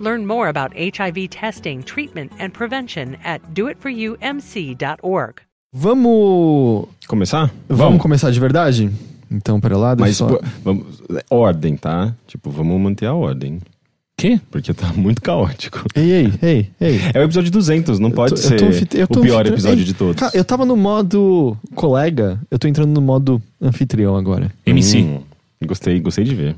Learn more about HIV testing, treatment, and prevention at doitforyoumc.org. Vamos. Começar? Vamos, começar de verdade? Então, pera lá, deixa Mas só... vamos, ordem, tá? Tipo, vamos manter a ordem. Quê? Porque tá muito caótico. Ei, ei, ei, ei. É o episódio 200, não pode Eu tô- ser eu tô anfite- eu tô o pior anfitrião- episódio Ei, de todos. Cara, eu tava no modo colega, eu tô entrando no modo anfitrião agora. MC. Hum, gostei, gostei de ver.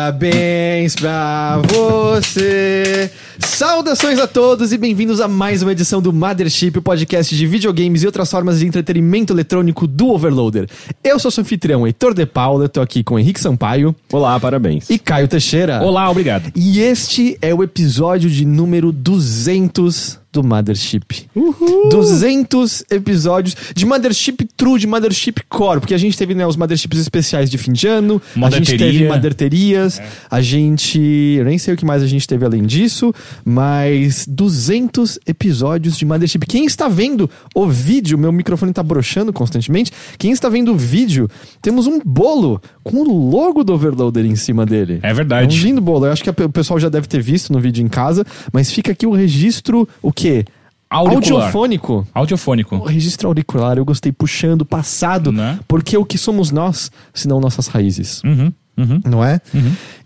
Parabéns pra você! Saudações a todos e bem-vindos a mais uma edição do Mothership, o podcast de videogames e outras formas de entretenimento eletrônico do Overloader. Eu sou seu anfitrião, Heitor De Paula, tô aqui com Henrique Sampaio Olá, parabéns. e Caio Teixeira. Olá, obrigado. E este é o episódio de número 200 do Mothership. 200 episódios de Mothership True, de Mothership Core, porque a gente teve né, os Motherships especiais de fim de ano, a gente teve Motherterias, a gente... Eu nem sei o que mais a gente teve além disso, mas 200 episódios de Mothership. Quem está vendo o vídeo, meu microfone tá broxando constantemente, quem está vendo o vídeo, temos um bolo com o logo do Overloader em cima dele. É verdade. É um lindo bolo. Eu acho que o pessoal já deve ter visto no vídeo em casa, mas fica aqui o registro, o quê? Auricular. Audiofônico. O Audiofônico. registro auricular, eu gostei puxando, passado, Né? porque o que somos nós, se não nossas raízes, Uhum, uhum. não é?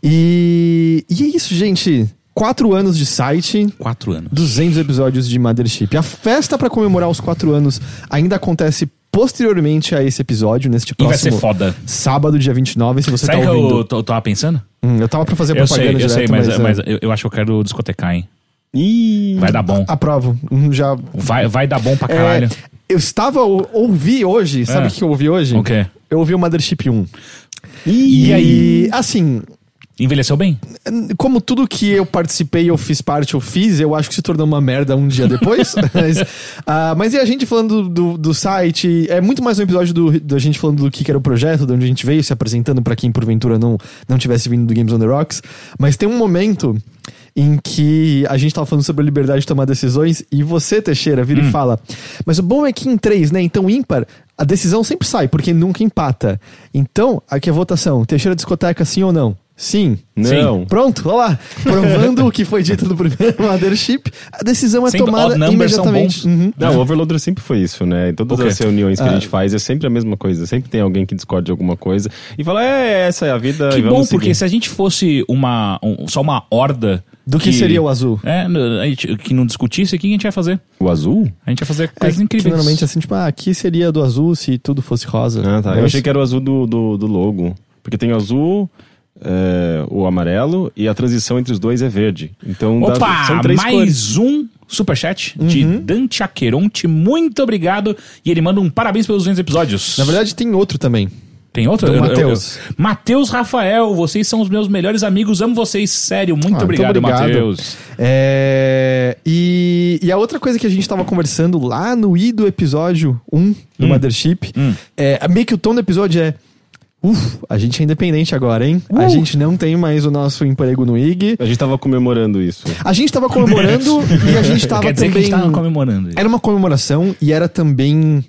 E, e é isso, gente. Quatro anos de site, Quatro anos. 200 episódios de Mothership. A festa pra comemorar os quatro anos ainda acontece posteriormente a esse episódio, neste E vai próximo ser foda. sábado, dia 29, se você Sabe o tá que ouvindo. eu, tô- eu tava pensando? Hum, eu tava pra fazer Eu sei, propaganda eu sei, direto, mas, mas, mas, é, eu, eu acho que eu quero discotecar, hein? Ih, Vai dar bom. aprovo. Hum, Já Vai, vai dar bom pra É, caralho. eu estava, ou- ouvi hoje, sabe É. o que eu ouvi hoje? O quê? Eu ouvi o Mothership 1. E aí? Assim, Envelheceu bem? como tudo que eu participei, eu fiz parte, eu fiz, eu acho que se tornou uma merda um dia depois. mas, ah, mas e a gente falando do, do site? É muito mais um episódio do, da gente falando do que que era o projeto, de onde a gente veio, se apresentando pra quem porventura não, não tivesse vindo do Games on the Rocks. Mas tem um momento em que a gente tava falando sobre a liberdade de tomar decisões e você, Teixeira, vira e fala: Mas o bom é que em três, né? Então ímpar. A decisão sempre sai, porque nunca empata. Então, aqui é a votação. Teixeira discoteca, sim ou não? Sim. não. Pronto, olha lá. Provando o que foi dito no primeiro Mothership, a decisão é Sempre tomada imediatamente. Uhum. Não, o Overloader sempre foi isso, né? Em todas O quê? as reuniões que Ah. a gente faz é sempre a mesma coisa. Sempre tem alguém que discorde de alguma coisa e fala, é, essa é a vida. Que e vamos bom, seguir. porque se a gente fosse uma, um- só uma horda... Do que seria o azul? É, no- a gente- que não discutisse, o que a gente ia fazer? O azul? A gente ia fazer É, coisas que incríveis. normalmente assim, tipo, ah, aqui seria do azul se tudo fosse rosa. Ah, tá. É Eu achei que era o azul do, do, do logo. Porque tem o azul, é, o amarelo e a transição entre os dois é verde. Então dá- Opa, são três cores. mais um superchat de Uhum. Dante Aqueronte. Muito obrigado. E ele manda um parabéns pelos 200 episódios. Na verdade, tem outro também. Tem outro? Matheus. eu- Matheus Rafael, vocês são os meus melhores amigos. Amo vocês, sério. Muito Ah, muito obrigado, obrigado. Matheus. É, e, e a outra coisa que a gente tava conversando lá no I do episódio 1 do Mothership, Hum. é, meio que o tom do episódio é. Uf, a gente é independente agora, hein? Uh. A gente não tem mais o nosso emprego no IG. A gente tava comemorando isso. A gente tava comemorando e a gente tava Quer dizer também. que a gente tava comemorando. Era uma comemoração e era também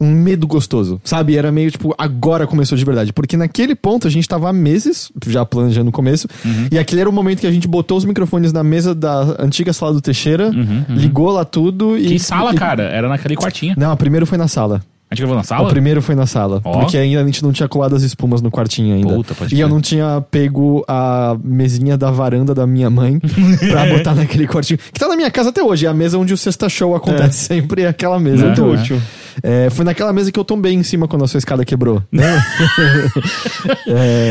um medo gostoso, sabe? Era meio tipo, agora começou de verdade. Porque naquele ponto a gente tava há meses, já planejando no começo, Uhum. e aquele era o momento que a gente botou os microfones na mesa da antiga sala do Teixeira, ligou lá tudo e. Uhum, Que sala, e- cara? Era naquele quartinho. Não, o primeiro foi na sala. A gente gravou na sala? O primeiro foi na sala. Ó. Porque ainda a gente não tinha colado as espumas no quartinho ainda. Puta, e eu crer. não tinha pego a mesinha da varanda da minha mãe pra botar naquele quartinho. Que tá na minha casa até hoje. É a mesa onde o sexta show acontece sempre. É aquela mesa. Muito Né? útil. É, foi naquela mesa que eu tombei em cima quando a sua escada quebrou. Né?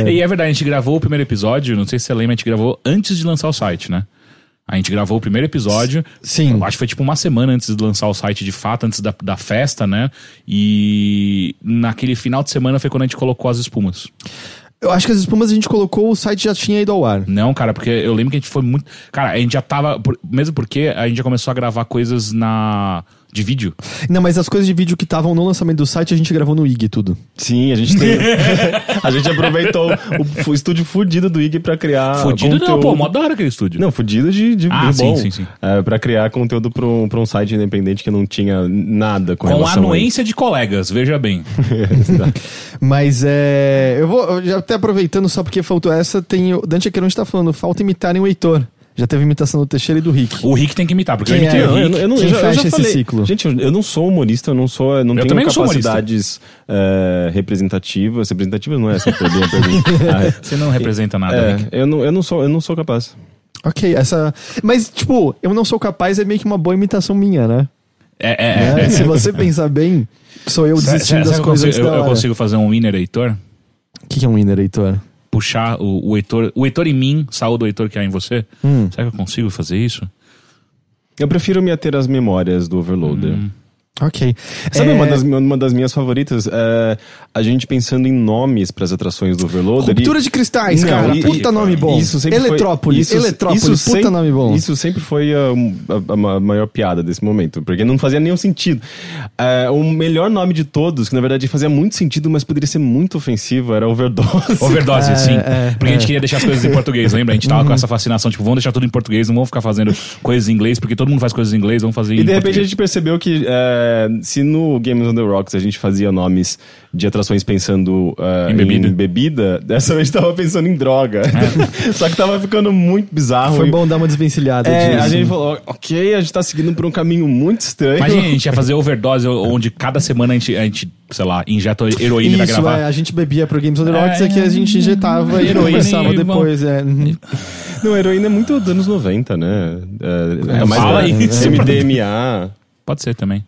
E é verdade, a gente gravou o primeiro episódio, não sei se você lembra, a gente gravou antes de lançar o site, né? A gente gravou o primeiro episódio. Sim. Eu acho que foi tipo uma semana antes de lançar o site de fato, antes da, da festa, né? E naquele final de semana foi quando a gente colocou as espumas. Eu acho que as espumas a gente colocou, o site já tinha ido ao ar. Não, cara, porque eu lembro que a gente foi muito. Cara, a gente já tava. Mesmo porque a gente já começou a gravar coisas na. De vídeo. Não, mas as coisas de vídeo que estavam no lançamento do site a gente gravou no IG tudo. Sim, a gente tem. a gente aproveitou o, o estúdio fudido do IG pra criar. Fudido não, conteúdo. pô, mó da hora aquele estúdio. Não, fudido de, de Ah, de sim, bom. sim, sim. É, pra criar conteúdo pra um, pra um site independente que não tinha nada com, Com a anuência de colegas, veja bem. Mas é. Eu vou. eu já até aproveitando, só porque faltou essa, tem. O Dante Aqueron está falando, falta imitarem o Heitor. Já teve imitação do Teixeira e do Rick. O Rick tem que imitar, porque Quem eu imitei é? o Não, eu, Rick. não- eu não, Quem eu já, eu já fecha esse falei. ciclo? Gente, eu, eu não sou humorista, eu não sou, eu não Eu tenho capacidades é, representativas. Representativas não é essa perder, perder. Você não representa nada, É, Rick. eu não, eu não sou, eu não sou capaz. Ok, essa. Mas, tipo, eu não sou capaz é meio que uma boa imitação minha, né? É, é, Né? é. Se você pensar bem, sou eu desistindo das eu coisas consigo, eu, eu consigo fazer um winner Heitor? O que, que é um winner, Heitor? Puxar o, o Heitor. O Heitor em mim, saúde do Heitor que há em você. Hum. Será que eu consigo fazer isso? Eu prefiro me ater às memórias do Overloader. Ok. Sabe É, uma, das, uma das minhas favoritas? É a gente pensando em nomes para as atrações do Overloader. Ruptura e- de cristais, Não, cara. e- puta e- nome bom. Isso sempre Eletrópolis. foi, isso, Eletrópolis, isso puta sempre- nome bom. Isso sempre foi a, a- a maior piada desse momento, porque não fazia nenhum sentido. É, o melhor nome de todos, que na verdade fazia muito sentido, mas poderia ser muito ofensivo, era Overdose. Overdose, É, sim. é, porque a gente queria deixar as coisas em português, lembra? A gente Uhum. tava com essa fascinação, tipo, vamos deixar tudo em português, não vamos ficar fazendo coisas em inglês, porque todo mundo faz coisas em inglês, vamos fazer em E de repente a português. gente percebeu que é, se no Games on the Rocks a gente fazia nomes de atrações pensando é, Em bebida. bebida, dessa vez tava pensando em droga. Só que tava ficando muito bizarro. Foi E- bom dar uma desvencilhada É, disso. a gente falou, ok, a gente tá seguindo por um caminho muito estranho. Imagina, a gente ia fazer overdose onde cada semana a gente, a gente sei lá, injeta heroína pra Isso, gravar. é, a gente bebia pro Games on the Rocks, É, aqui a gente injetava e heroína e depois. É. Não, heroína é muito dos anos 90, né? É, é mais Fala é, isso. MDMA. Pode ser também.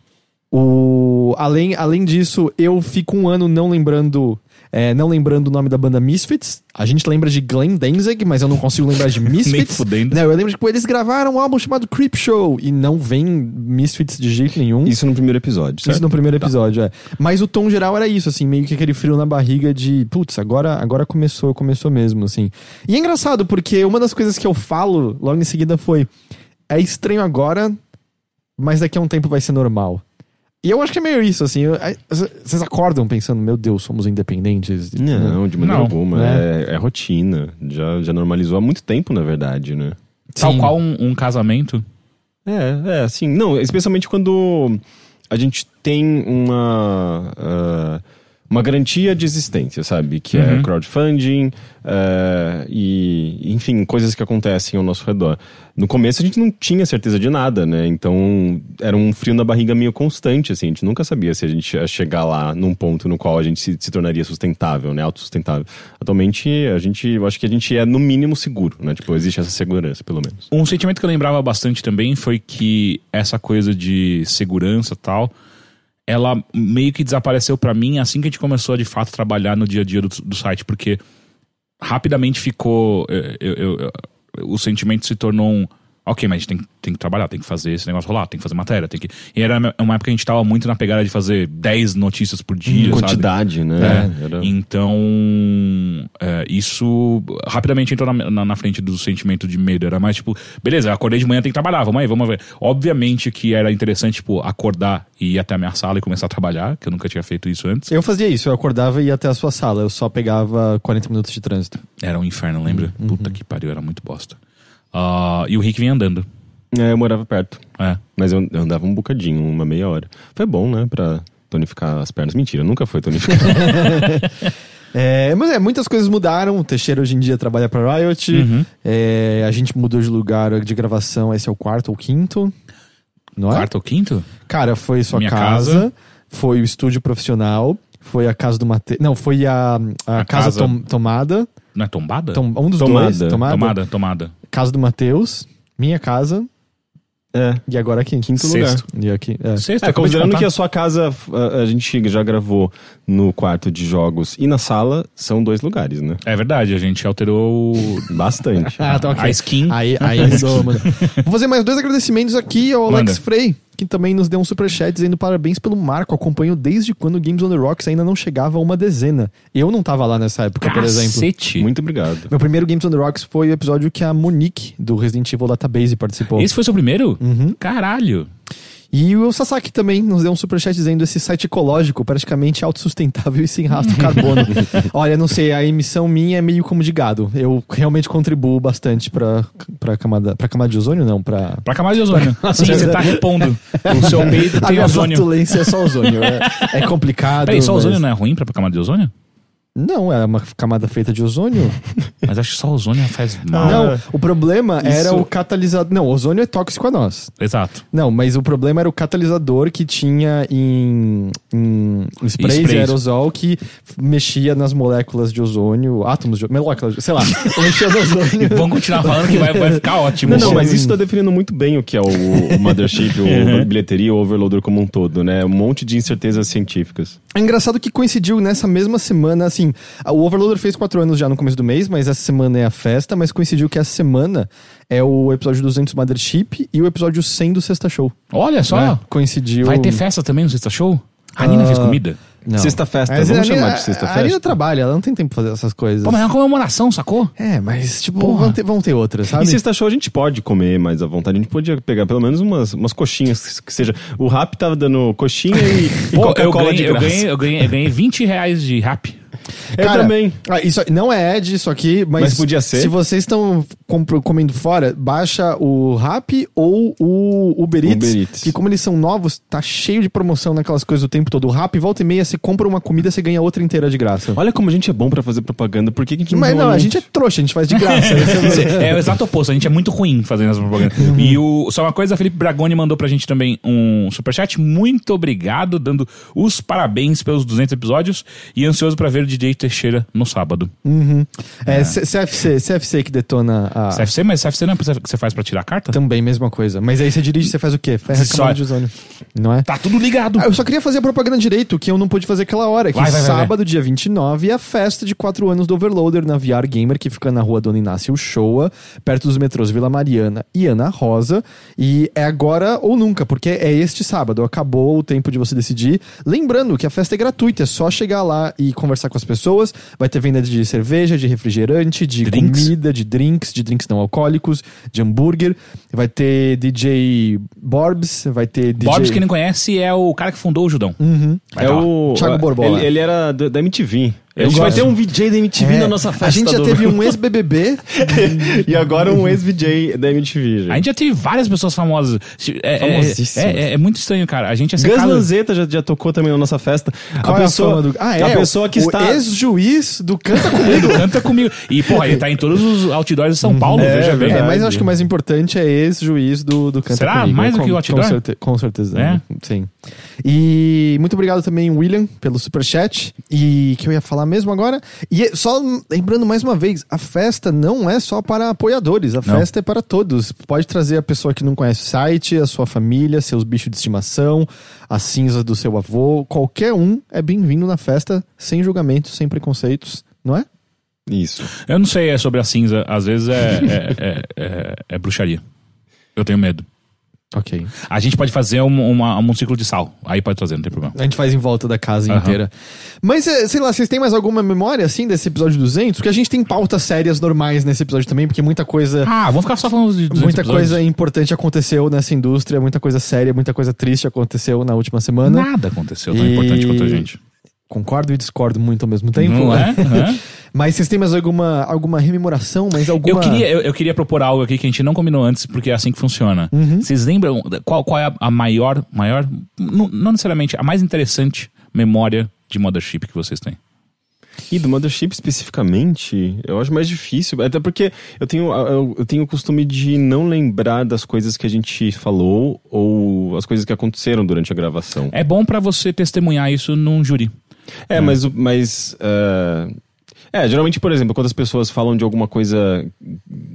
O, além, além disso, eu fico um ano não lembrando. é, não lembrando o nome da banda Misfits. A gente lembra de Glenn Danzig, mas eu não consigo lembrar de Misfits. fudendo. Não, eu lembro de que eles gravaram um álbum chamado Creep Show e não vem Misfits de jeito nenhum. Isso no primeiro episódio, certo? Isso no primeiro episódio, é. Mas o tom geral era isso, assim, meio que aquele frio na barriga de, putz, agora, agora começou, começou mesmo, assim. E é engraçado, porque uma das coisas que eu falo logo em seguida foi: é estranho agora, mas daqui a um tempo vai ser normal. E eu acho que é meio isso, assim. Vocês acordam pensando, meu Deus, somos independentes. Não, de maneira Não, alguma. né? É, é rotina. Já, já normalizou há muito tempo, na verdade, né? Tal Sim. qual um, um casamento. É, é, assim, não, especialmente quando a gente tem uma, ah, uma garantia de existência, sabe? Que é Uhum. crowdfunding ah, e, enfim, coisas que acontecem ao nosso redor. No começo a gente não tinha certeza de nada, né? Então era um frio na barriga meio constante, assim. A gente nunca sabia se a gente ia chegar lá num ponto no qual a gente se, se tornaria sustentável, né? Autossustentável. Atualmente, a gente, eu acho que a gente é no mínimo seguro, né? Tipo, existe essa segurança, pelo menos. Um sentimento que eu lembrava bastante também foi que essa coisa de segurança e tal, ela meio que desapareceu pra mim assim que a gente começou a de fato trabalhar no dia a dia do, do site, porque rapidamente ficou. eh, eu- eu- eu- o sentimento se tornou um. Ok, mas a gente tem, tem que trabalhar, tem que fazer esse negócio rolar, tem que fazer matéria, tem que. E era uma época que a gente tava muito na pegada de fazer 10 notícias por dia. sabe? Quantidade, né? É, Era- Então, é, isso rapidamente entrou na, na, na frente do sentimento de medo. Era mais tipo, beleza, eu acordei de manhã, tem que trabalhar, vamos aí, vamos ver. Obviamente que era interessante, tipo, acordar e ir até a minha sala e começar a trabalhar, que eu nunca tinha feito isso antes. Eu fazia isso, eu acordava e ia até a sua sala, eu só pegava 40 minutos de trânsito. Era um inferno, lembra? Puta que pariu, era muito bosta. Ah, e o Rick vinha andando. É, eu morava perto. É. Mas eu, eu andava um bocadinho, uma meia hora. Foi bom, né? Pra tonificar as pernas. Mentira, nunca foi tonificar. É, mas é, muitas coisas mudaram. O Teixeira hoje em dia trabalha pra Riot. Uhum. É, a gente mudou de lugar de gravação, esse é o quarto ou quinto. Não é? Quarto ou quinto? Cara, foi sua Minha casa, casa. foi o estúdio profissional, foi a casa do Matheus. Não, foi a, a, A casa, casa- tom- tomada. Não é tombada? Tom- um dos Tomada. dois. Tomada. Tomada, tomada. Casa do Matheus, minha casa. É. E agora aqui. Quinto Sexto. lugar. E aqui. É. Sexto, É, considerando que a sua casa a, a gente já gravou no quarto de jogos e na sala, são dois lugares, né? É verdade, a gente alterou Bastante. Ah, tá ok. a skin. Aí, aí ajudou, mano. Vou fazer mais dois agradecimentos aqui ao Alex Manda. Que também nos deu um superchat dizendo parabéns pelo marco. Acompanho desde quando Games on the Rocks ainda não chegava a uma dezena. Eu não tava lá nessa época, por exemplo. Cacete. Muito obrigado. Meu primeiro Games on the Rocks foi o episódio que a Monique, do Resident Evil Database, participou. Esse foi seu primeiro? Uhum. Caralho. E o Sasaki também nos deu um superchat dizendo esse site ecológico, praticamente autossustentável e sem rastro carbono. Olha, não sei, a emissão minha é meio como de gado. Eu realmente contribuo bastante pra, pra, camada, pra camada de ozônio, não, pra... Pra camada de ozônio. Sim, você tá repondo. O seu peito A tem minha ozônio. flatulência é só ozônio. É, é complicado. Peraí, só mas- ozônio não é ruim pra camada de ozônio? Não, é uma camada feita de ozônio. Mas acho que só ozônio faz mal. Não, o problema era Isso- o catalisador. Não, ozônio é tóxico a nós. Exato. Não, mas o problema era o catalisador que tinha em, em sprays, Sprays. e aerosol que mexia nas moléculas de ozônio, átomos de moléculas, sei lá, mexia no ozônio. Vamos continuar falando que vai, vai ficar ótimo. Não, não, mas isso tá definindo muito bem o que é o, o Mothership, o bilheteria, o overloader como um todo, né? Um monte de incertezas científicas. É engraçado que coincidiu nessa mesma semana, assim, a- o Overloader fez quatro anos já no começo do mês, mas essa semana é a festa, mas coincidiu que essa semana é o episódio 200 do Mothership e o episódio 100 do Sexta Show. Olha só. né? Coincidiu... Vai ter festa também no Sexta Show? A Nina Ah, fez comida? Não. Sexta-festa, Mas vamos Nina- chamar de sexta-festa? A Arina trabalha, ela não tem tempo pra fazer essas coisas. Pô, mas é uma comemoração, sacou? É, mas, tipo, vão ter, vão ter outras, sabe? E sexta show a gente pode comer mais à vontade. A gente podia pegar pelo menos umas, umas coxinhas, que seja. O rap tava dando coxinha e, e Pô, Coca-Cola de ganhei, eu, graça. ganhei, eu, ganhei, eu ganhei 20 reais de rap. Eu Cara, também. ah, isso não é Ed, isso aqui, mas, Mas podia ser. Se vocês estão comendo fora, baixa o Rap ou o Uber Eats, Uber Eats. que como eles são novos, tá cheio de promoção naquelas coisas o tempo todo. O Rap, volta e meia, você compra uma comida, você ganha outra inteira de graça. Olha como a gente é bom pra fazer propaganda. Por que, que a gente Mas tem um não, a gente é trouxa, a gente faz de graça. É o- É o exato oposto, a gente é muito ruim fazendo essa propaganda. E o, só uma coisa, a Felipe Bragoni mandou pra gente também um superchat. Muito obrigado, dando os parabéns pelos 200 episódios e ansioso pra ver o DJ Teixeira no sábado. é, C- CFC, CFC que detona a... CFC, mas CFC não é que você faz pra tirar a carta? Também, mesma coisa. Mas aí você dirige, você faz o quê? Faz Só- camada de ozônio. Não é? Tá tudo ligado. Ah, eu só queria fazer a propaganda direito, que eu não pude fazer aquela hora. Que Vai, vai, vai, sábado, dia 29, é a festa de 4 anos do Overloader na VR Gamer, que fica na rua Dona Inácio Showa, perto dos metrôs Vila Mariana e Ana Rosa. E é agora ou nunca, porque é este sábado. Acabou o tempo de você decidir. Lembrando que a festa é gratuita, é só chegar lá e conversar com as pessoas. Vai ter venda de cerveja, de refrigerante, de Drinks. comida, de drinks, de drinks não alcoólicos, de hambúrguer. Vai ter DJ Borbs, vai ter DJ... Borbs, quem não conhece, é o cara que fundou o Judão. Vai É tá o. Thiago Borbola. Ele, ele era da MTV. A gente vai ter um VJ da MTV É, na nossa festa. A gente já do- teve um ex-BBB. e agora um ex-VJ da MTV, gente. A gente já teve várias pessoas famosas. É, é, Famosíssimas. é, é, é muito estranho, cara. A gente é Gus Lanzetta já, já tocou também na nossa festa. Qual a é pessoa, a fama do... Ah, é? a pessoa que o está. ex-juiz do Canta Comigo. Canta comigo. E, porra, ele tá em todos os outdoors de São Paulo, É, veja bem. É, mas eu acho que o mais importante é ex-juiz do, do Canta Será? Comigo. Mais do Com- que o outdoor? Com, certe- com certeza. É? né? Sim. E muito obrigado também, William, pelo superchat. E que eu ia falar mesmo agora. E é- só lembrando mais uma vez, a festa não é só para apoiadores, a Não. festa é para todos. Pode trazer a pessoa que não conhece o site, a sua família, seus bichos de estimação, a cinza do seu avô. Qualquer um é bem-vindo na festa, sem julgamentos, sem preconceitos, não é? Isso. Eu não sei é sobre a cinza. Às vezes é, é, é, é- é bruxaria. Eu tenho medo. Ok. A gente pode fazer um, uma- um ciclo de sal. Aí pode trazer, não tem problema. A gente faz em volta da casa Aham. inteira. Mas, eh, sei lá, vocês têm mais alguma memória, assim, desse episódio 200? Porque a gente tem pautas sérias normais nesse episódio também, porque muita coisa... Ah, vamos ficar só falando de 200 Muita episódios? coisa importante aconteceu nessa indústria, muita coisa séria, muita coisa triste aconteceu na última semana. Nada aconteceu tão E- importante quanto a gente. Concordo e discordo muito ao mesmo tempo. Não né? é? Aham. Mas vocês têm mais alguma, alguma rememoração, mais alguma... Eu queria, eu, eu queria propor algo aqui que a gente não combinou antes, porque é assim que funciona. Uhum. Vocês lembram qual, qual é a, a maior, maior, não, não necessariamente, a mais interessante memória de Mothership que vocês têm? E do Mothership especificamente, eu acho mais difícil. Até porque eu tenho, eu, eu tenho o costume de não lembrar das coisas que a gente falou ou as coisas que aconteceram durante a gravação. É bom pra você testemunhar isso num júri. É, mas, o- mas é, É, geralmente, por exemplo, quando as pessoas falam de alguma coisa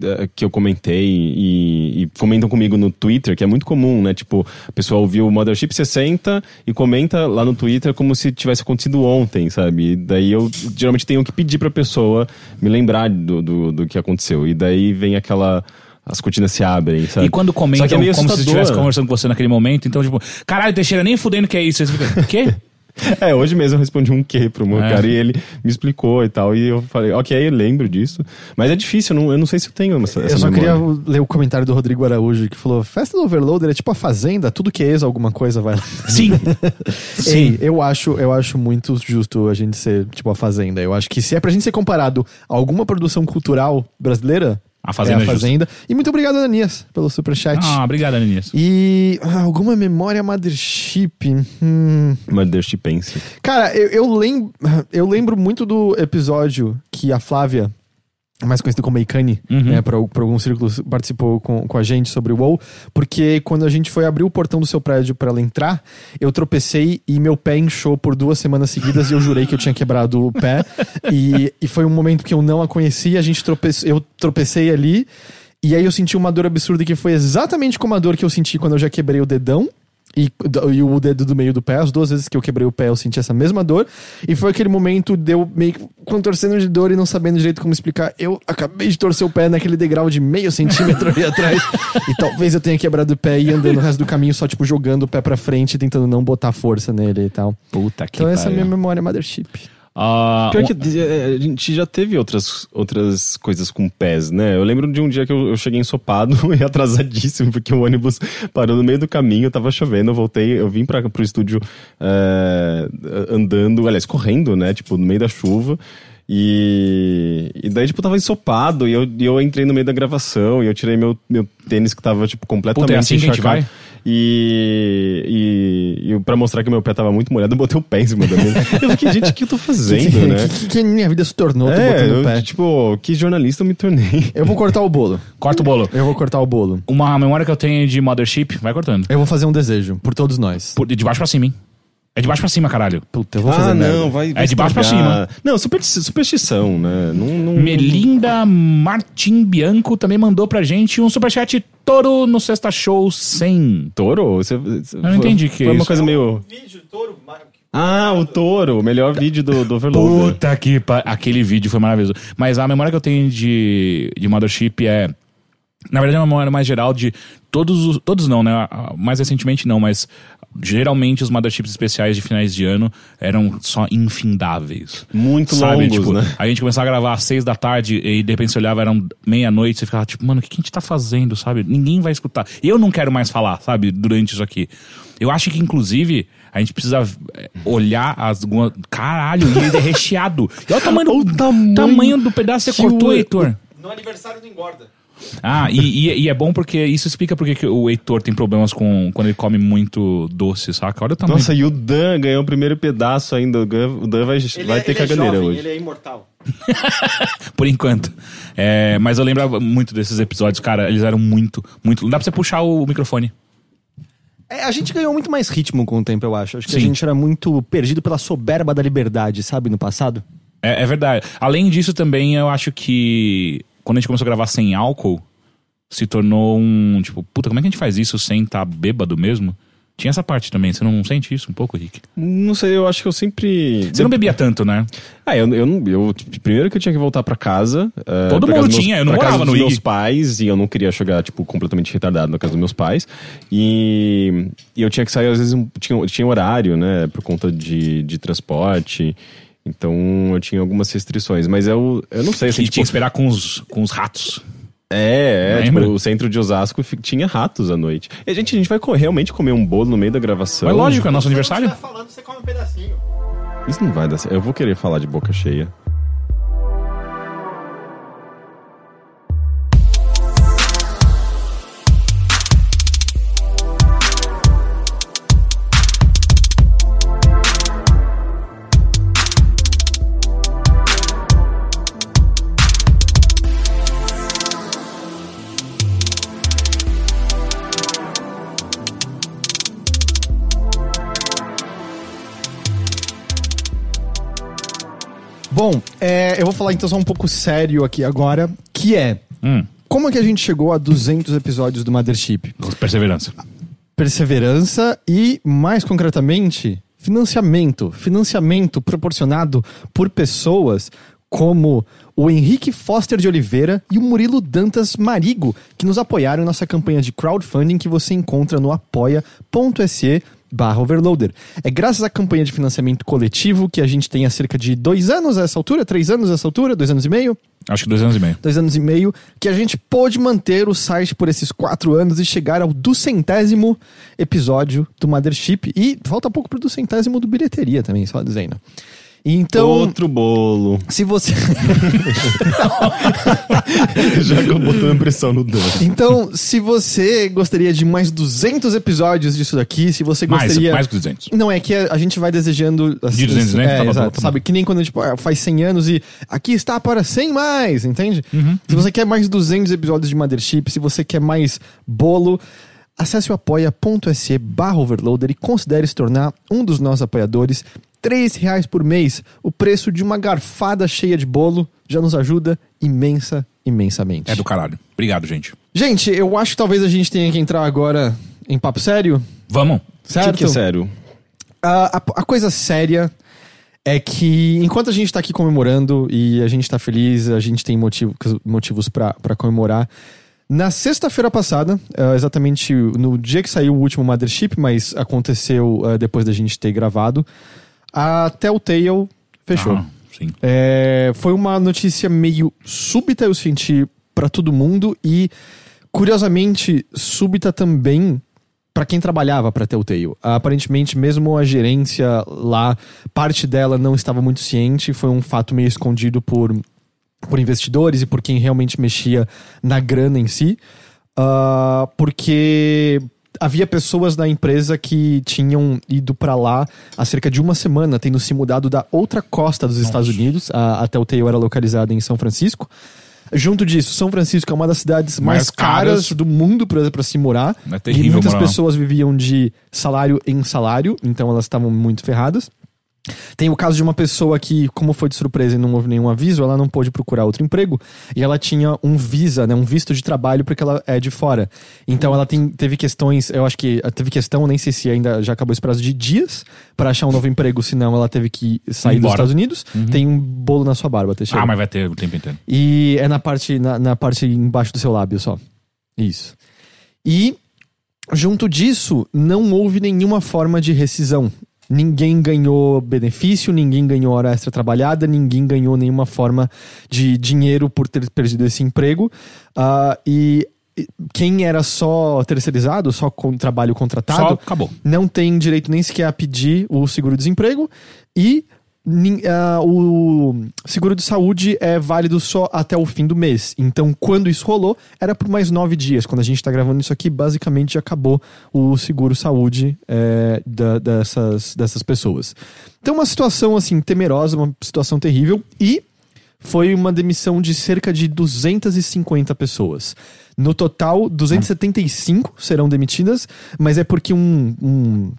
eh, que eu comentei e, e comentam comigo no Twitter, que é muito comum, né? Tipo, a pessoa ouviu o Mothership 60 e comenta lá no Twitter como se tivesse acontecido ontem, sabe? E daí eu geralmente tenho que pedir pra pessoa me lembrar do, do, do que aconteceu. E daí vem aquela. As cortinas se abrem, sabe? E quando que comentam é como se estivesse conversando com você naquele momento, então, tipo, caralho, Teixeira, nem fudendo que é isso. Você fica, o quê? É, hoje mesmo eu respondi um quê pro meu É. cara e ele me explicou e tal. E eu falei, ok, eu lembro disso. Mas é difícil, eu não, eu não sei se eu tenho essa, essa Eu só memória. queria ler o comentário do Rodrigo Araújo, que falou: Festa do Overloader é tipo a Fazenda, tudo que é ex alguma coisa vai lá. Sim. Ei, eu acho, eu acho muito justo a gente ser tipo a Fazenda. Eu acho que se é pra gente ser comparado a alguma produção cultural brasileira, A Fazenda é é a justo. Fazenda. E muito obrigado, Ananias, pelo superchat. Ah, obrigado, Ananias. E ah, alguma memória Mothership? Hum. Mothership Pense. Cara, eu, eu, lembro, eu lembro muito do episódio que a Flávia, mais conhecida como Meikani, Uhum. né, por alguns círculos, participou com, com a gente sobre o WoW, porque quando a gente foi abrir o portão do seu prédio pra ela entrar, eu tropecei e meu pé inchou por duas semanas seguidas e eu jurei que eu tinha quebrado o pé. e, e foi um momento que eu não a conhecia, a gente trope, eu tropecei ali. E aí eu senti uma dor absurda que foi exatamente como a dor que eu senti quando eu já quebrei o dedão. E, e o dedo do meio do pé, as duas vezes que eu quebrei o pé, eu senti essa mesma dor. E foi aquele momento de eu meio que contorcendo de dor e não sabendo direito como explicar. Eu acabei de torcer o pé naquele degrau de meio centímetro ali atrás. E talvez eu tenha quebrado o pé e andando o resto do caminho só, tipo, jogando o pé pra frente, tentando não botar força nele e tal. Puta que Então essa é a minha memória Mothership. Ah, Pior que é, a gente já teve outras, outras coisas com pés, né? Eu lembro de um dia que eu, eu cheguei ensopado e atrasadíssimo, porque o ônibus parou no meio do caminho, tava chovendo, eu voltei, eu vim pra, pro estúdio é, andando, aliás, correndo, né? Tipo, no meio da chuva. E, e daí, tipo, tava ensopado e eu, e eu entrei no meio da gravação e eu tirei meu, meu tênis que tava, tipo, completamente Puta, é assim gente encharcado. vai? E, e, e pra mostrar que meu pé tava muito molhado, eu botei o pé em cima da mesa. Eu fiquei, gente, o que eu tô fazendo, né? que, que, que minha vida se tornou, tô É, botando eu, o pé. tipo, que jornalista eu me tornei. Eu vou cortar o bolo. corta o bolo. Eu vou cortar o bolo. Uma memória que eu tenho de Mothership, vai cortando. Eu vou fazer um desejo, por todos nós. Por- de baixo pra cima, hein? É de baixo pra cima, caralho. Puta, eu vou fazer merda. vai, É de baixo pra estragar. Não, supersti- superstição, né? Não, não, Melinda Martim Bianco também mandou pra gente um superchat Toro no Sexta Show 100. Touro? Você, você- não entendi o que Foi é uma isso. coisa meio... Vídeo, touro, Ah, o touro. O melhor vídeo do, do Overloader. Puta que pa... Aquele vídeo foi maravilhoso. Mas a memória que eu tenho de, de Mothership é. Na verdade, é uma memória mais geral de todos os. Todos não, né? Mais recentemente não, mas geralmente os Motherships especiais de finais de ano eram só infindáveis. Muito Sabe? longos, tipo, né? A gente começava a gravar às seis da tarde e de repente você olhava, eram meia-noite, você ficava tipo, mano, o que a gente tá fazendo, sabe? Ninguém vai escutar. Eu não quero mais falar, sabe, durante isso aqui. Eu acho que, inclusive, a gente precisa é, olhar as. Caralho, e ele é recheado. E olha o tamanho do, O tamanho tamanho do pedaço que você cortou, o- Heitor. No aniversário do Engorda. Ah, e, e- e é bom porque isso explica porque que o Heitor tem problemas com quando ele come muito doce, saca? Olha o tamanho. Nossa, e o Dan ganhou o primeiro pedaço ainda. O Dan, o Dan vai, vai ter caganeira hoje. Ele é imortal. Por enquanto. É, mas eu lembrava muito desses episódios, cara. Eles eram muito, muito. Não dá pra você puxar o microfone. É, a gente ganhou muito mais ritmo com o tempo, eu acho. Acho que a Sim. gente era muito perdido pela soberba da liberdade, sabe, no passado. É, é verdade. Além disso, também eu acho que quando a gente começou a gravar sem álcool, se tornou um. Tipo, puta, como é que a gente faz isso sem estar bêbado mesmo? Tinha essa parte também. Você não sente isso um pouco, Rick? Não sei, eu acho que eu sempre. Você não bebia tanto, né? Ah, eu, eu, não- eu primeiro que eu tinha que voltar pra casa. eh, Todo mundo tinha, eu não pra casa morava dos no meus pais e eu não queria chegar, tipo, completamente retardado na casa dos meus pais. E, e eu tinha que sair, às vezes, um- tinha, tinha horário, né, por conta de, de transporte. Então eu tinha algumas restrições. Mas eu, eu não sei, assim, E tipo, tinha que esperar com os, com os ratos. É, é tipo, o centro de Osasco tinha ratos à noite. E, gente, a gente vai realmente comer um bolo no meio da gravação. Mas lógico, é nosso aniversário. falando, você come um pedacinho. Isso não vai dar certo. Eu vou querer falar de boca cheia. Falar então só um pouco sério aqui agora, que é... Hum, Como é que a gente chegou a 200 episódios do Mothership? perseverança. Perseverança e, mais concretamente, financiamento. Financiamento proporcionado por pessoas como o Henrique Foster de Oliveira e o Murilo Dantas Marigo, que nos apoiaram em nossa campanha de crowdfunding que você encontra no apoia.se barra overloader. É graças à campanha de financiamento coletivo que a gente tem há cerca de dois anos a essa altura, três anos a essa altura, dois anos e meio, Acho que dois anos e meio. dois anos e meio, que a gente pôde manter o site por esses quatro anos e chegar ao duzentésimo episódio do Mothership. E falta pouco pro duzentésimo do Bilheteria também, só dizendo. Então, Outro bolo. se você... Já que eu botando pressão no Dan. então, se você gostaria de mais 200 episódios disso daqui, se você Mais, gostaria... mais que 200. Não, é que a, a gente vai desejando... as- De 200, né? É, Tá bom, exato, tá bom. sabe? Que nem quando, tipo, ah, faz 100 anos e aqui está para 100 mais, entende? Uhum, Se você quer mais 200 episódios de Mothership, se você quer mais bolo, acesse o apoia.se barra overloader e considere se tornar um dos nossos apoiadores. 3 reais por mês, o preço de uma garfada cheia de bolo, já nos ajuda imensa, imensamente. É do caralho. Obrigado, gente. Gente, eu acho que talvez a gente tenha que entrar agora em papo sério, Vamos. certo? Que que é sério? A, a- a coisa séria é que enquanto a gente tá aqui comemorando e a gente tá feliz, a gente tem motivo, motivos pra pra comemorar. Na sexta-feira passada, eh, exatamente no dia que saiu o último Mothership, mas aconteceu eh, depois da gente ter gravado, a Telltale fechou. Aham, sim. É, foi uma notícia meio súbita, eu senti, pra todo mundo e, curiosamente, súbita também pra quem trabalhava pra Telltale. Aparentemente, mesmo a gerência lá, parte dela não estava muito ciente, foi um fato meio escondido por, por investidores e por quem realmente mexia na grana em si. Ah, porque havia pessoas da empresa que tinham ido pra lá há cerca de uma semana, tendo se mudado da outra costa dos Estados Unidos. A, a Telltale era localizada em São Francisco. Junto disso, São Francisco é uma das cidades mais, Mais caras, caras. do mundo pra se morar. É e terrível muitas morar lá. pessoas viviam de salário em salário, então elas estavam muito ferradas. Tem o caso de uma pessoa que, como foi de surpresa e não houve nenhum aviso, ela não pôde procurar outro emprego e ela tinha um visa, né, um visto de trabalho porque ela é de fora. Então ela tem, teve questões, eu acho que teve questão, nem sei se ainda já acabou esse prazo de dias para achar um novo emprego, senão ela teve que sair dos. Estados Unidos. Tem um bolo na sua barba, Teixeira. Ah, mas vai ter o tempo inteiro. E é na parte, na, na parte embaixo do seu lábio só. Isso. E, junto disso, não houve nenhuma forma de rescisão. Ninguém ganhou benefício, ninguém ganhou hora extra trabalhada, ninguém ganhou nenhuma forma de dinheiro por ter perdido esse emprego. Ah, e quem era só terceirizado, só com trabalho contratado, Só acabou. não tem direito nem sequer a pedir o seguro-desemprego e o seguro de saúde é válido só até o fim do mês. Então, quando isso rolou, era por mais nove dias. Quando a gente tá gravando isso aqui, basicamente já acabou o seguro-saúde é, da- dessas, dessas pessoas. Então, uma situação, assim, temerosa, uma situação terrível e foi uma demissão de cerca de 250 pessoas. No total, 275 serão demitidas, mas é porque um, um,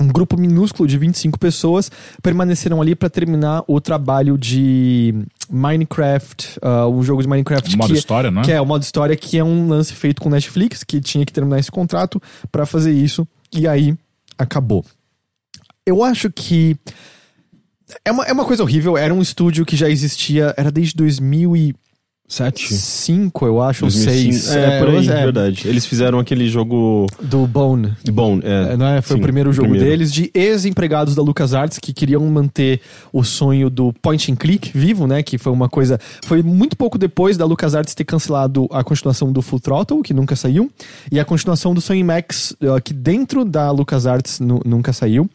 um grupo minúsculo de 25 pessoas permaneceram ali para terminar o trabalho de Minecraft, ah, um jogo de Minecraft Modo que, história, não é? que é o modo história, que é um lance feito com Netflix, que tinha que terminar esse contrato para fazer isso, e aí acabou. Eu acho que é uma, é uma coisa horrível. Era um estúdio que já existia, era desde 2005, Sete? eu acho, ou 2005. 6. É, por aí, verdade. Eles fizeram aquele jogo Do Bone. bom. É, É, não é? Foi sim, o primeiro jogo primeiro. deles de ex-empregados da LucasArts que queriam manter o sonho do point and click vivo, né? Que foi uma coisa. Foi muito pouco depois da LucasArts ter cancelado a continuação do Full Throttle, que nunca saiu, e a continuação do Sonho Max, uh, que dentro da LucasArts nu- nunca saiu.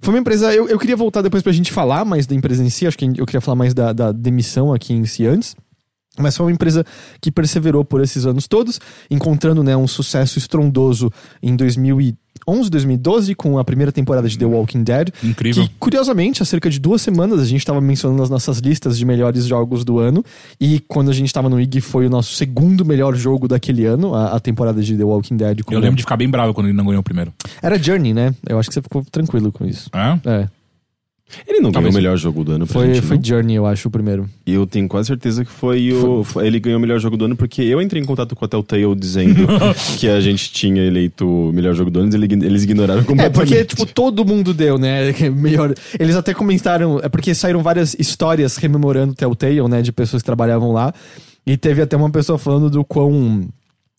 Foi uma empresa. Eu, eu queria voltar depois pra gente falar mais da empresa em si, acho que eu queria falar mais da, da demissão aqui em si antes. Mas foi uma empresa que perseverou por esses anos todos, encontrando né, um sucesso estrondoso em 2011, 2012, com a primeira temporada de The Walking Dead. Incrível. Que, curiosamente, há cerca de duas semanas a gente estava mencionando as nossas listas de melhores jogos do ano. E quando a gente estava no IG, foi o nosso segundo melhor jogo daquele ano, a, a temporada de The Walking Dead. Eu lembro de ficar bem bravo quando ele não ganhou o primeiro. Era Journey, né? Eu acho que você ficou tranquilo com isso. É? É. Ele não ganhou Talvez. o melhor jogo do ano pra Foi, gente, foi não? Journey, eu acho, o primeiro. E eu tenho quase certeza que foi o. foi- Ele ganhou o melhor jogo do ano porque eu entrei em contato com a Telltale dizendo que a gente tinha eleito o melhor jogo do ano e ele- eles ignoraram É, completamente. porque, tipo, todo mundo deu, né? É Melhor. Eles até comentaram. É porque saíram várias histórias rememorando Telltale, né? De pessoas que trabalhavam lá. E teve até uma pessoa falando do quão.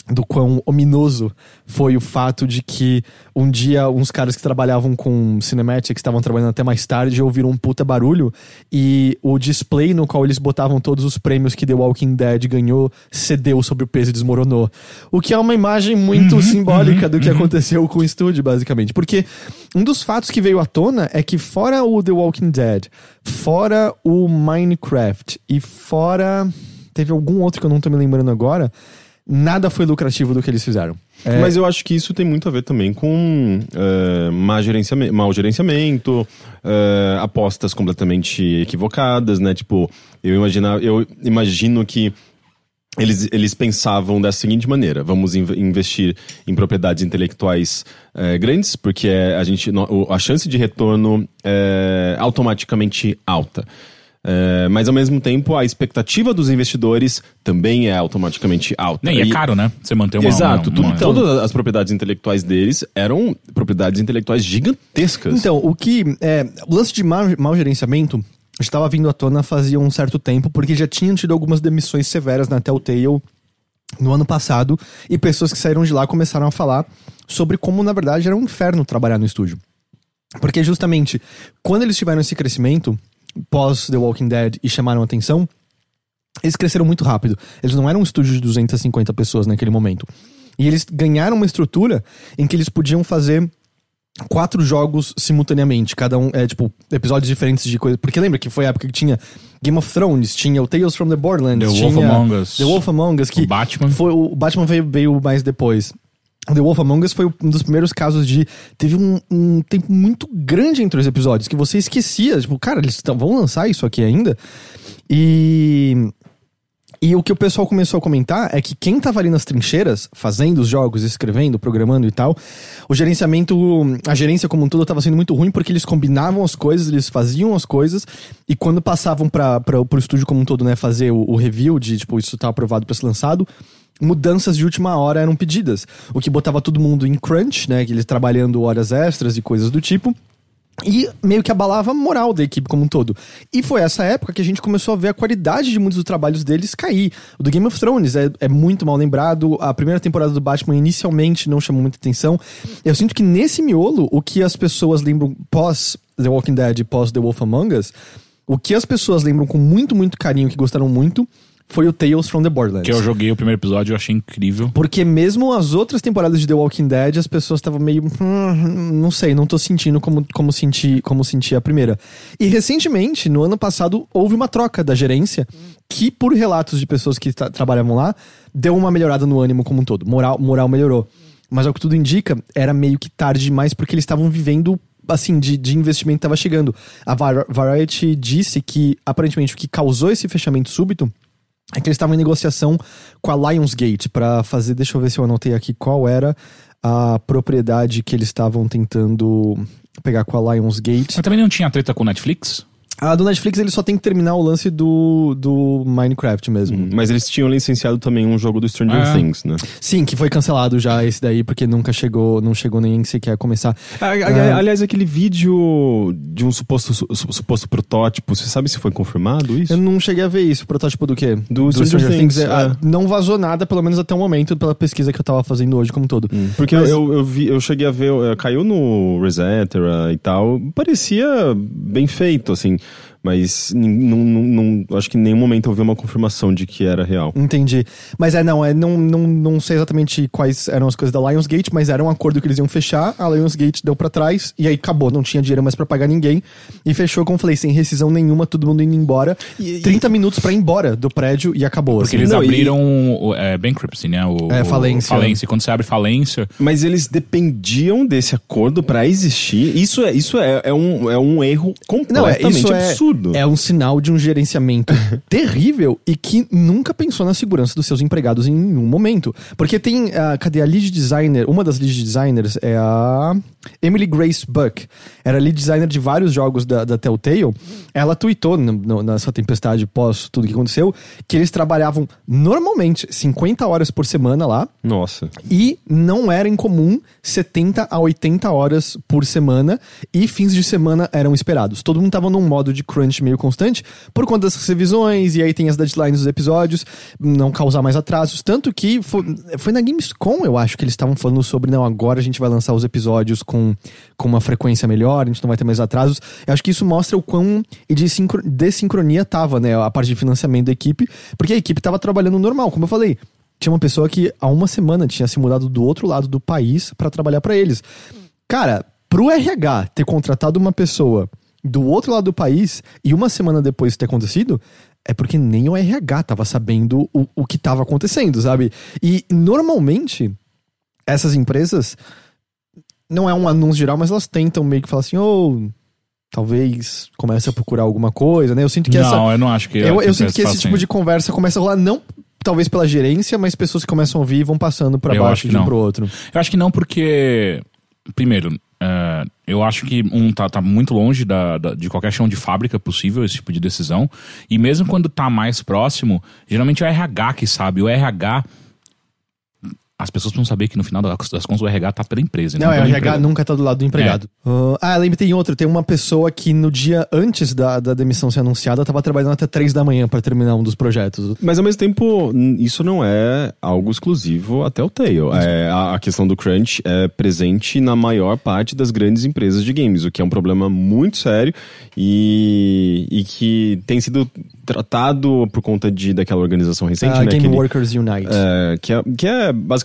Do quão ominoso foi o fato de que um dia uns caras que trabalhavam com Cinematic estavam trabalhando até mais tarde ouviram um puta barulho e o display no qual eles botavam todos os prêmios que The Walking Dead ganhou cedeu sobre o peso e desmoronou. O que é uma imagem muito simbólica do que aconteceu com o estúdio, basicamente. Porque um dos fatos que veio à tona é que, fora o The Walking Dead, fora o Minecraft e fora. Teve algum outro que eu não tô me lembrando agora. Nada foi lucrativo do que eles fizeram. É, Mas eu acho que isso tem muito a ver também com eh, má gerenciamento, mau gerenciamento, eh, apostas completamente equivocadas, né? Tipo, eu, imagina, eu imagino que eles, eles pensavam da seguinte maneira: vamos inv- investir em propriedades intelectuais eh, grandes, porque é, a, gente, a chance de retorno é automaticamente alta. Eh, mas ao mesmo tempo, a expectativa dos investidores também é automaticamente alta. Nem, é E- caro, né? Você manter uma. Exato, uma, tudo- uma- todas as propriedades intelectuais deles eram propriedades intelectuais gigantescas. Então, o que. É, o lance de mau, mau gerenciamento estava vindo à tona fazia um certo tempo, porque já tinham tido algumas demissões severas na Telltale no ano passado, e pessoas que saíram de lá começaram a falar sobre como, na verdade, era um inferno trabalhar no estúdio. Porque justamente, quando eles tiveram esse crescimento, pós The Walking Dead, e chamaram atenção, eles cresceram muito rápido. Eles não eram um estúdio de 250 pessoas naquele momento. E eles ganharam uma estrutura em que eles podiam fazer quatro jogos simultaneamente, cada um é tipo episódios diferentes de coisa. Porque lembra que foi a época que tinha Game of Thrones, tinha o Tales from the Borderlands, The tinha Wolf Among Us. The Wolf Among Us, que O Batman. foi o Batman veio, veio mais depois. The Wolf Among Us foi um dos primeiros casos de. Teve um, um tempo muito grande entre os episódios que você esquecia. Tipo, cara, eles tão- vão lançar isso aqui ainda? E. E o que o pessoal começou a comentar é que quem tava ali nas trincheiras, fazendo os jogos, escrevendo, programando e tal, o gerenciamento, a gerência como um todo tava sendo muito ruim porque eles combinavam as coisas, eles faziam as coisas, e quando passavam para pro estúdio como um todo, né, fazer o, o review de, tipo, isso tá aprovado para ser lançado, mudanças de última hora eram pedidas. O que botava todo mundo em crunch, né, eles trabalhando horas extras e coisas do tipo. E meio que abalava a moral da equipe como um todo. E foi essa época que a gente começou a ver a qualidade de muitos dos trabalhos deles cair. O do Game of Thrones é, é muito mal lembrado. A primeira temporada do Batman inicialmente não chamou muita atenção. Eu sinto que nesse miolo, o que as pessoas lembram pós The Walking Dead e pós The Wolf Among Us, o que as pessoas lembram com muito, muito carinho, que gostaram muito, foi o Tales from the Borderlands. Que eu joguei o primeiro episódio e achei incrível. Porque mesmo as outras temporadas de The Walking Dead, as pessoas estavam meio. "Hum, não sei, não tô sentindo como, como, senti, como senti a primeira. E recentemente, no ano passado, houve uma troca da gerência, que, por relatos de pessoas que tra- trabalhavam lá, deu uma melhorada no ânimo como um todo. Moral, moral melhorou. Mas ao que tudo indica, era meio que tarde demais, porque eles estavam vivendo. Assim, de, de investimento estava chegando. A Var- Variety disse que, aparentemente, o que causou esse fechamento súbito é que eles estavam em negociação com a Lionsgate pra fazer. Deixa eu ver se eu anotei aqui qual era a propriedade que eles estavam tentando pegar com a Lionsgate. Mas também não tinha treta com Netflix? A do Netflix eles só tem que terminar o lance do, do Minecraft mesmo. Mas eles tinham licenciado também um jogo do Stranger Ah. Things, né? Sim, que foi cancelado já esse daí, porque nunca chegou, não chegou nem sequer a começar. A- a- Aliás, aquele vídeo de um suposto, su- suposto protótipo, você sabe se foi confirmado isso? Eu não cheguei a ver isso, o protótipo do quê? Do Stranger Things, é, é. ah, não vazou nada, pelo menos até o momento, pela pesquisa que eu tava fazendo hoje como um todo. Porque Mas- eu, eu, vi, eu cheguei a ver, eh, caiu no Resetera e tal, parecia bem feito, assim, mas não, não, não- acho que em nenhum momento eu vi uma confirmação de que era real. Entendi. Mas é, não, é, não, não, não sei exatamente quais eram as coisas da Lionsgate, mas era um acordo que eles iam fechar, a Lionsgate deu pra trás, e aí acabou, não tinha dinheiro mais pra pagar ninguém, e fechou, como eu falei, sem rescisão nenhuma, todo mundo indo embora. 30 minutos pra ir embora do prédio e acabou. Porque assim. eles Não, e- abriram o, é, bankruptcy, né? O, É, o- falência. falência. Quando você abre falência, Mas eles dependiam desse acordo pra existir. Isso é, isso é, é, um, é um erro Não, é, completamente é, absurdo. Tudo. É um sinal de um gerenciamento terrível e que nunca pensou na segurança dos seus empregados em nenhum momento. Porque tem, a cadê a lead designer? Uma das lead designers é a Emily Grace Buck. Era lead designer de vários jogos da, da Telltale. Ela tweetou no- no- nessa tempestade pós tudo que aconteceu que eles trabalhavam normalmente 50 horas por semana lá. Nossa. E não era incomum 70 a 80 horas por semana e fins de semana eram esperados. Todo mundo tava num modo de crunch meio constante por conta dessas revisões e aí tem as deadlines dos episódios, não causar mais atrasos. Tanto que foi, foi na Gamescom, eu acho, que eles estavam falando sobre, não, agora a gente vai lançar os episódios com, com uma frequência melhor, a gente não vai ter mais atrasos. Eu acho que isso mostra o quão de sincro- tava, né, a parte de financiamento da equipe, porque a equipe tava trabalhando normal, como eu falei. Tinha uma pessoa que há uma semana tinha se mudado do outro lado do país pra trabalhar pra eles. Cara, pro RH ter contratado uma pessoa do outro lado do país e uma semana depois isso ter acontecido, é porque nem o RH tava sabendo o, o que tava acontecendo, sabe? E normalmente essas empresas não é um anúncio geral, mas elas tentam meio que falar assim, ô, talvez comece a procurar alguma coisa, né? Eu sinto que essa não, eu não acho que. eu, eu sinto que esse fazem tipo de conversa começa a rolar, não talvez pela gerência, mas pessoas que começam a ouvir e vão passando Eu baixo de um não. pro outro. Eu acho que não, porque. Primeiro, é, eu acho que um tá, tá muito longe da, da- de qualquer chão de fábrica possível esse tipo de decisão. E mesmo quando tá mais próximo, geralmente é o RH que sabe. O RH. As pessoas precisam saber que no final das contas o RH tá pela empresa. Não, é, o RH empregado. nunca tá do lado do empregado. Uh, ah, lembra, tem outro. Tem uma pessoa que no dia antes da, da demissão ser anunciada tava trabalhando até três da manhã pra terminar um dos projetos. Mas ao mesmo tempo, isso não é algo exclusivo até o Tale. É, a, a questão do crunch é presente na maior parte das grandes empresas de games, o que é um problema muito sério e, e que tem sido tratado por conta de daquela organização recente, A né? Game aquele- Workers Unite. é, que, é, que é basicamente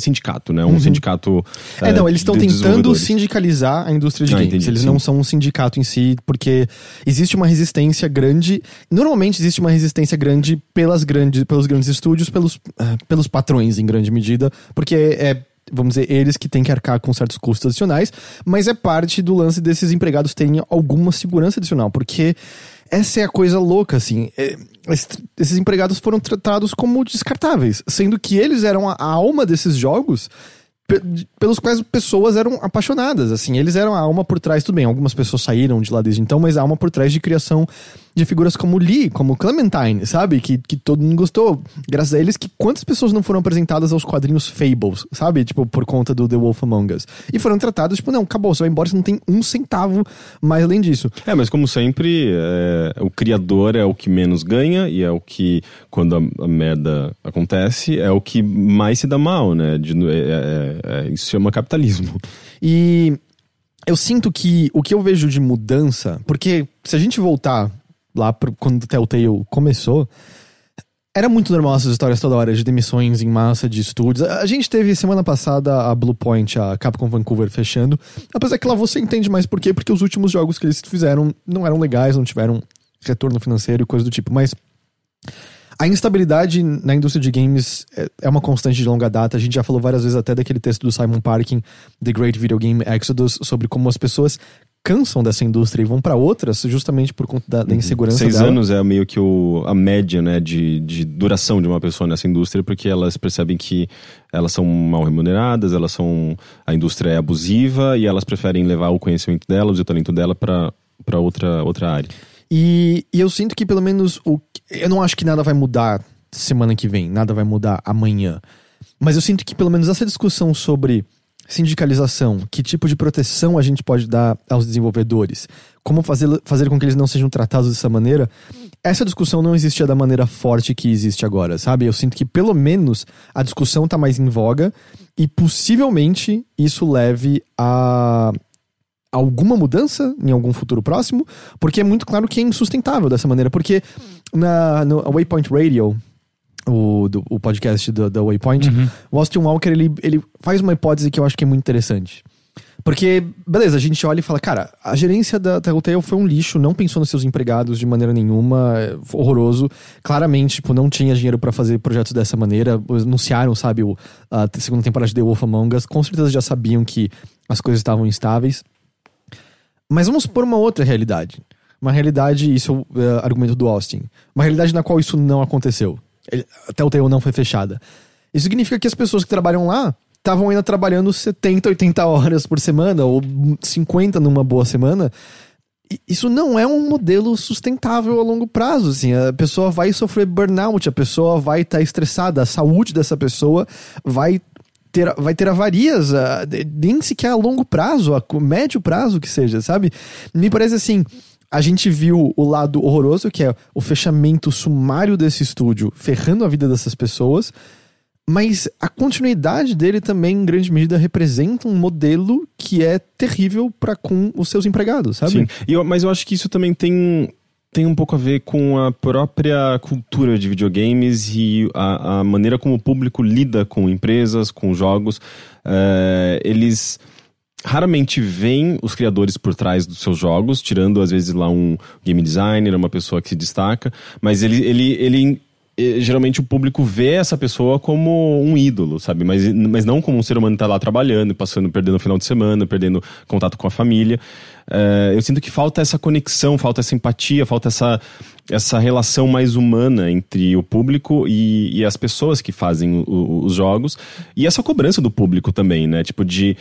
sindicato, né? Um sindicato. Uhum. É, não, eles estão de tentando sindicalizar a indústria de Ah, games. entendi, eles sim. não são um sindicato em si, porque existe uma resistência grande. Normalmente existe uma resistência grande pelas grandes, pelos grandes estúdios, pelos, ah, pelos patrões, em grande medida, porque é. Vamos dizer, eles que têm que arcar com certos custos adicionais, mas é parte do lance desses empregados terem alguma segurança adicional, porque essa é a coisa louca, assim. É, es- esses empregados foram tratados como descartáveis, sendo que eles eram a, a alma desses jogos pe- pelos quais pessoas eram apaixonadas, assim, eles eram a alma por trás, tudo bem, algumas pessoas saíram de lá desde então, mas a alma por trás de criação de figuras como Lee, como Clementine, sabe, que, que todo mundo gostou, graças a eles, que quantas pessoas não foram apresentadas aos quadrinhos Fables, sabe, tipo, por conta do The Wolf Among Us, e foram tratados, tipo, não, acabou, você vai embora, você não tem um centavo mais além disso. É, mas como sempre, é, o criador é o que menos ganha e é o que, quando a, a merda acontece, é o que mais se dá mal, né? De- é- é- é- isso chama capitalismo. E eu sinto que o que eu vejo de mudança, porque se a gente voltar lá pro, quando o Telltale começou, era muito normal essas histórias toda hora de demissões em massa de estúdios. A gente teve semana passada a Bluepoint, a Capcom Vancouver fechando. Apesar que lá você entende mais por quê, porque os últimos jogos que eles fizeram não eram legais, não tiveram retorno financeiro e coisa do tipo, mas a instabilidade na indústria de games é- é uma constante de longa data. A gente já falou várias vezes até daquele texto do Simon Parkin, The Great Video Game Exodus, sobre como as pessoas cansam dessa indústria e vão pra outras justamente por conta da, da insegurança Seis dela. anos é meio que o, a média, né, de, de duração de uma pessoa nessa indústria, porque elas percebem que elas são mal remuneradas, elas são. a indústria é abusiva e elas preferem levar o conhecimento delas e o talento dela pra outra, outra área. E, e eu sinto que pelo menos o. Eu não acho que nada vai mudar semana que vem, nada vai mudar amanhã. Mas eu sinto que pelo menos essa discussão sobre sindicalização, que tipo de proteção a gente pode dar aos desenvolvedores, como fazer, fazer com que eles não sejam tratados dessa maneira, essa discussão não existia da maneira forte que existe agora, sabe? Eu sinto que pelo menos a discussão tá mais em voga e possivelmente isso leve a alguma mudança em algum futuro próximo, porque é muito claro que é insustentável dessa maneira, porque na no Waypoint Radio, o, do- o podcast da da Waypoint, o Austin Walker, ele, ele faz uma hipótese que eu acho que é muito interessante. Porque, beleza, a gente olha e fala, cara, a gerência da Telltale foi um lixo, não pensou nos seus empregados de maneira nenhuma, é horroroso. Claramente, tipo, não tinha dinheiro pra fazer projetos dessa maneira. Anunciaram, sabe, o, a segunda temporada de The Wolf Among Us, com certeza já sabiam que as coisas estavam instáveis. Mas vamos por uma outra realidade. uma realidade, isso é o eh, argumento do Austin, uma realidade na qual isso não aconteceu. Até o Telltale não foi fechada. Isso significa que as pessoas que trabalham lá estavam ainda trabalhando 70, 80 horas por semana, ou 50 numa boa semana. Isso não é um modelo sustentável a longo prazo. Assim, a pessoa vai sofrer burnout, a pessoa vai estar estressada, a saúde dessa pessoa vai ter, vai ter avarias, nem sequer a longo prazo, a médio prazo que seja, sabe? Me parece assim. A gente viu o lado horroroso, que é o fechamento sumário desse estúdio, ferrando a vida dessas pessoas. Mas a continuidade dele também, em grande medida, representa um modelo que é terrível para com os seus empregados, sabe? Sim, eu- mas eu acho que isso também tem, tem um pouco a ver com a própria cultura de videogames e a, a maneira como o público lida com empresas, com jogos. É, eles raramente veem os criadores por trás dos seus jogos, tirando às vezes lá um game designer, uma pessoa que se destaca, mas ele, ele, ele eh, geralmente o público vê essa pessoa como um ídolo, sabe? Mas, mas não como um ser humano que tá lá trabalhando, passando, perdendo o final de semana, perdendo contato com a família. Eh, eu sinto que falta essa conexão, falta essa empatia, falta essa, essa relação mais humana entre o público e, e as pessoas que fazem o- o- os jogos. E essa cobrança do público também, né? Tipo, de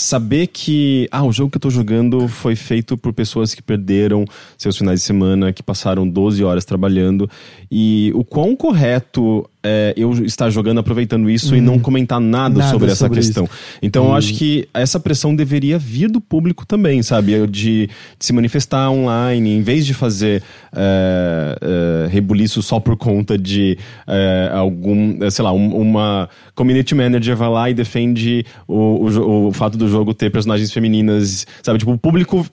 saber que ah, o jogo que eu tô jogando foi feito por pessoas que perderam seus finais de semana, que passaram 12 horas trabalhando e o quão correto é eu estar jogando aproveitando isso e não comentar nada, Nada sobre essa sobre questão. isso. Então eu acho que essa pressão deveria vir do público também, sabe? De, de se manifestar online, em vez de fazer é, é, rebuliço só por conta de é, algum, é, sei lá, um- uma community manager vai lá e defende o, o, o fato do jogo ter personagens femininas, sabe? Tipo, o público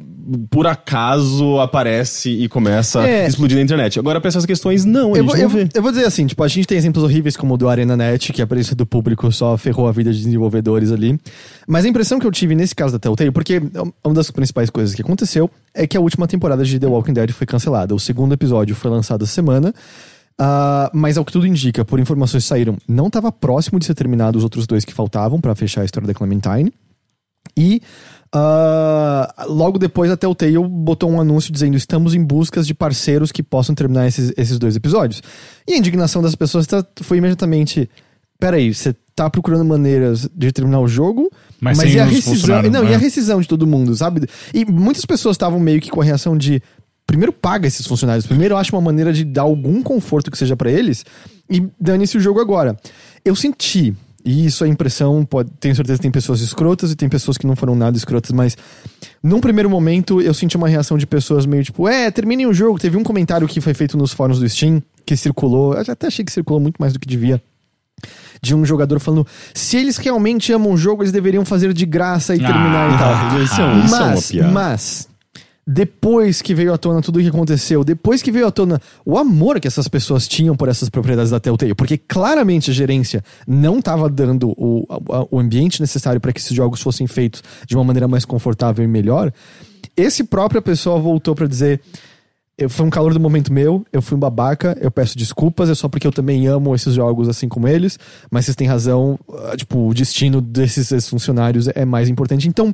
por acaso aparece e começa É. a explodir na internet. Agora, pra essas questões, não, a Eu gente vou, não eu, vê. eu vou dizer assim, tipo, a gente tem exemplos horríveis como o do ArenaNet, que a presença do público só ferrou a vida de desenvolvedores ali. Mas a impressão que eu tive nesse caso da Telltale, porque uma das principais coisas que aconteceu é que a última temporada de The Walking Dead foi cancelada. O segundo episódio foi lançado essa semana. ah, mas ao que tudo indica, por informações que saíram, não estava próximo de ser terminado os outros dois que faltavam pra fechar a história da Clementine. E ah, logo depois a Telltale botou um anúncio dizendo estamos em buscas de parceiros que possam terminar esses, esses dois episódios. E a indignação das pessoas tá- foi imediatamente: peraí, você tá procurando maneiras de terminar o jogo, Mas mas, e a rescisão? Não, né? e a rescisão de todo mundo, sabe? E muitas pessoas estavam meio que com a reação de. Primeiro paga esses funcionários, primeiro acha uma maneira de dar algum conforto que seja pra eles e dane-se o jogo agora. Eu senti, e isso é impressão, pode, tenho certeza que tem pessoas escrotas e tem pessoas que não foram nada escrotas, mas num primeiro momento eu senti uma reação de pessoas meio tipo, é, terminem o jogo. Teve um comentário que foi feito nos fóruns do Steam, que circulou, eu até achei que circulou muito mais do que devia. De um jogador falando: se eles realmente amam o jogo, eles deveriam fazer de graça e terminar e tal. Ah, isso é um- isso é uma mas, piada. mas, depois que veio à tona tudo o que aconteceu, depois que veio à tona o amor que essas pessoas tinham por essas propriedades da Telltale, porque claramente a gerência não estava dando o, o ambiente necessário para que esses jogos fossem feitos de uma maneira mais confortável e melhor, esse própria pessoa voltou para dizer. Eu, foi um calor do momento meu, eu fui um babaca, eu peço desculpas, é só porque eu também amo esses jogos assim como eles, mas vocês têm razão, ah, tipo, o destino desses funcionários é mais importante. Então,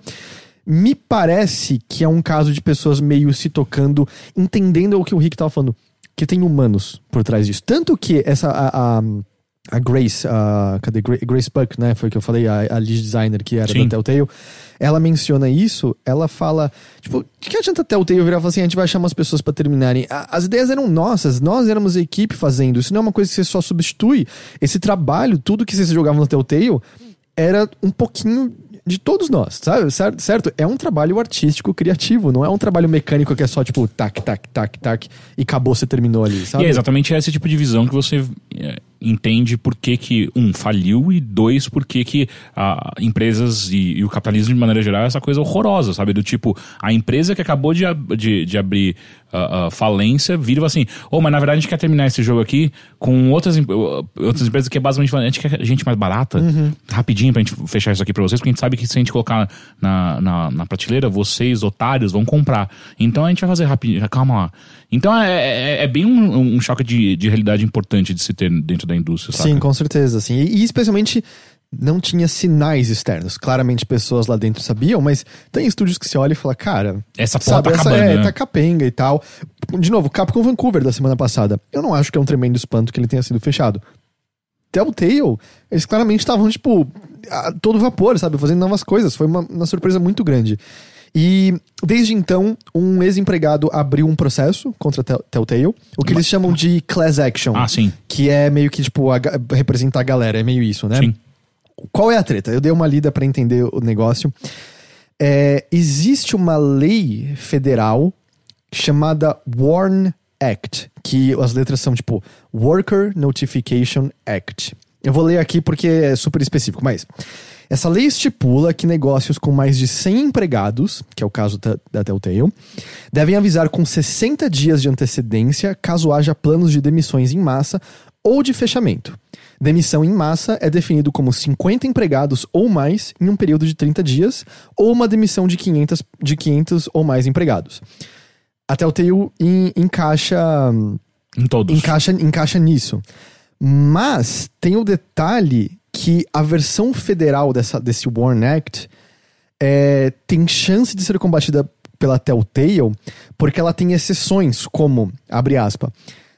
me parece que é um caso de pessoas meio se tocando, entendendo o que o Rick tava falando, que tem humanos por trás disso. Tanto que essa. A, a, a Grace, a, cadê? Gra- Grace Buck, né? Foi o que eu falei, a, a lead designer que era Sim. da Telltale. Ela menciona isso, ela fala, tipo, de que adianta a Telltale virar e falar assim, a gente vai chamar as pessoas pra terminarem. A- As ideias eram nossas, nós éramos a equipe fazendo. Isso não é uma coisa que você só substitui. Esse trabalho, tudo que vocês jogavam na Telltale, era um pouquinho de todos nós, sabe? Cer- Certo? É um trabalho artístico, criativo, não é um trabalho mecânico que é só tipo tac, tac, tac, tac e acabou, você terminou ali, sabe? E é exatamente esse tipo de visão que você é, entende por que, que, um, faliu e dois, por que, que ah, empresas e, e o capitalismo de maneira geral é essa coisa horrorosa, sabe? Do tipo, a empresa que acabou de, de, de abrir ah, ah, falência vira assim, oh, mas na verdade a gente quer terminar esse jogo aqui com outras, outras empresas que é basicamente a gente quer gente mais barata, rapidinho pra gente fechar isso aqui pra vocês, porque a gente sabe que se a gente colocar na, na, na prateleira, vocês, otários, vão comprar. Então a gente vai fazer rapidinho, calma lá. Então é, é, é bem um, um choque de, de realidade importante de se ter dentro da indústria, sabe? Sim, com certeza, assim. E, e especialmente não tinha sinais externos. Claramente pessoas lá dentro sabiam, mas tem estúdios que você olha e fala, cara, Essa porra sabe, tá essa acabando, é, né? tá capenga e tal. De novo, Capcom Vancouver da semana passada. Eu não acho que é um tremendo espanto que ele tenha sido fechado. Telltale, eles claramente estavam, tipo, a todo vapor, sabe? Fazendo novas coisas. Foi uma, uma surpresa muito grande. E desde então, um ex-empregado abriu um processo contra a Tell- Telltale, o que eles chamam de class action. Ah, sim. Que é meio que, tipo, a representar a galera, é meio isso, né? Sim. Qual é a treta? Eu dei uma lida pra entender o negócio. É, existe uma lei federal chamada WARN Act, que as letras são tipo Worker Notification Act. Eu vou ler aqui porque é super específico, mas essa lei estipula que negócios com mais de 100 empregados, que é o caso da, Telltale, devem avisar com 60 dias de antecedência caso haja planos de demissões em massa ou de fechamento. Demissão em massa é definido como 50 empregados ou mais em um período de 30 dias, ou uma demissão de 500, de 500 ou mais empregados. A Telltale en- encaixa, Em todos. encaixa, encaixa nisso. Mas tem o detalhe que a versão federal dessa, desse Warn Act é, tem chance de ser combatida pela Telltale porque ela tem exceções como, abre aspas,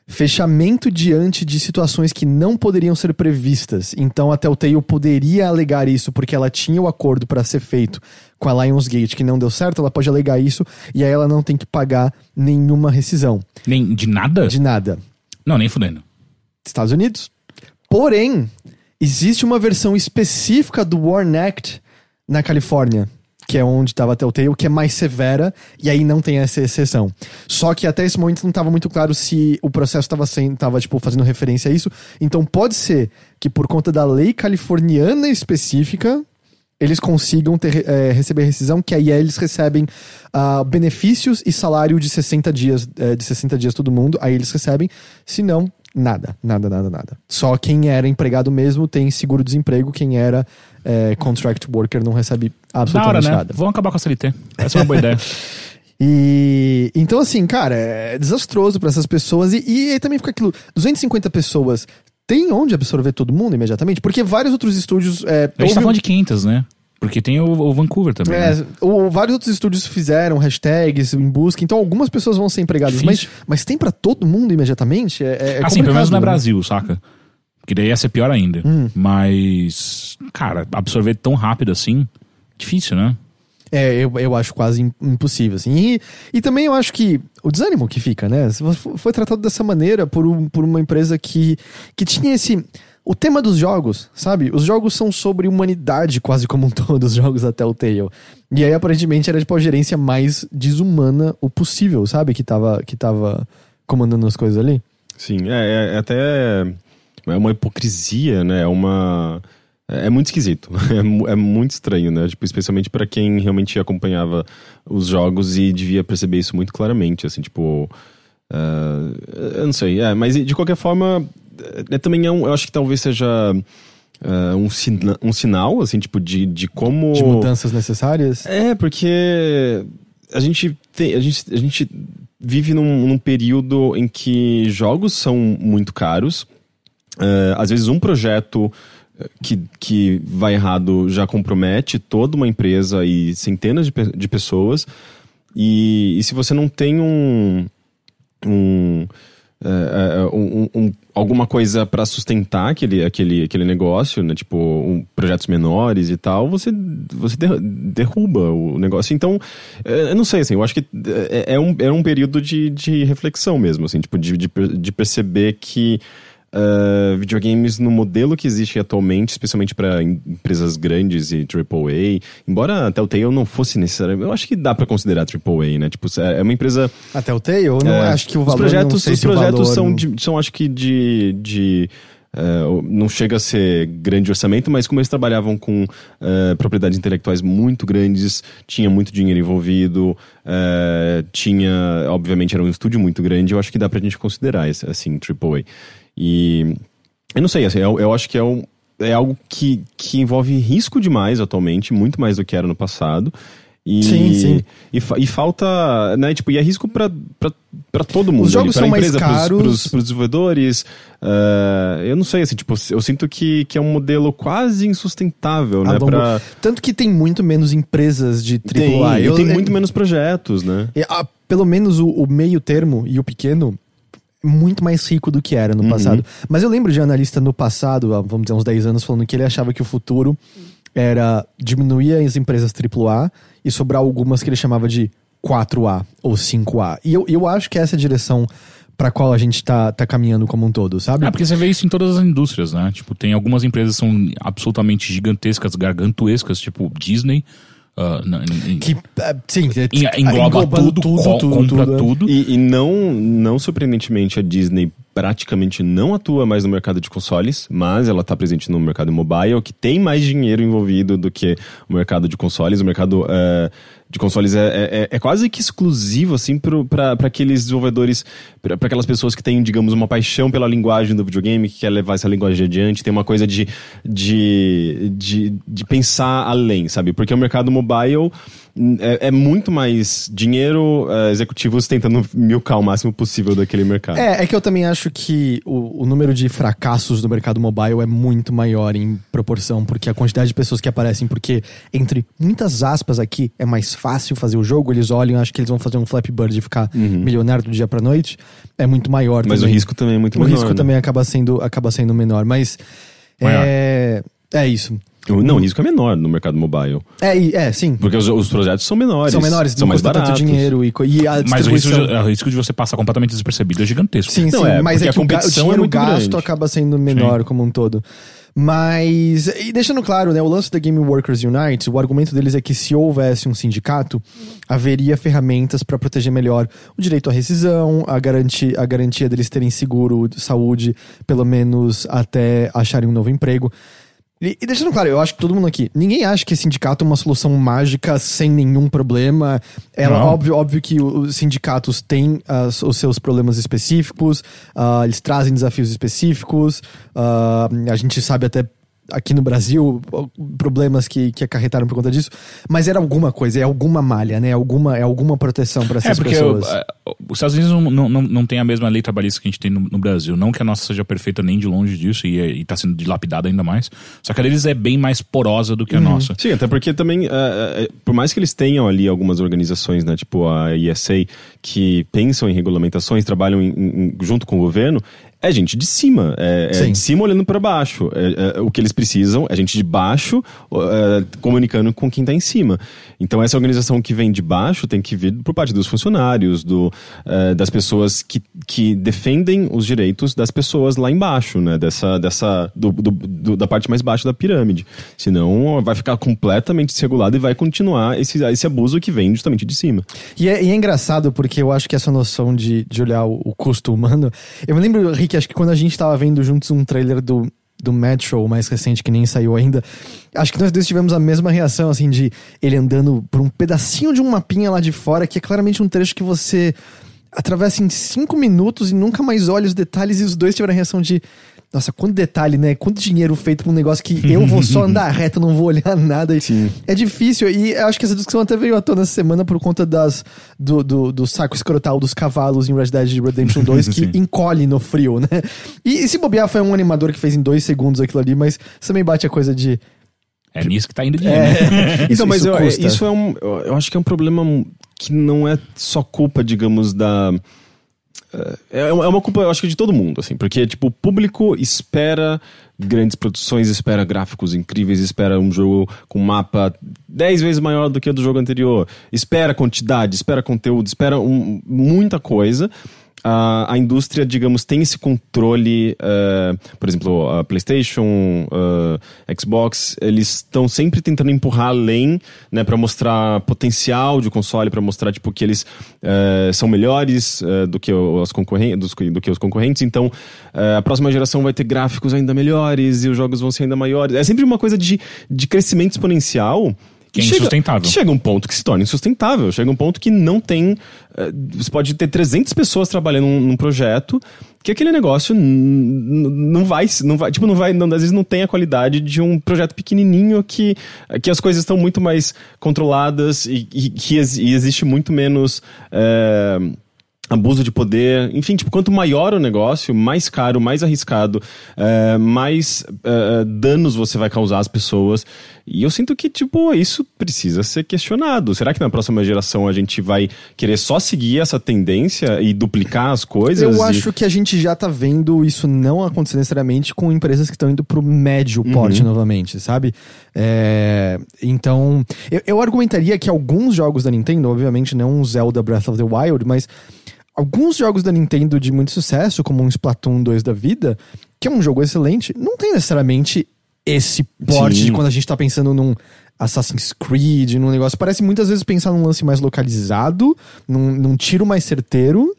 fechamento diante de situações que não poderiam ser previstas. Então a Telltale poderia alegar isso porque ela tinha o acordo para ser feito com a Lionsgate que não deu certo, ela pode alegar isso e aí ela não tem que pagar nenhuma rescisão Nem, de nada? de nada. Não, nem fudendo. Estados Unidos. Porém, existe uma versão específica do Warn Act na Califórnia, que é onde estava a Telltale, que é mais severa, e aí não tem essa exceção. Só que até esse momento não estava muito claro se o processo estava sendo, tava, tipo, fazendo referência a isso. Então pode ser que por conta da lei californiana específica, eles consigam ter, eh, receber rescisão, que aí eles recebem ah, benefícios e salário de 60 dias, eh, de 60 dias todo mundo, aí eles recebem, se não, nada, nada, nada, nada. Só quem era empregado mesmo tem seguro-desemprego, quem era eh, contract worker não recebe Da hora, absolutamente né? nada. Vamos acabar com a CLT. Essa é uma boa ideia. E então, assim, cara, é desastroso pra essas pessoas. E, e aí também fica aquilo: 250 pessoas tem onde absorver todo mundo imediatamente? Porque vários outros estúdios. É, A gente tá houve- falando de 500, né? Porque tem o, o Vancouver também. É, né? o- vários outros estúdios fizeram hashtags em busca, então algumas pessoas vão ser empregadas, mas, Difícil. mas tem pra todo mundo imediatamente? É, é assim, complicado, pelo menos não é né? Brasil, saca? Que daí ia ser pior ainda. Hum. Mas, cara, absorver tão rápido assim, difícil, né? É, eu, eu acho quase im- impossível, assim. E, e também eu acho que o desânimo que fica, né? Foi tratado dessa maneira por, um- por uma empresa que, que tinha esse. O tema dos jogos, sabe? Os jogos são sobre humanidade, quase como um todo, os jogos da Telltale. E aí, aparentemente, era tipo a gerência mais desumana o possível, sabe? Que tava, que tava comandando as coisas ali. Sim, é, é até é uma hipocrisia, né? É uma é muito esquisito, é, é muito estranho, né? Tipo, especialmente pra quem realmente acompanhava os jogos e devia perceber isso muito claramente, assim, tipo, ah, eu não sei, é, mas de qualquer forma, é, também é um, eu acho que talvez seja ah, um, sina- um sinal, assim, tipo, de, de como De mudanças necessárias. é, porque a gente, tem, a gente, a gente vive num, num período em que jogos são muito caros. É, às vezes um projeto que, que vai errado já compromete toda uma empresa e centenas de, de pessoas. E, e se você não tem um. Um, é, um- um- alguma coisa para sustentar aquele, aquele, aquele negócio, né? Tipo, um- projetos menores e tal, você, você der- derruba o negócio. Então, eu não sei, assim, eu acho que é, é um, é um período de, de reflexão mesmo, assim, tipo, de, de, de perceber que ah, videogames no modelo que existe atualmente, especialmente para empresas grandes e AAA, embora a Telltale não fosse necessariamente, eu acho que dá para considerar AAA, né? Tipo, é uma empresa A Telltale, eu não é, acho que o os valor projetos, os se o projetos valor são, de- são, acho que de. de é, não chega a ser grande orçamento, mas como eles trabalhavam com é, propriedades intelectuais muito grandes, tinha muito dinheiro envolvido, é, tinha, obviamente, era um estúdio muito grande, eu acho que dá pra gente considerar esse, assim, AAA. E eu não sei, assim, eu, eu acho que é, um, é algo que, que envolve risco demais atualmente, muito mais do que era no passado. E, Sim, sim. E, e falta, né, tipo, e é risco pra, pra, pra todo mundo. jogos ali, são mais empresa, pros- caros. Pros, pros desenvolvedores. eh, eu não sei, assim, tipo, eu sinto que, que é um modelo quase insustentável, a né? Pra, Tanto que tem muito menos empresas de tem, AAA. e Eu- tem é- muito menos projetos, né? é, ah, pelo menos o, o meio termo e o pequeno muito mais rico do que era no passado. Mas eu lembro de analista no passado, vamos dizer uns 10 anos, falando que ele achava que o futuro era diminuir as empresas AAA e sobrar algumas que ele chamava de 4A ou 5A. E eu, eu acho que essa é a direção pra qual a gente tá, tá caminhando como um todo, sabe? É, porque você vê isso em todas as indústrias, né? Tipo, tem algumas empresas que são absolutamente gigantescas, gargantuescas, tipo Disney. Ah, na- em- Que, é, sim, é, em- engloba englobando tudo, co- compra é. tudo. E, e não, não surpreendentemente, a Disney praticamente não atua mais no mercado de consoles, mas ela está presente no mercado mobile, que tem mais dinheiro envolvido do que o mercado de consoles. O mercado eh, de consoles é, é, é quase que exclusivo, assim, para aqueles desenvolvedores, para aquelas pessoas que têm, digamos, uma paixão pela linguagem do videogame, que quer levar essa linguagem adiante, tem uma coisa de, de, de, de pensar além, sabe? Porque o mercado mobile é, é muito mais dinheiro, eh, executivos tentando milcar o máximo possível daquele mercado. É, é que eu também acho que o, o número de fracassos do mercado mobile é muito maior em proporção, porque a quantidade de pessoas que aparecem, porque, entre muitas aspas aqui, é mais fácil fazer o jogo, eles olham, acho que eles vão fazer um Flappy Bird e ficar milionário do dia pra noite, é muito maior Uhum. Mas o também. risco também é muito O menor. risco né? também acaba sendo, acaba sendo menor, mas Maior. é, é isso. Não, o risco é menor no mercado mobile. É, é sim. Porque os, os projetos são menores. São menores, são não mais custa baratos. tanto dinheiro e, e a Mas o risco, o risco de você passar completamente despercebido é gigantesco. Sim, Não, sim, é, mas porque é a que o, ga- o competição é dinheiro muito gasto grande. acaba sendo menor como um todo. Mas, e deixando claro, né, o lance da Game Workers Unite, o argumento deles é que se houvesse um sindicato, haveria ferramentas para proteger melhor o direito à rescisão, a, garanti a garantia deles terem seguro de saúde, pelo menos até acharem um novo emprego. E, e deixando claro, eu acho que todo mundo aqui, ninguém acha que sindicato é uma solução mágica sem nenhum problema. Ela, Não. óbvio, óbvio que os sindicatos têm os seus problemas específicos, ah, eles trazem desafios específicos. ah, a gente sabe até aqui no Brasil problemas que, que acarretaram por conta disso, mas era alguma coisa, é alguma malha, né? Alguma, é alguma proteção para É, essas porque pessoas. é, os Estados Unidos não, não, não, não tem a mesma lei trabalhista que a gente tem no, no Brasil. Não que a nossa seja perfeita nem de longe disso e, é- e tá sendo dilapidada ainda mais. Só que a deles é bem mais porosa do que a Uhum. nossa. Sim, até porque também, é, é, é, por mais que eles tenham ali algumas organizações, né, tipo a ISA, que pensam em regulamentações, trabalham em- em- junto com o governo, é gente de cima, é, é de cima olhando para baixo. É, é, o que eles precisam é gente de baixo é, comunicando com quem está em cima. Então essa organização que vem de baixo tem que vir por parte dos funcionários, do, é, das pessoas que, que defendem os direitos das pessoas lá embaixo, né, dessa, dessa do, do- do- da parte mais baixa da pirâmide. Senão vai ficar completamente desregulado e vai continuar esse, esse abuso que vem justamente de cima. E é, e é engraçado porque eu acho que essa noção de, de olhar o, o custo humano. Eu me lembro, Rick, acho que quando a gente tava vendo juntos um trailer do, do Metro, o mais recente, que nem saiu ainda, acho que nós dois tivemos a mesma reação, assim, de ele andando por um pedacinho de um mapinha lá de fora, que é claramente um trecho que você atravessa em cinco minutos e nunca mais olha os detalhes, e os dois tiveram a reação de. Nossa, quanto detalhe, né? Quanto dinheiro feito pra um negócio que eu vou só andar reto, não vou olhar nada. E É difícil. E eu acho que essa discussão até veio à tona essa semana por conta das, do, do, do saco escrotal dos cavalos em Red Dead Redemption 2, que Sim. encolhe no frio, né? E, e se bobear, foi um animador que fez em dois segundos aquilo ali, mas também bate a coisa de. É nisso que tá indo dinheiro. né? É, Então, mas isso eu, custa. isso é um. Eu acho que é um problema que não é só culpa, digamos, da. É uma é uma culpa, eu acho que de todo mundo, assim, porque, tipo, o público espera grandes produções, espera gráficos incríveis, espera um jogo com mapa 10 vezes maior do que o do jogo anterior, espera quantidade, espera conteúdo, espera um- muita coisa. A, a indústria, digamos, tem esse controle, eh, por exemplo, a PlayStation, eh, Xbox, eles estão sempre tentando empurrar além, né, para mostrar potencial de console, para mostrar tipo que eles eh, são melhores do que os concorrentes, do que os concorrentes. Então, a próxima geração vai ter gráficos ainda melhores e os jogos vão ser ainda maiores. É sempre uma coisa de, de crescimento exponencial Que é chega, insustentável. Chega um ponto que se torna insustentável. Chega um ponto que não tem. eh, Você pode ter 300 pessoas trabalhando num, num projeto que aquele negócio não vai, não vai, tipo, não vai, não, às vezes não tem a qualidade de um projeto pequenininho que, que as coisas estão muito mais controladas e, e que ex- e existe muito menos eh, abuso de poder, enfim, tipo, quanto maior o negócio, mais caro, mais arriscado, eh, mais eh, danos você vai causar às pessoas. E eu sinto que, tipo, isso precisa ser questionado. Será que na próxima geração a gente vai querer só seguir essa tendência e duplicar as coisas? Eu e- acho que a gente já tá vendo isso não acontecer necessariamente com empresas que estão indo pro médio porte novamente, sabe? É, então, eu, eu argumentaria que alguns jogos da Nintendo, obviamente não Zelda Breath of the Wild, mas alguns jogos da Nintendo de muito sucesso, como um Splatoon 2 da vida, que é um jogo excelente, não tem necessariamente esse porte Sim. de quando a gente tá pensando num Assassin's Creed, num negócio. Parece muitas vezes pensar num lance mais localizado, num, num tiro mais certeiro.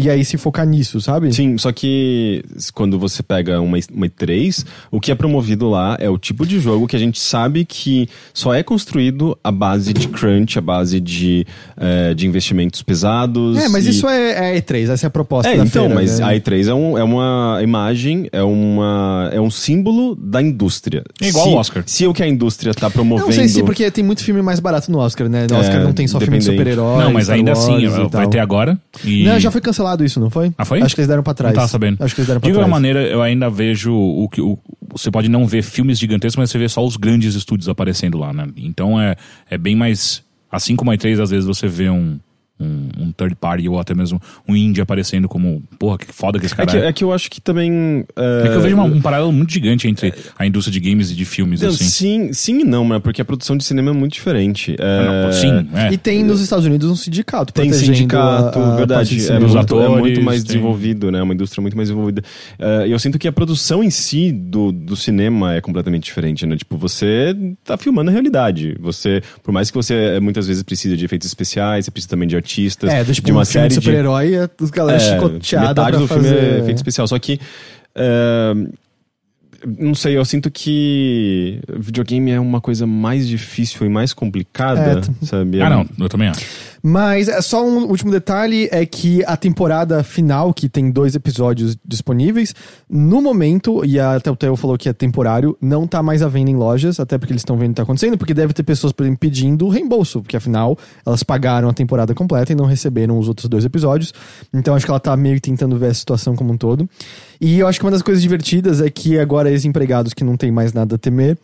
E aí se focar nisso, sabe? Sim, só que quando você pega uma, uma E3, o que é promovido lá é o tipo de jogo que a gente sabe que só é construído à base de crunch, à base de, eh, de investimentos pesados. É, mas e- isso é, é E3, essa é a proposta É, da então, feira, mas né? a E3 é, um- é uma imagem, é, uma, é um símbolo da indústria. É igual se, o Oscar. Se o que a indústria tá promovendo... Não sei se, porque tem muito filme mais barato no Oscar, né? No É, Oscar não tem só filme de super-heróis. Não, mas ainda assim, vai ter agora. E... Não, já foi cancelado isso, não foi? Ah, foi? Acho que eles deram pra trás. Não tava sabendo. Acho que eles deram pra De trás. maneira, eu ainda vejo o que. o- você pode não ver filmes gigantescos, mas você vê só os grandes estúdios aparecendo lá, né? Então é, é bem mais. Assim como a E3, às vezes você vê um, um, um third party ou até mesmo um indie aparecendo como. Porra, que foda que esse É cara que, é. é que eu acho que também... É que eu vejo uma- um paralelo muito gigante entre a indústria de games e de filmes, Não, assim. Sim, sim e não, né? Porque a produção de cinema é muito diferente. É, Não, Sim, é. E tem nos Estados Unidos um sindicato Tem sindicato, a- a verdade. de É muito, é atores, muito mais tem- desenvolvido, né? Uma indústria muito mais desenvolvida. E eu sinto que a produção em si do, do cinema é completamente diferente, né? Tipo, você tá filmando a realidade. Você, por mais que você eh, muitas vezes precise de efeitos especiais, você precisa também de artistas, É, do, tipo, de uma um série de de super-herói, é os galera é, chicoteada metade pra do fazer... filme é efeito especial. Só que. é, não sei, eu sinto que videogame é uma coisa mais difícil e mais complicada, É, sabe? Ah, não, eu também acho. Mas é só um último detalhe é que a temporada final, que tem dois episódios disponíveis, no momento, e a Telltale falou que é temporário, não tá mais à venda em lojas, até porque eles estão vendo o que tá acontecendo, porque deve ter pessoas, por exemplo, pedindo reembolso, porque afinal elas pagaram a temporada completa e não receberam os outros dois episódios. Então acho que ela tá meio tentando ver a situação como um todo. E eu acho que uma das coisas divertidas é que agora ex-empregados que não tem mais nada a temer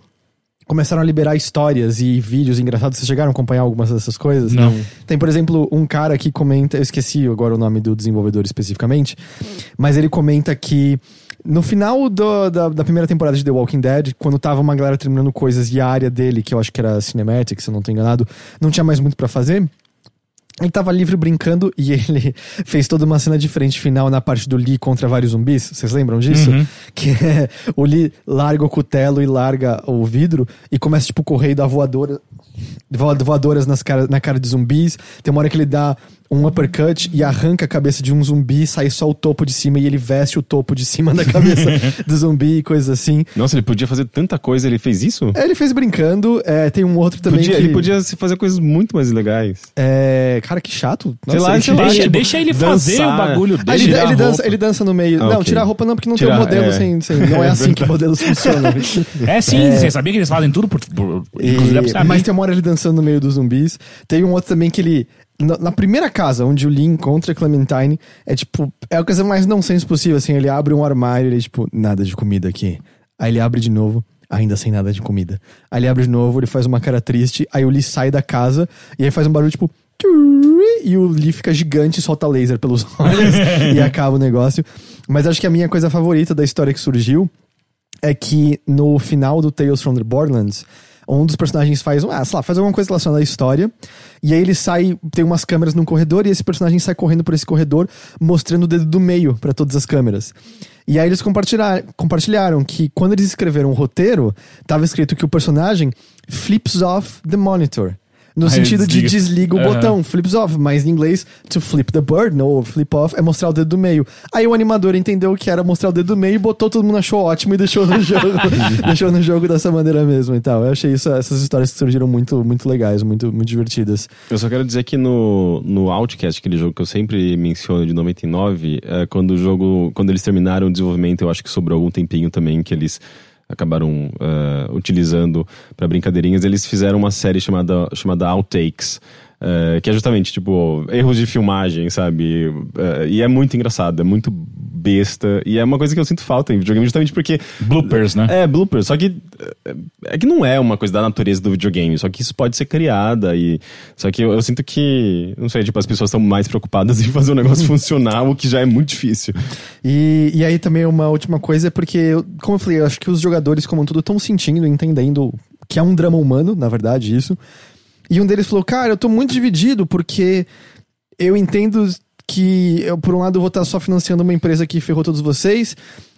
começaram a liberar histórias e vídeos engraçados. Vocês chegaram a acompanhar algumas dessas coisas? Não. Tem, por exemplo, um cara que comenta, eu esqueci agora o nome do desenvolvedor especificamente, mas ele comenta que no final do- da, da primeira temporada de The Walking Dead, quando tava uma galera terminando coisas e a área dele, que eu acho que era Cinematic, se eu não tô enganado, não tinha mais muito pra fazer. Ele tava livre brincando e ele fez toda uma cena diferente final na parte do Lee contra vários zumbis. Vocês lembram disso? Que é o Lee larga o cutelo e larga o vidro e começa, tipo, correr e dar voadora, voa- voadoras nas cara, na cara de zumbis. Tem uma hora que ele dá um uppercut e arranca a cabeça de um zumbi, sai só o topo de cima e ele veste o topo de cima da cabeça do zumbi e coisas assim. Nossa, ele podia fazer tanta coisa, ele fez isso? É, Ele fez brincando. é, tem um outro também Podia- que... Ele podia se fazer coisas muito mais legais. É, cara, que chato. Sei lá, ele sei lá, deixa- tipo, deixa ele fazer dançar. o bagulho Ah, dele. ele, ele dança, ele dança no meio. Ah, não, ok. tirar a roupa não, porque não tem Tirar, um modelo é. sem, sem- Não é assim que modelos funcionam. É sim, você sabia que eles fazem tudo por. por pra E- mas tem uma hora ele dançando no meio dos zumbis. Tem um outro também que ele. Na, primeira casa, onde o Lee encontra a Clementine, é tipo. É a coisa mais nonsense possível. Assim, ele abre um armário ele, tipo, nada de comida aqui. Aí ele abre de novo, ainda sem nada de comida. Aí ele abre de novo, ele faz uma cara triste. Aí o Lee sai da casa e aí faz um barulho tipo. E o Lee fica gigante e solta laser pelos olhos e acaba o negócio. Mas acho que a minha coisa favorita da história que surgiu é que no final do Tales from the Borderlands, um dos personagens faz, ah, sei lá, faz alguma coisa relacionada à história, e aí ele sai, tem umas câmeras num corredor, e esse personagem sai correndo por esse corredor, mostrando o dedo do meio para todas as câmeras. E aí eles compartilharam, compartilharam que quando eles escreveram o roteiro, tava escrito que o personagem flips off the monitor. No Aí sentido de desliga. o Aham. botão, flips off, mas em inglês, to flip the bird, no, flip off, é mostrar o dedo do meio. Aí o animador entendeu que era mostrar o dedo do meio e botou, todo mundo achou ótimo e deixou no jogo, deixou no jogo dessa maneira mesmo e tal. Eu achei isso, essas histórias que surgiram muito, muito legais, muito, muito divertidas. Eu só quero dizer que no, no Outcast, aquele jogo que eu sempre menciono de 99, é, quando o jogo, quando eles terminaram o desenvolvimento, eu acho que sobrou algum tempinho também que eles acabaram é, utilizando pra brincadeirinhas, eles fizeram uma série chamada, chamada Outtakes. É, que é justamente, tipo, erros de filmagem, sabe? É, e é muito engraçado, é muito besta. E é uma coisa que eu sinto falta em videogame, justamente porque Bloopers, né? é, bloopers. Só que é, é que não é uma coisa da natureza do videogame, só que isso pode ser criada e só que eu, eu sinto que, não sei, tipo, as pessoas estão mais preocupadas em fazer o negócio funcionar, o que já é muito difícil. E, e aí também uma última coisa é porque, como eu falei, eu acho que os jogadores como um todo estão sentindo, entendendo que é um drama humano, na verdade, isso. E um deles falou, cara, eu tô muito dividido porque eu entendo que eu, por um lado, eu vou estar só financiando uma empresa que ferrou todos vocês,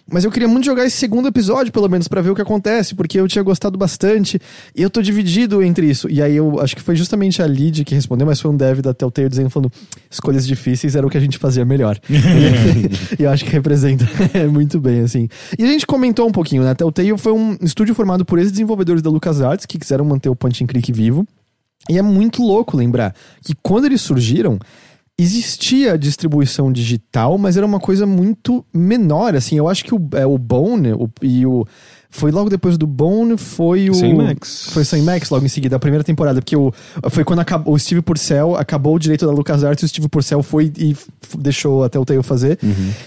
mas eu queria muito jogar esse segundo episódio, pelo menos, pra ver o que acontece, porque eu tinha gostado bastante, e eu tô dividido entre isso. E aí eu acho que foi justamente a Lid que respondeu, mas foi um dev da Telltale dizendo, falando, escolhas difíceis era o que a gente fazia melhor. e eu acho que representa muito bem, assim. E a gente comentou um pouquinho, né? A Telltale foi um estúdio formado por ex-desenvolvedores da LucasArts, que quiseram manter o point and click vivo. E é muito louco lembrar que quando eles surgiram, existia a distribuição digital, mas era uma coisa muito menor, assim. Eu acho que o, é, o Bone o- e o... Foi logo depois do Bone, foi o... Sem Max. Foi Sem Max logo em seguida, a primeira temporada, porque o, foi quando acabou, o Steve Purcell acabou o direito da LucasArts e o Steve Purcell foi e f- deixou até o Telltale fazer.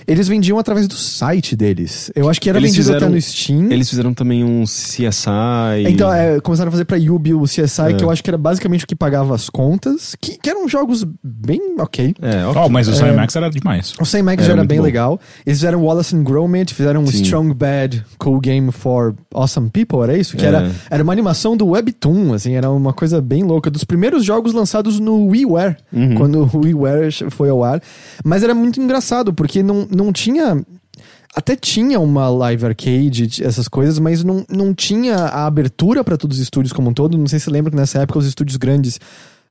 Eles vendiam através do site deles. Eu acho que era Eles vendido fizeram- até no Steam. Eles fizeram também um CSI. Então, é, começaram a fazer pra Yubi o CSI, É. que eu acho que era basicamente o que pagava as contas, que, que eram jogos bem ok. É, ok. Oh, mas o Sam Max era demais. O Sam Max Era já era bem bom. legal. Eles fizeram Wallace and Gromit, fizeram um Sim. Strong Bad Cool Game for Awesome People, era isso? Que É. era, era uma animação do Webtoon, assim, era uma coisa bem louca. Dos primeiros jogos lançados no WiiWare, Uhum. quando o WiiWare foi ao ar. Mas era muito engraçado, porque não, não tinha... Até tinha uma live arcade, essas coisas, mas não, não tinha a abertura para todos os estúdios como um todo. Não sei se você lembra que nessa época os estúdios grandes,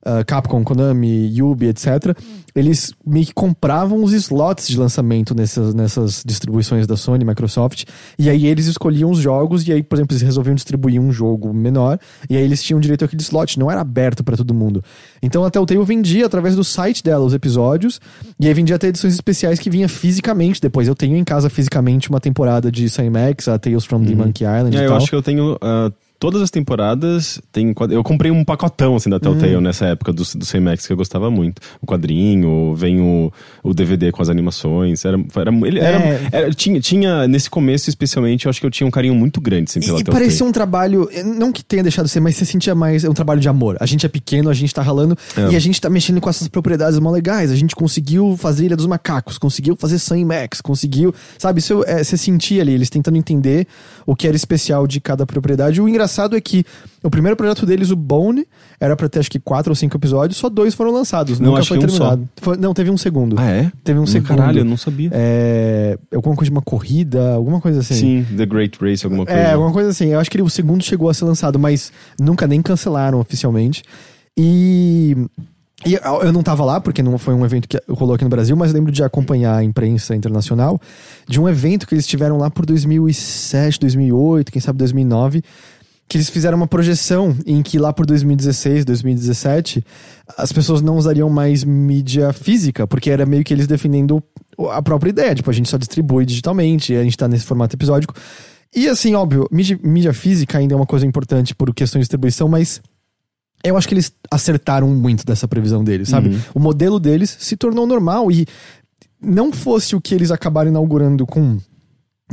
ah, Capcom, Konami, Yubi, etc., eles meio que compravam os slots de lançamento nessas, nessas distribuições da Sony, Microsoft, e aí eles escolhiam os jogos, e aí, por exemplo, eles resolviam distribuir um jogo menor, e aí eles tinham direito àquele slot, não era aberto para todo mundo. Então a Telltale vendia através do site dela os episódios, e aí vendia até edições especiais que vinha fisicamente depois. Eu tenho em casa fisicamente uma temporada de Sam Max, a Tales from the Monkey Island É, e eu tal. acho que eu tenho ah, todas as temporadas. Tem, eu comprei um pacotão assim da Telltale Hum. nessa época do, do CMX que eu gostava muito. O quadrinho, vem o, o DVD com as animações. Era, era, ele, era, É. era- tinha, tinha, nesse começo especialmente, eu acho que eu tinha um carinho muito grande assim, pela E, e parecia um trabalho, eh, não que tenha deixado de ser, mas você sentia mais, é um trabalho de amor. A gente é pequeno, a gente tá ralando É. e a gente tá mexendo com essas propriedades mó legais. A gente conseguiu fazer Ilha dos Macacos, conseguiu fazer Sam Max, conseguiu. Sabe, isso é, você sentia ali, eles tentando entender o que era especial de cada propriedade. O engraçado é que o primeiro projeto deles, o Bone, era pra ter acho que quatro ou cinco episódios, só dois foram lançados. Não, nunca foi um terminado. Foi- não, teve um segundo. Ah, é? Teve um Hum, segundo. Caralho, eu não sabia. É, alguma coisa de uma corrida, alguma coisa assim. Sim, The Great Race, alguma coisa. É, alguma coisa assim. Eu acho que ele- o segundo chegou a ser lançado, mas nunca nem cancelaram oficialmente. E. e eu não tava lá, porque não foi um evento que rolou aqui no Brasil, mas lembro de acompanhar a imprensa internacional de um evento que eles tiveram lá por 2007, 2008, quem sabe 2009, que eles fizeram uma projeção em que lá por 2016, 2017, as pessoas não usariam mais mídia física, porque era meio que eles defendendo a própria ideia, tipo, a gente só distribui digitalmente, a gente tá nesse formato episódico. E assim, óbvio, mídia, mídia física ainda é uma coisa importante por questão de distribuição, mas eu acho que eles acertaram muito dessa previsão deles, sabe? O modelo deles se tornou normal e não fosse o que eles acabaram inaugurando com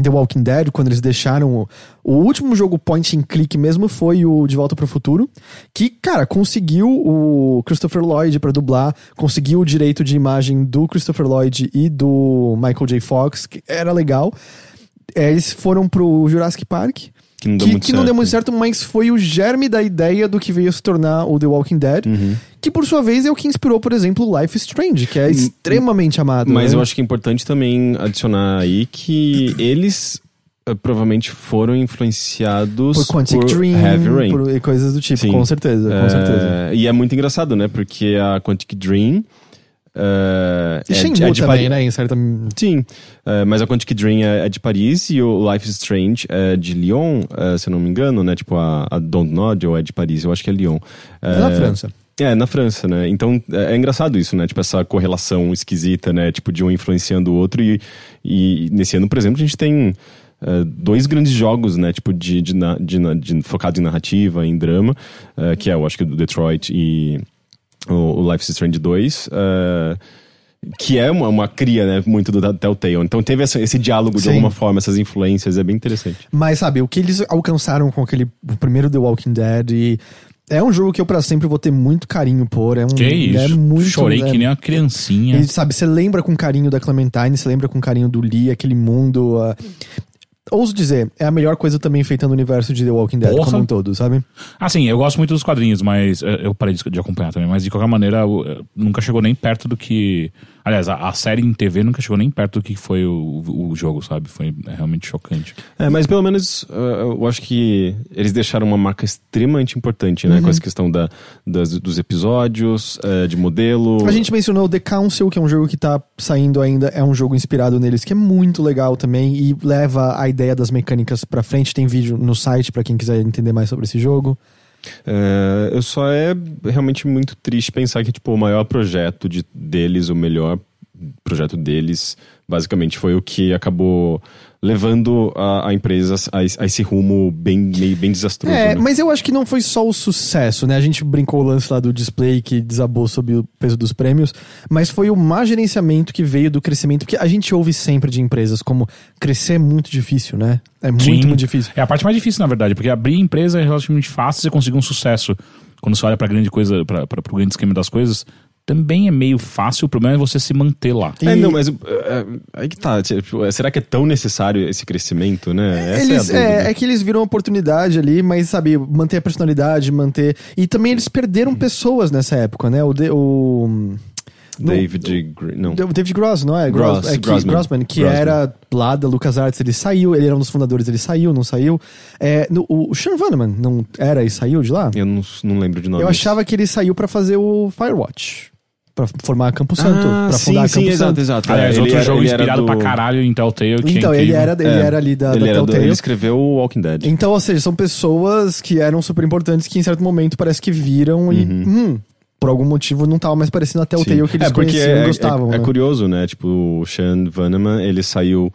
The Walking Dead, quando eles deixaram. O, o último jogo point and click mesmo foi o De Volta para o Futuro, que, cara, conseguiu o Christopher Lloyd para dublar, conseguiu o direito de imagem do Christopher Lloyd e do Michael J. Fox, que era legal. É, eles foram pro Jurassic Park. Que não deu que, muito que não deu certo. muito certo, mas foi o germe da ideia do que veio se tornar o The Walking Dead, Uhum. que por sua vez é o que inspirou, por exemplo, Life is Strange, que é extremamente amado. Mas né? eu acho que é importante também adicionar aí que eles eh, provavelmente foram influenciados Por Quantic Dream Heavy Rain. por- e coisas do tipo, Sim. com certeza, com É, certeza. E é muito engraçado, né? Porque a Quantic Dream. Eh, E é, Shenmue é de também, Pari- né? Em certa... Sim, eh, mas a Quantic Dream é, é de Paris e o Life is Strange é de Lyon, eh, se eu não me engano, né? Tipo, a, a Don't Nod ou é de Paris, eu acho que é Lyon. É na França. É, na França, né? Então é, é engraçado isso, né? Tipo, essa correlação esquisita, né? Tipo, de um influenciando o outro. E, e nesse ano, por exemplo, a gente tem eh, dois grandes jogos, né? Tipo, de, de, de, de focado em narrativa, em drama, eh, que é, eu acho que o do Detroit e o, o Life is Strange 2. eh, que é uma, uma cria, né? Muito do Telltale. Então teve essa- esse diálogo de Sim. alguma forma, essas influências, é bem interessante. Mas, sabe, o que eles alcançaram com aquele o primeiro The Walking Dead e... É um jogo que eu pra sempre vou ter muito carinho por. É um, Que isso? É muito, Chorei é- que nem uma criancinha. E, sabe, você lembra com carinho da Clementine, você lembra com carinho do Lee, aquele mundo. ah, ouso dizer, é a melhor coisa também feita no universo de The Walking Dead, Porra. como um todo, sabe? Assim, eu gosto muito dos quadrinhos, mas eh, eu parei de acompanhar também. Mas de qualquer maneira, eh, nunca chegou nem perto do que. Aliás, a, a série em TV nunca chegou nem perto do que foi o, o jogo, sabe? Foi realmente chocante. É, mas pelo menos uh, eu acho que eles deixaram uma marca extremamente importante, né? Com essa questão da, das- dos episódios, uh, de modelo. A gente mencionou o The Council, que é um jogo que tá saindo ainda, é um jogo inspirado neles, que é muito legal também e leva a ideia das mecânicas pra frente. Tem vídeo no site pra quem quiser entender mais sobre esse jogo. É, eu só é realmente muito triste pensar que tipo o maior projeto de, deles, o melhor projeto deles, basicamente foi o que acabou levando a, a empresa a, a esse rumo bem meio bem desastroso. É, né? mas eu acho que não foi só o sucesso, né? A gente brincou o lance lá do display que desabou sob o peso dos prêmios, mas foi o má gerenciamento que veio do crescimento, porque a gente ouve sempre de empresas como crescer é muito difícil, né? É muito, Sim. muito difícil. É a parte mais difícil, na verdade, porque abrir empresa é relativamente fácil você conseguir um sucesso. Quando você olha pra grande coisa, pra, pro grande esquema das coisas, também é meio fácil, o problema é você se manter lá. É, E- não, mas uh, uh, aí que tá. tipo, uh, será que é tão necessário esse crescimento, né? Essa Eles, é é, é que eles viram oportunidade ali, mas sabe, manter a personalidade, manter. E também eles perderam pessoas nessa época, né? O. De, o... no- David não. David Gross, não é? Gross, é que, Grossman. Grossman, que Grossman. era lá da LucasArts, ele saiu, ele era um dos fundadores, ele saiu, não saiu. É, no, o Sean Vanneman não era e saiu de lá? Eu não, não lembro de nome. Eu achava que ele saiu pra fazer o Firewatch. Pra formar Campo Santo. ah, pra sim, fundar sim, Campo exato, Santo. exato. Aliás, É, ele outro era- jogo inspirado do- pra caralho em Telltale. Que Então, é ele era, ele É, era ali da, ele, da era do- Telltale. ele escreveu o Walking Dead. Então, ou seja, são pessoas que eram super importantes que em certo momento parece que viram e, hum, por algum motivo não tava mais parecendo a Telltale Sim. que eles é porque conheciam é, e gostavam. é, é né? curioso, né? Tipo, o Sean Vanneman, ele saiu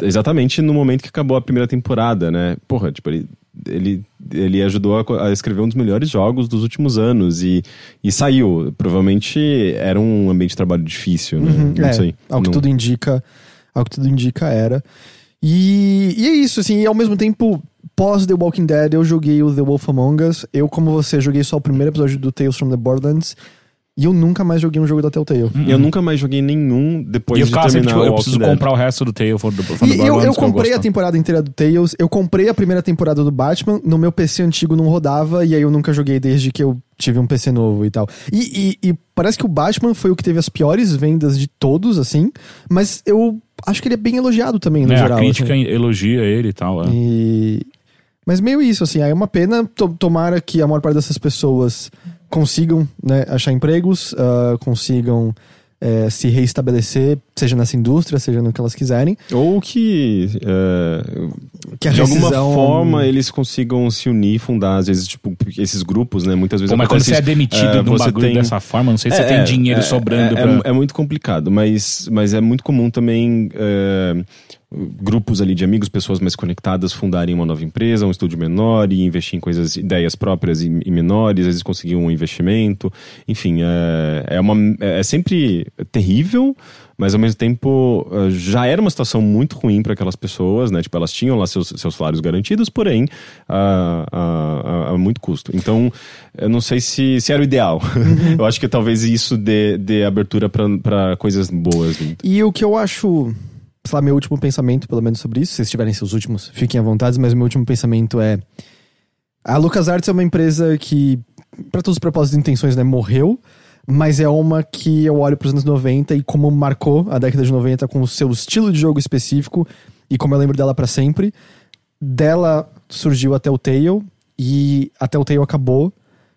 exatamente no momento que acabou a primeira temporada, né? Porra, tipo, ele, ele, ele ajudou a, a escrever um dos melhores jogos dos últimos anos e, e saiu. Provavelmente era um ambiente de trabalho difícil, né? Uhum, Não é, sei. Ao que Não- tudo indica, ao que tudo indica era. E, e é isso, assim, e ao mesmo tempo, pós The Walking Dead, eu joguei o The Wolf Among Us. Eu, como você, joguei só o primeiro episódio do Tales from the Borderlands. E eu nunca mais joguei um jogo da Telltale. Eu nunca mais joguei nenhum depois E eu de sempre, terminar tipo, o eu preciso Dead. comprar o resto do Tale for the E eu, eu comprei a gosto. temporada inteira do Tales, eu comprei a primeira temporada do Batman, no meu PC antigo não rodava, e aí eu nunca joguei desde que eu tive um PC novo e tal. E, e- e parece que o Batman foi o que teve as piores vendas de todos, assim, mas eu acho que ele é bem elogiado também, no É, geral. a crítica assim. elogia ele e tal. é. E... Mas meio isso, assim, aí é uma pena, to- tomara que a maior parte dessas pessoas consigam né, achar empregos, ah, consigam eh, se reestabelecer, seja nessa indústria, seja no que elas quiserem. Ou que, é, Que a de alguma forma eles consigam se unir, fundar, às vezes, tipo, esses grupos, né? Muitas vezes Pô, mas quando você é demitido É, de um você bagulho tem- dessa forma, não sei se você É, tem dinheiro é, sobrando é, pra... é, é muito complicado, mas, mas é muito comum também é, grupos ali de amigos, pessoas mais conectadas, fundarem uma nova empresa, um estúdio menor e investir em coisas, ideias próprias e, e menores, às vezes conseguir um investimento. Enfim, é, é, uma, é sempre terrível, mas ao mesmo tempo eh, já era uma situação muito ruim para aquelas pessoas, né? Tipo, elas tinham lá seus, seus salários garantidos, porém, a, a, a- a muito custo. Então, eu não sei se, se era o ideal. eu acho que talvez isso dê, dê abertura para coisas boas. vindo. E o que eu acho, sei lá, meu último pensamento, pelo menos sobre isso, se vocês tiverem seus últimos, fiquem à vontade, mas meu último pensamento é. A LucasArts é uma empresa que, para todos os propósitos e intenções, né, morreu, mas é uma que eu olho para os anos 90 e como marcou a década de 90 com o seu estilo de jogo específico e como eu lembro dela pra sempre. Dela surgiu a Telltale e a Telltale acabou.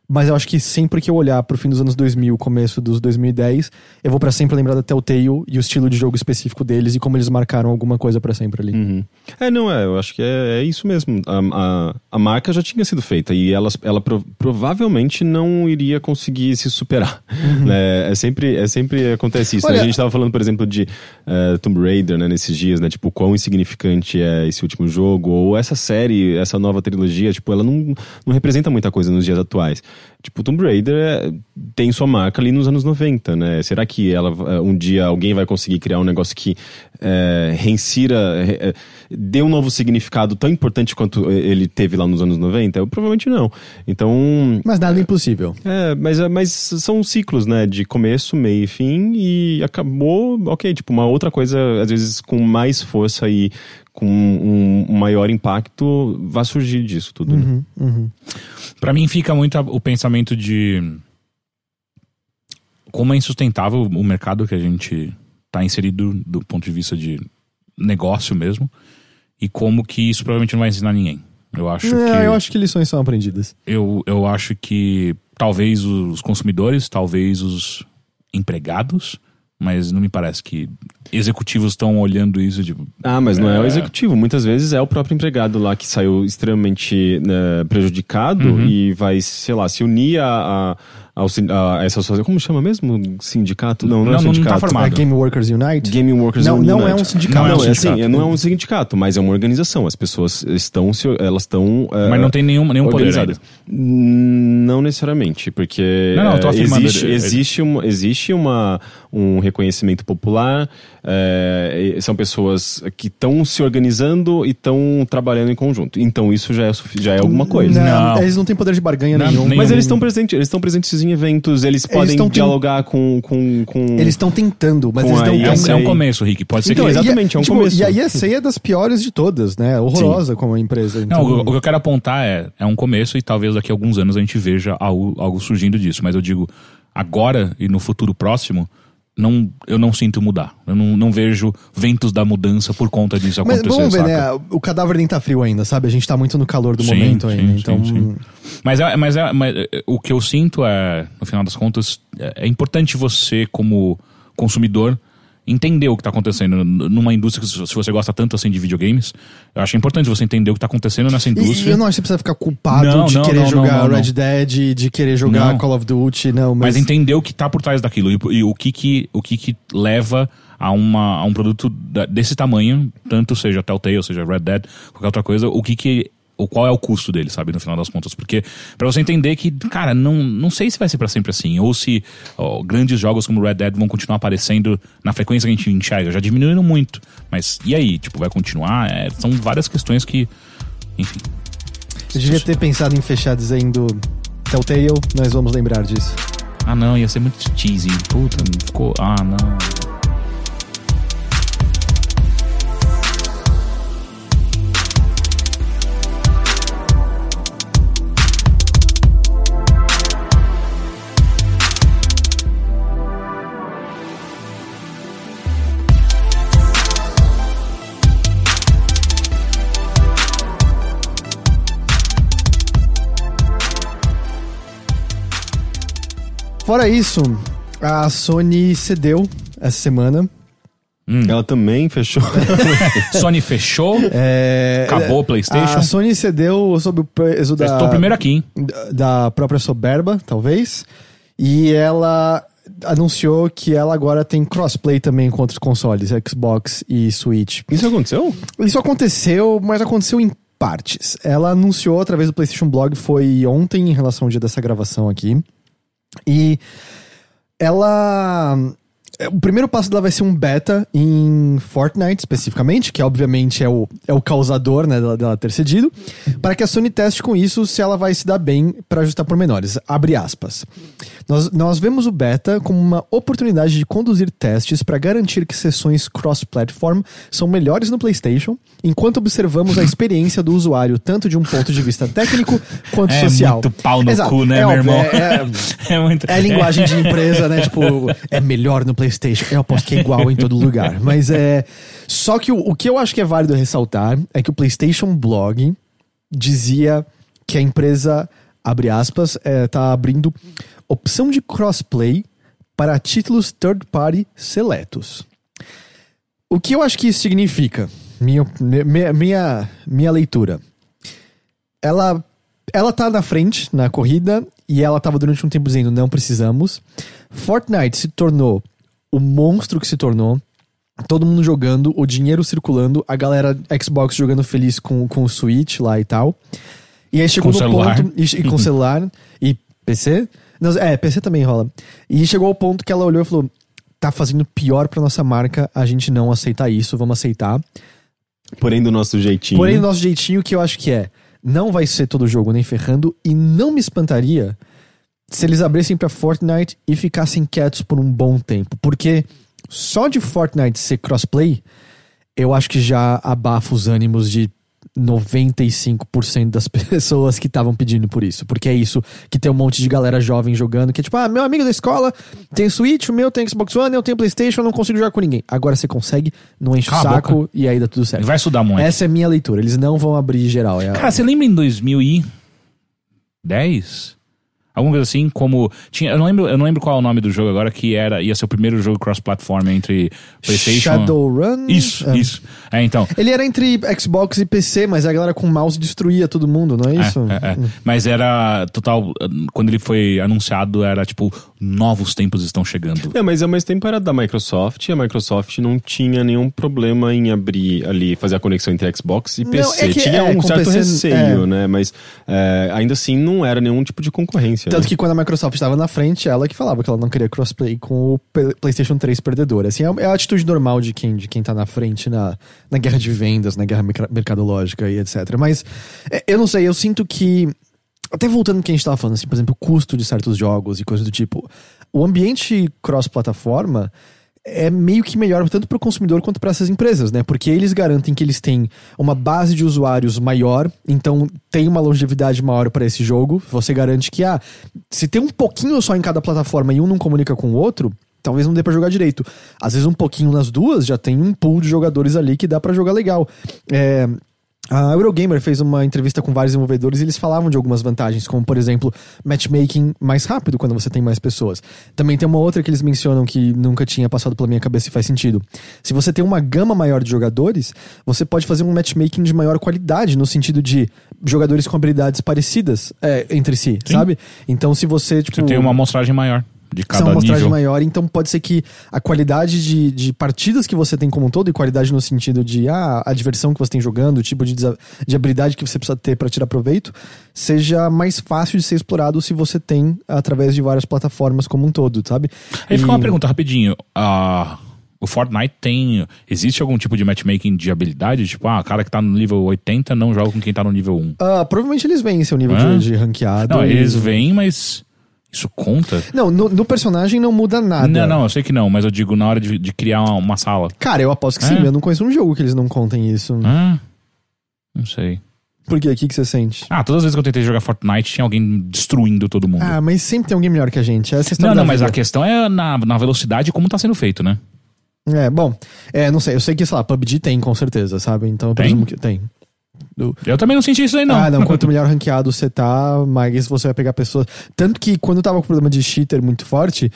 Mas eu acho que sempre que eu olhar pro fim dos anos 2000, começo dos 2010, eu vou pra sempre lembrar da Telltale e o estilo de jogo específico deles e como eles marcaram alguma coisa pra sempre ali. Uhum. É, não, é, eu acho que é, é isso mesmo. A, a, a marca já tinha sido feita e ela, ela pro- provavelmente não iria conseguir se superar. né? É, sempre, é sempre acontece isso. né? Olha- A gente tava falando, por exemplo, de eh, Tomb Raider, né, nesses dias, né? Tipo, quão insignificante é esse último jogo, ou essa série, essa nova trilogia, tipo, ela não, não representa muita coisa nos dias atuais. Tipo, Tomb Raider é- tem sua marca ali nos anos 90, né? Será que ela eh, um dia alguém vai conseguir criar um negócio que é, reinsira, é, dê um novo significado tão importante quanto ele teve lá nos anos 90? Eu, provavelmente não. Então, Mas nada é impossível. é, mas, é, mas são ciclos, né? De começo, meio e fim, e acabou, ok, tipo, uma outra coisa, às vezes com mais força e com um, um maior impacto, vai surgir disso tudo. né? Pra mim fica muito o pensamento de como é insustentável o mercado que a gente tá inserido do ponto de vista de negócio mesmo e como que isso provavelmente não vai ensinar ninguém. Eu acho que É, eu acho que lições são aprendidas. eu, eu acho que talvez os consumidores, talvez os empregados, mas não me parece que executivos estão olhando isso tipo, Ah, mas não é. o É. executivo. Muitas vezes é o próprio empregado lá que saiu extremamente né, prejudicado Uhum. e vai, sei lá, se unir a, a, ao a essa associação. Como chama mesmo? Sindicato? Não, não, Não, é não tá sindicato. formado. É Game Workers Unite? Game Workers Não, Unite. não é um sindicato. Não, Não é um é assim, sindicato. não é um sindicato, mas é uma organização. As pessoas estão, se- elas estão. é, Mas não tem nenhum, nenhum poder ainda. Não necessariamente, porque Não, não, eu tô é, afirmando, existe, ele- ele- existe, uma, existe uma, um reconhecimento popular, é, são pessoas que estão se organizando e estão trabalhando em conjunto. Então isso já é, já é alguma coisa. Não. Eles não têm poder de barganha Não, nenhum. nenhum. Mas eles estão presentes, eles estão presentes em eventos, eles podem estão ten- dialogar com, com, com Eles estão tentando, mas Com eles não É um, é um começo, Rick. Pode ser Então, que. exatamente, é um tipo, começo. E a ESA é das piores de todas, né? Horrorosa como empresa. Não, Então, o, o que eu quero apontar é, é um começo e talvez daqui a alguns anos a gente veja algo, algo surgindo disso. Mas eu digo, agora e no futuro próximo, não, eu não sinto mudar. Eu não, não vejo ventos da mudança por conta disso Mas acontecer. vamos ver, saca? né? O cadáver nem tá frio ainda, sabe? A gente tá muito no calor do Sim, momento sim, ainda. sim, então, sim. Mas, é, mas, é, mas é, o que eu sinto é, no final das contas, é, é importante você, como consumidor, entender o que está acontecendo numa indústria que, se você gosta tanto assim de videogames, eu acho importante você entender o que está acontecendo nessa E, e indústria. eu não acho que você precisa ficar culpado Não, de não, querer não, jogar Red Dead, de querer jogar. Call of Duty, não. mas Mas, entender o que está por trás daquilo e, e o que que, o que, que leva a, uma, a um produto da- desse tamanho, tanto seja Telltale, seja Red Dead, qualquer outra coisa, o que que o qual é o custo dele, sabe, no final das contas, porque pra você entender que, cara, não, não sei se vai ser pra sempre assim, ou se ó, grandes jogos como Red Dead vão continuar aparecendo na frequência que a gente enxerga, já diminuíram muito, mas e aí, tipo, vai continuar? É, são várias questões que, enfim, eu devia ter pensado em fechar dizendo Telltale, nós vamos lembrar disso. ah não, ia ser muito cheesy, puta, ficou, ah não. Fora isso, a Sony cedeu essa semana. Ela também fechou. Sony fechou, É, acabou o PlayStation. A Sony cedeu sob o peso da, Estou primeiro aqui, hein? da própria soberba, talvez. E ela anunciou que ela agora tem crossplay também com outros consoles, Xbox e Switch. Isso aconteceu? Isso aconteceu, mas aconteceu em partes. Ela anunciou através do PlayStation Blog, foi ontem em relação ao dia dessa gravação aqui. E ela. O primeiro passo dela vai ser um beta em Fortnite, especificamente, que obviamente é o, é o causador né, dela, dela ter cedido, para que a Sony teste com isso se ela vai se dar bem para ajustar pormenores. Abre aspas. Nós, nós vemos o beta como uma oportunidade de conduzir testes para garantir que sessões cross-platform são melhores no PlayStation, enquanto observamos a experiência do usuário tanto de um ponto de vista técnico quanto É social. muito pau no Exato. cu, né, É meu óbvio, irmão? É, é- É muito. é linguagem de empresa, né? Tipo, é melhor no PlayStation. PlayStation. Eu aposto que é igual em todo lugar. Mas é. Só que o, o que eu acho que é válido ressaltar é que o PlayStation Blog dizia que a empresa, abre aspas, é, tá abrindo opção de crossplay para títulos third party seletos. O que eu acho que isso significa? Minha, minha, minha, minha leitura. Ela, ela tá na frente na corrida e ela tava durante um tempo dizendo não precisamos. Fortnite se tornou o monstro que se tornou. Todo mundo jogando, o dinheiro circulando, a galera Xbox jogando feliz com, com o Switch lá e tal. E aí chegou Com no celular. ponto. E, e com celular e PC. Não, é, PC também rola. E chegou ao ponto que ela olhou e falou: tá fazendo pior pra nossa marca, a gente não aceitar isso, vamos aceitar. Porém, do nosso jeitinho. Porém, do nosso jeitinho, que eu acho que é, não vai ser todo jogo nem ferrando, e não me espantaria se eles abrissem pra Fortnite e ficassem quietos por um bom tempo. Porque só de Fortnite ser crossplay, eu acho que já abafa os ânimos de 95% das pessoas que estavam pedindo por isso. Porque é isso que tem um monte de galera jovem jogando, que é tipo, ah, meu amigo da escola tem Switch, o meu tem Xbox One, eu tenho Playstation, eu não consigo jogar com ninguém. Agora você consegue, não enche Cala o a saco boca. e aí dá tudo certo. Vai estudar muito. Essa é a minha leitura. Eles não vão abrir geral. É a- Cara, você lembra em 2010? Alguma coisa assim, como. Tinha, eu, não lembro, eu não lembro qual é o nome do jogo agora, que era, ia ser o primeiro jogo cross-platform entre PlayStation. Shadowrun? Isso, É. isso. É, então. Ele era entre Xbox e PC, mas a galera com mouse destruía todo mundo, não é isso? É, é, é. Mas era total. Quando ele foi anunciado, era tipo, novos tempos estão chegando. É, mas ao mesmo tempo era da Microsoft e a Microsoft não tinha nenhum problema em abrir ali, fazer a conexão entre Xbox e Não, PC. é que- tinha é, um com certo PC, receio, é. né? Mas é, ainda assim não era nenhum tipo de concorrência. Tanto né? que quando a Microsoft estava na frente, ela que falava que ela não queria crossplay com o PlayStation 3 perdedor. Assim, é é a atitude normal de quem, de quem tá na frente na, na guerra de vendas, na guerra merca- mercadológica e etc. Mas é, eu não sei, eu sinto que. Até voltando ao que a gente tava falando, assim, por exemplo, o custo de certos jogos e coisas do tipo. O ambiente cross-plataforma é meio que melhor tanto para o consumidor quanto para essas empresas, né? Porque eles garantem que eles têm uma base de usuários maior, então tem uma longevidade maior para esse jogo. Você garante que, ah, se tem um pouquinho só em cada plataforma e um não comunica com o outro, talvez não dê para jogar direito. Às vezes um pouquinho nas duas já tem um pool de jogadores ali que dá para jogar legal. É, a Eurogamer fez uma entrevista com vários desenvolvedores e eles falavam de algumas vantagens, como por exemplo, matchmaking mais rápido quando você tem mais pessoas. Também tem uma outra que eles mencionam que nunca tinha passado pela minha cabeça e faz sentido. Se você tem uma gama maior de jogadores, você pode fazer um matchmaking de maior qualidade, no sentido de jogadores com habilidades parecidas é, entre si, Sim. sabe? Então se você, tipo. Você tem uma amostragem maior de São cada uma amostragem nível. maior, então pode ser que a qualidade de, de partidas que você tem como um todo, e qualidade no sentido de ah, a diversão que você tem jogando, o tipo de, de habilidade que você precisa ter para tirar proveito, seja mais fácil de ser explorado se você tem através de várias plataformas como um todo, sabe? Aí fica E- uma pergunta rapidinho. Ah, o Fortnite tem. Existe algum tipo de matchmaking de habilidade? Tipo, ah, o cara que tá no nível 80 não joga com quem tá no nível 1. Ah, provavelmente eles veem seu nível de, de ranqueado. Não, e- eles vêm, mas. Isso conta? Não, no, no personagem não muda nada. Não, não, eu sei que não, mas eu digo na hora de, de criar uma, uma sala. Cara, eu aposto que É? sim, eu não conheço um jogo que eles não contem isso. Ah, não sei. Por quê? O que, que você sente? Ah, todas as vezes que eu tentei jogar Fortnite tinha alguém destruindo todo mundo. Ah, mas sempre tem alguém melhor que a gente. Essa é não, não, mas vida. a questão é na, na velocidade como tá sendo feito, né? É, bom, é, não sei, eu sei que, sei lá, PUBG tem, com certeza, sabe? Então eu Tem? presumo que tem. Eu também não senti isso aí, não. Ah, não, quanto melhor ranqueado você tá, mais você vai pegar pessoas. Tanto que quando tava com o problema de cheater muito forte,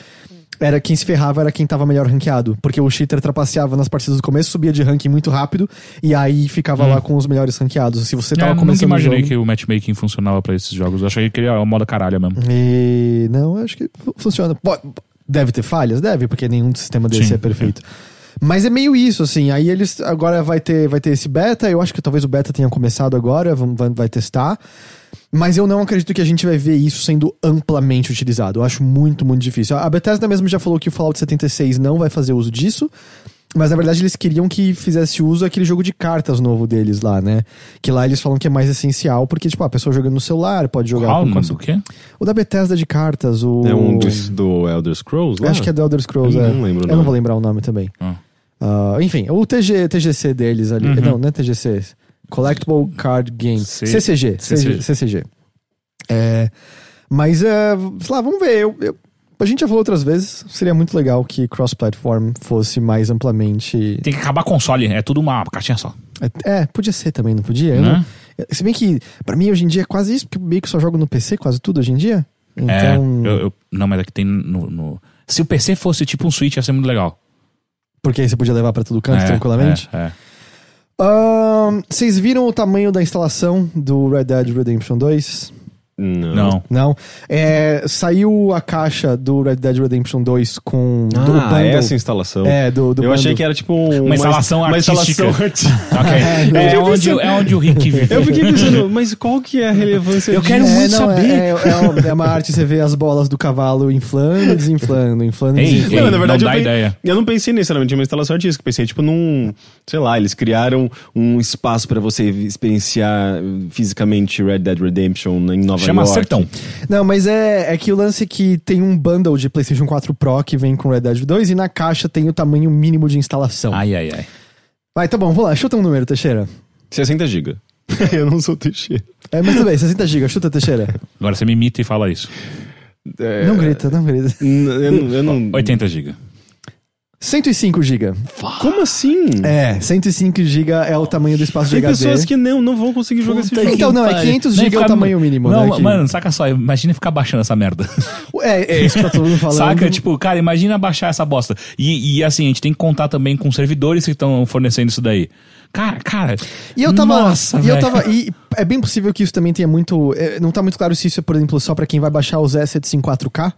era quem se ferrava era quem tava melhor ranqueado. Porque o cheater trapaceava nas partidas do começo, subia de ranking muito rápido, e aí ficava lá com os melhores ranqueados. Se você É, tava nunca começando o imaginei jogo... que o matchmaking funcionava pra esses jogos. Eu achei que ele era moda caralho mesmo. E... Não, eu acho que fu- funciona. Deve ter falhas? Deve, porque nenhum sistema desse Sim, é perfeito. Mas é meio isso, assim. Aí eles agora vai ter, vai ter esse beta. Eu acho que talvez o beta tenha começado agora, vamos- vai, vai testar. Mas eu não acredito que a gente vai ver isso sendo amplamente utilizado. Eu acho muito, muito difícil. A Bethesda mesmo já falou que o Fallout 76 não vai fazer uso disso. Mas na verdade eles queriam que fizesse uso daquele jogo de cartas novo deles lá, né? Que lá eles falam que é mais essencial, porque, tipo, a pessoa jogando no celular pode jogar Qual? com Mas o quê? o da Bethesda de cartas, o. É um dos, do Elder Scrolls lá? Acho que é do Elder Scrolls, Eu é. não lembro o Eu não nome. vou lembrar o nome também. Ah. Ah, enfim, o TG, TGC deles ali. Não, não é TGC. Collectible Card Game. C- CCG. CCG. CCG. É, mas, é, sei lá, vamos ver. Eu, eu, a gente já falou outras vezes, seria muito legal que cross-platform fosse mais amplamente. Tem que acabar console, é tudo uma caixinha só. É, podia ser também, não podia? Né? não- Se bem que, pra mim, hoje em dia é quase isso, porque eu meio que só jogo no PC, quase tudo hoje em dia. Então. É, eu, eu- não, mas é que tem no, no- Se o PC fosse tipo um Switch, ia ser muito legal. Porque aí você podia levar pra todo canto É, tranquilamente. É, é. Vocês viram o tamanho da instalação do Red Dead Redemption 2? Não. Não. Não. É, saiu a caixa do Red Dead Redemption 2 com do Ah, bundle. essa instalação. É, do, do eu achei bundle. que era tipo um- Uma instalação uma artística. instalação artística. Ok. É, Eu onde, é onde o Rick vive. Eu fiquei pensando, mas qual que é a relevância Eu quero muito não, saber. É, é, é uma- é uma arte, você vê as bolas do cavalo inflando, desinflando, inflando, Ei, desinflando. ei. Não, na verdade, não eu, ideia. eu não pensei necessariamente em uma instalação artística, pensei tipo num, sei lá, eles criaram um espaço pra você experienciar fisicamente Red Dead Redemption em Nova Chama York. Sertão. Não, mas é, é que o lance é que tem um bundle de PlayStation 4 Pro que vem com Red Dead 2 e na caixa tem o tamanho mínimo de instalação. Ai, ai, ai. Vai, tá bom, vamos lá, chuta um número, Teixeira. 60 GB. eu não sou Teixeira. É, mas tudo bem, 60 GB, chuta, Teixeira. Agora você me imita e fala isso. É, Não grita, não grita. n- eu, não- eu não. 80 GB. 105 GB. Como assim? É, 105 GB é o tamanho do espaço de Tem HD. pessoas que não, não vão conseguir jogar esse jogo. Então, não, é 500 Nem GB é o tamanho mínimo, Não, né? que- mano, saca só, imagina ficar baixando essa merda. É, é isso que tá todo mundo falando. Saca? Tipo, cara, imagina baixar essa bosta. E, e assim, a gente tem que contar também com servidores que estão fornecendo isso daí. Cara, cara. E eu tava. Nossa, e eu tava. E é bem possível que isso também tenha muito. é, Não tá muito claro se isso é, por exemplo, só pra quem vai baixar os assets em 4K.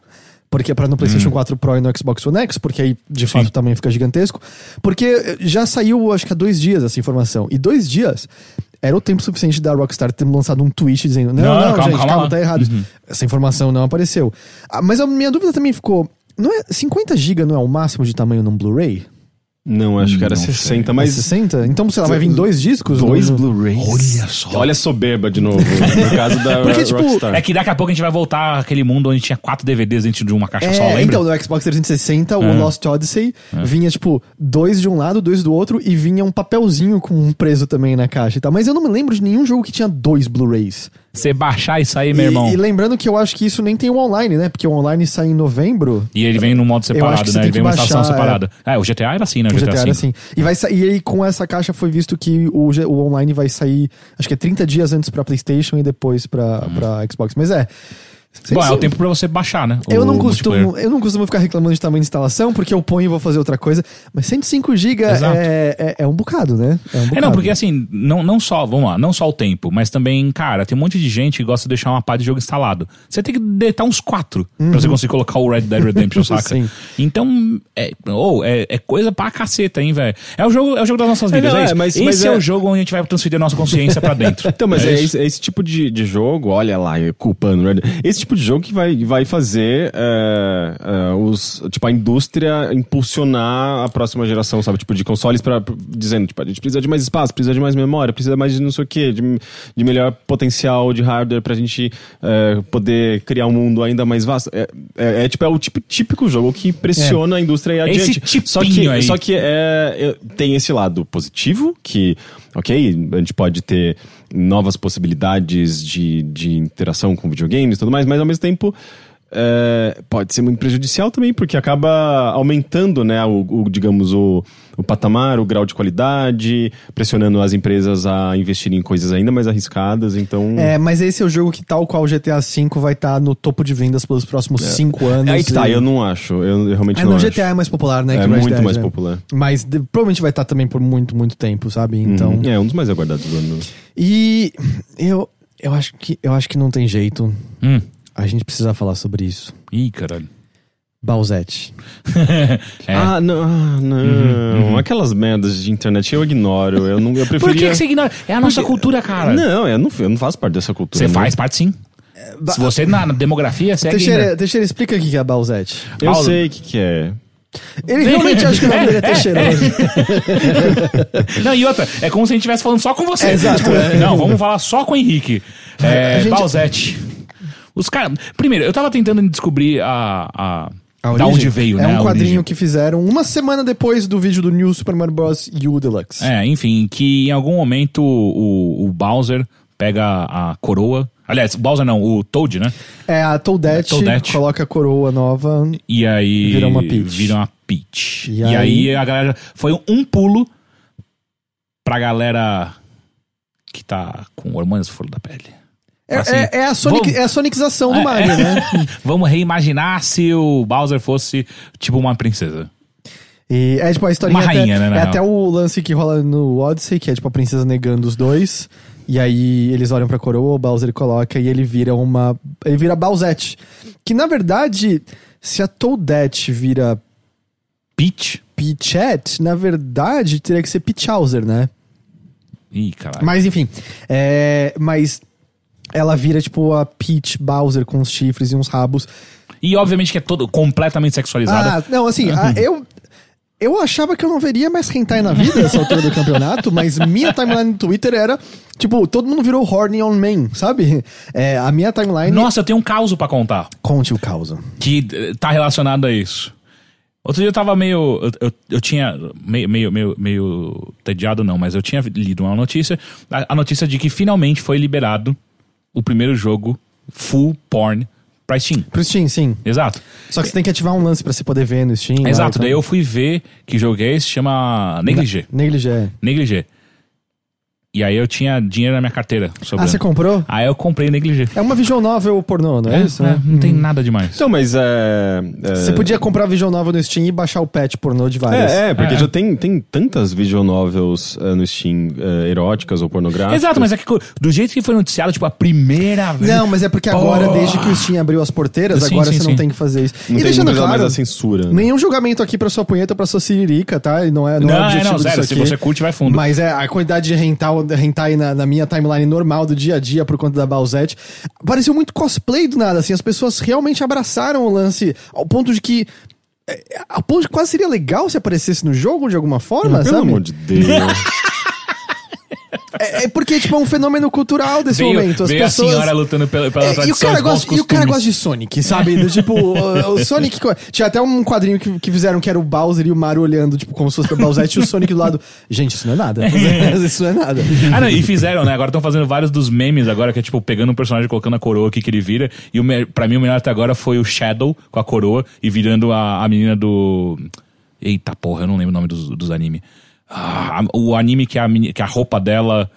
Porque é pra no PlayStation 4 Pro e no Xbox One X, porque aí de fato o tamanho fica gigantesco. Porque eh, já saiu, acho que há dois dias essa informação. E dois dias era o tempo suficiente da Rockstar ter lançado um tweet dizendo: Não, Não, não, calma, gente, calma calma, lá." tá errado. Essa informação não apareceu. Ah, mas a minha dúvida também ficou: não é, 50 GB não é o máximo de tamanho num Blu-ray? Não, acho que era Não sei. 60, Mas mas. 60? Então, sei lá, vai vir dois discos? Dois No- Blu-rays. Olha só. Olha a soberba de novo, no caso da Porque, tipo, Rockstar. É que daqui a pouco a gente vai voltar àquele mundo onde tinha quatro DVDs dentro de uma caixa só, É, lembra? então, no Xbox 360, o É. Lost Odyssey vinha, tipo, dois de um lado, dois do outro, e vinha um papelzinho com um preso também na caixa e tal. Mas eu não me lembro de nenhum jogo que tinha dois Blu-rays. Você baixar isso aí, meu E, irmão. e lembrando que eu acho que isso nem tem o online, né? Porque o online sai em novembro. E ele vem num modo separado, né? Ele vem uma estação baixar, separada. É. o GTA era assim, né? O O GTA, GTA era assim. E, vai sa- e aí, com essa caixa, foi visto que o, o online vai sair, acho que é 30 dias antes pra PlayStation e depois pra, pra Xbox. Mas é. Bom, é o tempo pra você baixar, né? Eu não, costumo, eu não costumo ficar reclamando de tamanho de instalação, porque eu ponho e vou fazer outra coisa. Mas 105 GB é, é, é um bocado, né? É, um É, bocado. não, porque assim, não, não só, vamos lá, não só o tempo, mas também, cara, tem um monte de gente que gosta de deixar uma pá de jogo instalado. Você tem que deitar uns quatro pra você conseguir colocar o Red Dead Redemption, saca? Sim. Então, é, ou é, é coisa pra caceta, hein, velho? É o jogo, é o jogo das nossas É, vidas, não, é, é, isso. mas- Esse mas é, é- o jogo onde a gente vai transferir a nossa consciência pra dentro. Então, mas é, esse, é esse tipo de, de jogo, olha lá, culpando, né? Esse tipo de jogo que vai, vai fazer é, é, os, tipo, a indústria impulsionar a próxima geração, sabe? Tipo, de consoles pra, pra- dizendo, tipo, a gente precisa de mais espaço, precisa de mais memória, precisa mais de não sei o quê, de, de melhor potencial de hardware pra gente é, poder criar um mundo ainda mais vasto. É, é, é, tipo, é o tipo, típico jogo que pressiona a indústria e Esse adiante. só que, aí. só que é, é- tem esse lado positivo, que, ok, a gente pode ter novas possibilidades de, de interação com videogames e tudo mais, mas ao mesmo tempo é, pode ser muito prejudicial também, porque acaba aumentando, né, o, o, digamos, o, o patamar, o grau de qualidade, pressionando as empresas a investirem em coisas ainda mais arriscadas, então... É, mas esse é o jogo que, tal qual o GTA V, vai estar no topo de vendas pelos próximos cinco anos. É. Aí que tá, e- eu não acho, eu, eu realmente É, não no acho. GTA é mais popular, né? É muito Dead, mais né? popular. Mas de- provavelmente vai estar também por muito, muito tempo, sabe? Então. Uhum. É, um dos mais aguardados do ano. E eu, eu, acho que, eu acho que não tem jeito. Hum. A gente precisa falar sobre isso. Ih, caralho. Balzete. É. Ah, não, ah, não. Aquelas merdas de internet eu ignoro. Eu, não, eu preferia... Por que, que você ignora? É a nossa Porque- cultura, cara. Não, eu não, eu não faço parte dessa cultura. Você não. faz parte sim. Se você na demografia segue. Teixeira, ainda. Teixeira, explica o que é Balzete. Eu Paulo. sei o que, que é. Ele realmente acha que o nome dele é Teixeira. Não, e outra, é como se a gente estivesse falando só com você. É, exato, Tipo, é. Não, vamos falar só com o Henrique. É, gente- Balzete. Os caras. Primeiro, eu tava tentando descobrir a. a, A da onde veio, é né? um a quadrinho que fizeram uma semana depois do vídeo do New Super Mario Bros. U Deluxe. É, enfim, que em algum momento o, o Bowser pega a coroa. Aliás, o Bowser não, o Toad, né? É, a Toadette, É, Toadette. coloca a coroa nova. E aí. Vira uma Peach. Vira uma Peach. E E, aí- aí... a galera. Foi um pulo pra galera que tá com hormônios fora da pele. É, Assim, é- é a Sonic, vamos- é a sonicização do É, Mario, é. né? Vamos reimaginar se o Bowser fosse tipo uma princesa. E é tipo a historinha. Uma rainha, até, né, É até o lance que rola no Odyssey, que é tipo a princesa negando os dois. E aí eles olham pra coroa, o Bowser coloca e ele vira uma. Ele vira Bowsette. Que na verdade, se a Toadette vira Peach? Peachette, na verdade teria que ser Peachhauser, né? Ih, caralho. Mas enfim. É, mas ela vira tipo a Peach Bowser com os chifres e uns rabos. E obviamente que é todo completamente sexualizada. Ah, não, assim, a- eu. Eu achava que eu não veria mais hentai na vida nessa altura do campeonato, mas minha timeline no Twitter era, tipo, todo mundo virou horny on men, sabe? É, a minha timeline... Nossa, eu tenho um caos pra contar. Conte o caos. que eh, tá relacionado a isso. Outro dia eu tava meio. Eu, eu, eu tinha. Meio, meio, meio, meio tediado, não, mas eu tinha lido uma notícia. A, a notícia de que finalmente foi liberado o primeiro jogo full porn pra Steam. Pro Steam, sim. Exato. Só que você tem que ativar um lance pra você poder ver no Steam. lá Exato. tal. Daí eu fui ver que jogo é esse, chama Negligé. Negligé. Negligé. E aí eu tinha dinheiro na minha carteira. Ah, sobrando. você comprou? Aí eu comprei Negligé. É uma visual novel pornô, não é, isso, né? Não tem nada demais. Então, mas é. é- Você podia comprar visual novel no Steam e baixar o patch pornô de várias. É, é, porque É. já tem, tem tantas visual novels eh, no Steam eh, eróticas ou pornográficas. Exato, mas é que do jeito que foi noticiado, tipo, a primeira vez. Não, mas é porque agora, Porra. desde que o Steam abriu as porteiras, Sim, agora sim, você não sim. tem que fazer isso. Não e tem deixando não claro, mais a censura. né? nenhum julgamento aqui pra sua punheta, pra sua siririca, tá? E não é, não, Não, é o é, objetivo não, zero. Se você curte, vai fundo. Mas é, a quantidade de hentai, hentai na, na minha timeline normal do dia a dia por conta da Bowsette, pareceu muito cosplay do nada, assim, as pessoas realmente abraçaram o lance ao ponto de que é, a ponto de quase seria legal se aparecesse no jogo de alguma forma, pelo sabe? amor de Deus. É, é porque, tipo, é um fenômeno cultural desse veio, momento. As veio pessoas... a senhora lutando pela, pela É, e, o tradição cara gosta, e o cara gosta de Sonic, sabe? Tipo, o, o Sonic. Tinha até um quadrinho que, que fizeram que era o Bowser e o Mario olhando, tipo, como se fosse pra Bowsette e o Sonic do lado. Gente, isso não é nada. isso não é nada. Ah, não, e fizeram, né? Agora estão fazendo vários dos memes agora, que é tipo, pegando um personagem e colocando a coroa aqui que ele vira. E o, pra mim o melhor até agora foi o Shadow com a coroa e virando a, a menina do. Eita porra, eu não lembro o nome dos, dos anime. Ah, o anime que a, que a roupa dela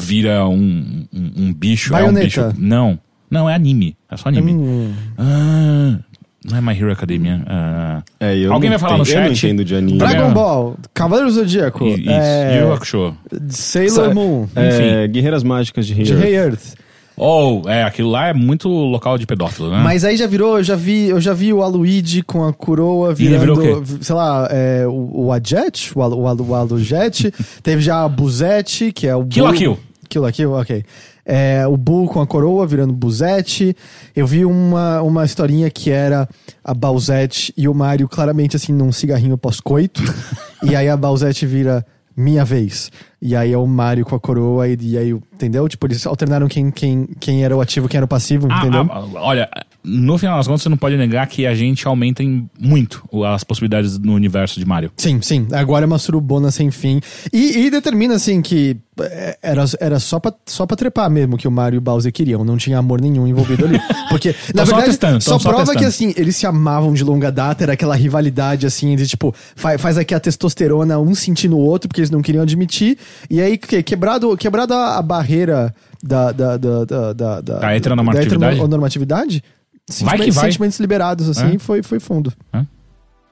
vira um, um, um bicho. É um bicho. Não. Não, é anime. É só anime. Hum. Ah, não é My Hero Academia. Ah, É, eu Alguém vai falar no entendo- Eu não chat? entendo de anime. Dragon. Ball, Cavaleiro do Zodíaco, isso. é, Yu Hakusho. Sailor Sa- Moon, É, Guerreiras Mágicas de Rei de Rei Earth. Ou, é, aquilo lá é muito local de pedófilo, né? Mas aí já virou, eu já vi, eu já vi o Aluigi com a coroa virando, virou sei lá, é, o, o Ajet, o, Alu, o, Alu, o Alujet. Teve já a Buzette, que é o Kill la Bull- Kill. Kill la Kill, ok. É, o Bull com a coroa virando Buzette. Eu vi uma, uma historinha que era a Bowsette e o Mario claramente assim num cigarrinho pós-coito. e aí a Bowsette vira minha vez. E aí é o Mario com a coroa e, e aí, entendeu? Tipo, eles alternaram quem, quem, quem era o ativo, quem era o passivo, Ah, entendeu? ah, olha, no final das contas, você não pode negar que a gente aumenta muito as possibilidades no universo de Mario. Sim, sim. Agora é uma surubona sem fim. E, e determina, assim, que é, era, era só, pra, só pra trepar mesmo que o Mario e o Bowser queriam. Não tinha amor nenhum envolvido ali. Porque, na só verdade, testando, só só prova testando. que, assim, eles se amavam de longa data. Era aquela rivalidade, assim, de tipo, faz, faz aqui a testosterona um sentindo o outro, porque eles não queriam admitir. E aí, que, quebrado, quebrado a, a barreira da... Da, da, da, da, da, Da heteronormatividade? Vai que sentimentos- vai. Sentimentos liberados, assim, É. foi, foi fundo. É.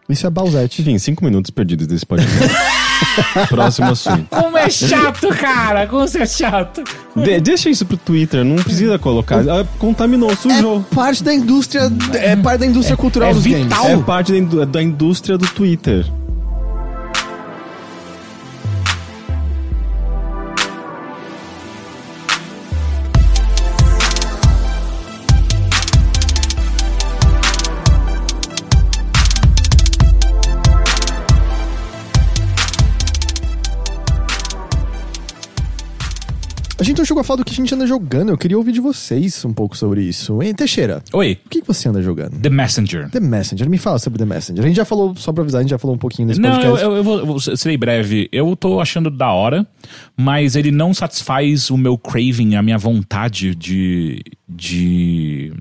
Isso é Bowsette. Enfim, cinco minutos perdidos desse podcast. Próximo assunto. Como é chato, cara! Como você é chato! De- deixa isso pro Twitter, não precisa colocar. Ah, contaminou, sujou. É parte da indústria, é parte da indústria cultural é dos vital. games. É parte da, indú- da indústria do Twitter. A gente não chegou a falar do que a gente anda jogando. Eu queria ouvir de vocês um pouco sobre isso. Hein, Teixeira, Oi, o que você anda jogando? The Messenger. The Messenger, me fala sobre The Messenger. A gente já falou, só pra avisar, a gente já falou um pouquinho nesse Não, podcast. eu, eu vou, eu vou- serei breve. Eu tô achando da hora, mas ele não satisfaz o meu craving, a minha vontade de. de.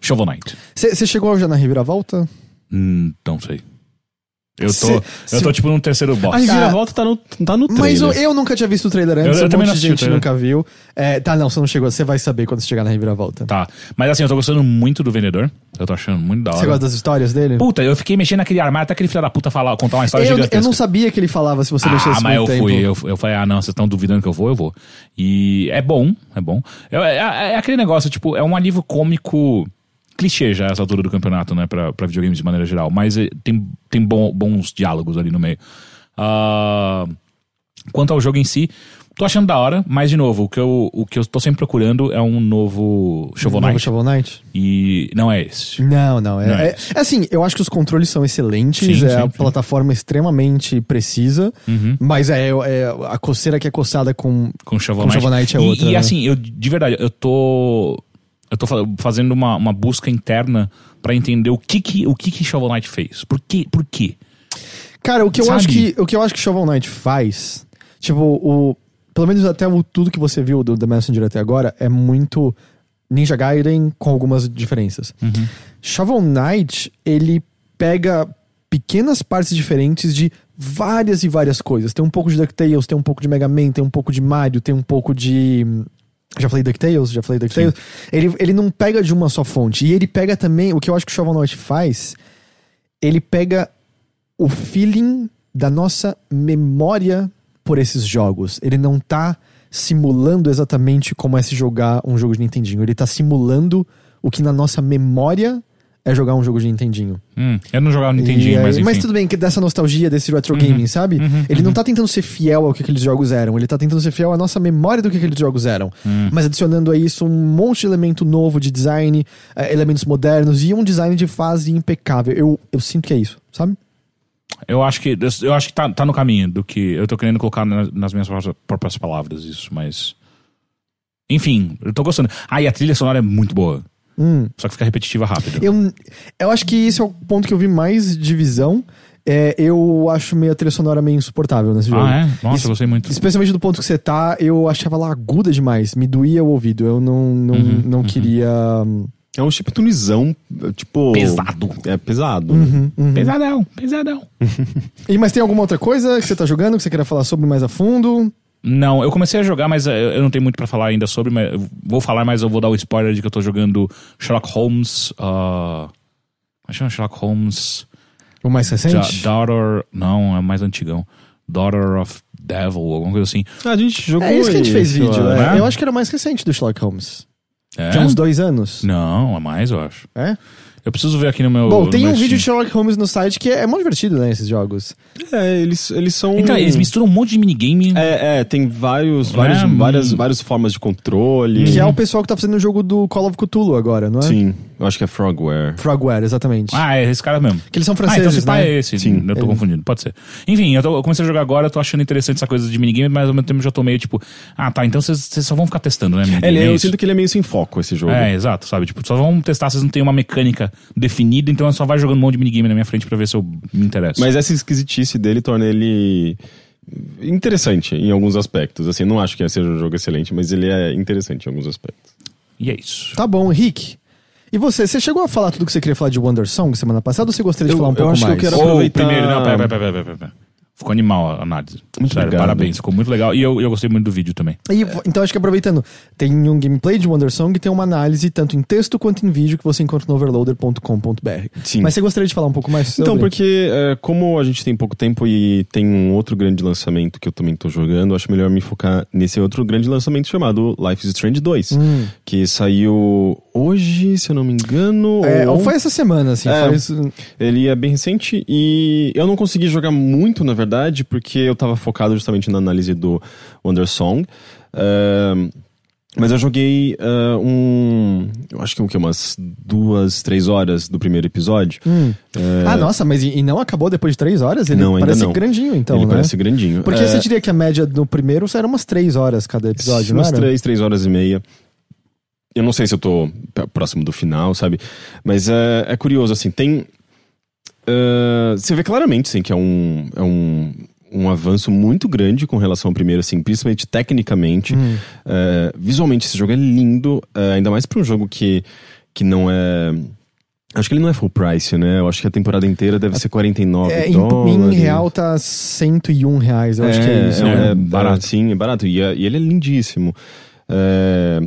Shovel Knight. Você chegou já na reviravolta? Hum, não sei. Eu tô, Cê- eu se- tô tipo num terceiro boss. A reviravolta tá no, tá no trailer. Mas eu, eu nunca tinha visto o trailer antes, Eu- eu um também monte não de gente nunca viu. É, tá, não, você não chegou, você vai saber quando você chegar na reviravolta. Tá. Mas assim, eu tô gostando muito do vendedor. Eu tô achando muito da hora. Você gosta das histórias dele? Puta, eu fiquei mexendo naquele armário até aquele filho da puta falar, contar uma história eu, gigantesca. eu não sabia que ele falava se você deixasse Ah, mas eu muito tempo. fui. Eu, eu falei, ah, não, vocês estão duvidando que eu vou, eu vou. E é bom, é bom. É, é- é aquele negócio, tipo, é um alívio cômico clichê já essa altura do campeonato, né, pra, pra videogames de maneira geral. Mas eh, tem, tem bom- bons diálogos ali no meio. Ah, quanto ao jogo em si, tô achando da hora, mas de novo, o que eu, o que eu tô sempre procurando é um novo Shovel Novo Knight. Shovel Knight? E não é esse. Não, não. É, Não é é- é assim, eu acho que os controles são excelentes, Sim, é sim, a sim. plataforma extremamente precisa, Uhum. mas é, é a coceira que é coçada com, com Shovel com Knight. Shovel Knight é e, outra. E né? assim, eu de verdade, eu tô eu tô fa- fazendo uma, uma busca interna pra entender o que que o que que Shovel Knight fez. Por quê? Por quê? Cara, o que eu Sabe? acho que o que eu acho que Shovel Knight faz, tipo, o pelo menos até o, tudo que você viu do The Messenger até agora é muito Ninja Gaiden com algumas diferenças. Uhum. Shovel Knight, ele pega pequenas partes diferentes de várias e várias coisas. Tem um pouco de DuckTales, tem um pouco de Mega Man, tem um pouco de Mario, tem um pouco de já falei DuckTales, já falei DuckTales. Ele, ele não pega de uma só fonte. E ele pega também, o que eu acho que o Shovel Knight faz, ele pega o feeling da nossa memória por esses jogos. Ele não tá simulando exatamente como é se jogar um jogo de Nintendinho. Ele tá simulando o que na nossa memória é jogar um jogo de Nintendinho. Hum, eu não jogava Nintendinho, E mas enfim. Uhum. tudo bem, que dessa nostalgia desse retro gaming, sabe? ele não tá tentando ser fiel ao que aqueles jogos eram, ele tá tentando ser fiel à nossa memória do que aqueles jogos eram. Hum. Mas adicionando a isso um monte de elemento novo de design, eh, elementos modernos e um design de fase impecável. Eu, eu sinto que é isso, sabe? Eu acho que eu acho que tá, tá no caminho do que eu tô querendo colocar na- nas minhas próprias palavras isso, mas enfim, eu tô gostando. Ah, e a trilha sonora é muito boa. Hum. Só que fica repetitiva rápido. Eu, eu acho que esse é o ponto que eu vi mais divisão. É, eu acho meio a trilha sonora meio insuportável nesse jogo. Ah, é? Nossa, Isso- eu gostei muito. Especialmente do ponto que você tá, eu achava ela aguda demais. Me doía o ouvido. Eu não, não, Uhum, não queria. hum, É um chiptunizão, tipo... Pesado. É pesado. Uhum. né? Pesadão, pesadão. E, mas tem alguma outra coisa que você tá jogando que você queira falar sobre mais a fundo? Não, eu comecei a jogar, mas eh, eu não tenho muito pra falar ainda sobre, mas eu vou falar, mas eu vou dar o spoiler de que eu tô jogando Sherlock Holmes. Uh, como é que chama Sherlock Holmes? O mais Da- recente? Daughter. Não, é mais antigão. Daughter of Devil, alguma coisa assim. Ah, a gente jogou É isso que a gente fez vídeo. eu é. acho. Eu acho que era o mais recente do Sherlock Holmes. É? Tinha uns dois anos. Não, é mais, eu acho. É? Eu preciso ver aqui no meu. Bom, tem meu um vídeo de. Sherlock Holmes no site que é, é muito divertido, né? Esses jogos. É, eles, eles são... Então, eles misturam um monte de minigame. É, é, tem vários, Né? vários, Hum. várias, várias formas de controle. Que é o pessoal que tá fazendo o jogo do Call of Cthulhu agora, não é? Sim, eu acho que é Frogware. Frogware, exatamente. Ah, é esse cara mesmo. Que eles são Ah, então franceses, esse pá né? é esse. Sim. eu tô É. confundindo. Pode ser. Enfim, eu, tô- eu comecei a jogar agora, eu tô achando interessante essa coisa de minigame, mas ao mesmo tempo já tô meio tipo, ah, tá, então vocês só vão ficar testando, né? minigame, Ele, é eu isso? sinto que ele é meio sem foco, esse jogo. É, exato, sabe? Tipo, só vão testar, vocês não têm uma mecânica definida, então só vai jogando um monte de minigame na minha frente pra ver se eu me interesso. Mas essa esquisitice dele torna ele interessante em alguns aspectos. Assim, não acho que seja um jogo excelente, mas ele é interessante em alguns aspectos. E é isso. Tá bom, Rick. E você, você chegou a falar tudo que você queria falar de Wonder Song semana passada ou você gostaria de Eu- falar um eu pouco acho que eu mais? quero- aproveitar- primeiro, não, pera, pera, pera, pera, pera, pera. Ficou animal a análise. Muito Sério, obrigado. parabéns, ficou muito legal. E eu, eu gostei muito do vídeo também. E, então acho que aproveitando, tem um gameplay de Wonder Song e tem uma análise tanto em texto quanto em vídeo que você encontra no overloader.com.br. Sim. Mas você gostaria de falar um pouco mais sobre? Então, porque é, como a gente tem pouco tempo e tem um outro grande lançamento que eu também tô jogando, acho melhor me focar nesse outro grande lançamento chamado Life is Strange 2, Hum. que saiu hoje, se eu não me engano. É, ou ou foi essa semana, assim, É. faz... Ele é bem recente e eu não consegui jogar muito, na verdade, porque eu tava focado justamente na análise do Wonder Song. Ahn, Mas eu joguei ah, um. Eu acho que que? Umas duas, três horas do primeiro episódio. É, Ah, nossa, mas e, e não acabou depois de três horas? Ele Não, ainda parece não. grandinho, então, Ele né? parece grandinho. Porque É, você diria que a média do primeiro era umas três horas cada episódio, não umas era? três, três horas e meia. Eu não sei se eu tô próximo do final, sabe? Mas é, é curioso, assim, tem. ah, você vê claramente, sim, que é um. É um um avanço muito grande com relação ao primeiro, assim, principalmente tecnicamente. É, visualmente, esse jogo é lindo, é, ainda mais para um jogo que, que não é. Acho que ele não é full price, né? Eu acho que a temporada inteira deve ser 49 É, em, dólares. em real tá 101 reais, eu acho que é isso. É, né? é barato. Sim, é barato. E, é- e ele é lindíssimo. É,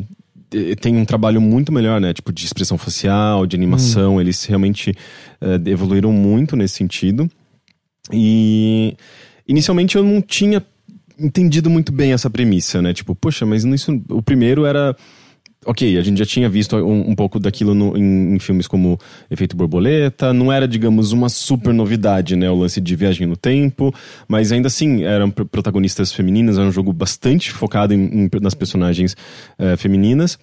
tem um trabalho muito melhor, né? Tipo, de expressão facial, de Hum. animação. Eles realmente é, evoluíram muito nesse sentido. E inicialmente eu não tinha entendido muito bem essa premissa, né? Tipo, poxa, mas isso, o primeiro era. Ok, a gente já tinha visto um, um pouco daquilo no- em, em filmes como Efeito Borboleta, não era, digamos, uma super novidade, né? O lance de viagem no tempo, mas ainda assim eram pr- protagonistas femininas, era um jogo bastante focado em, em- nas personagens eh, femininas.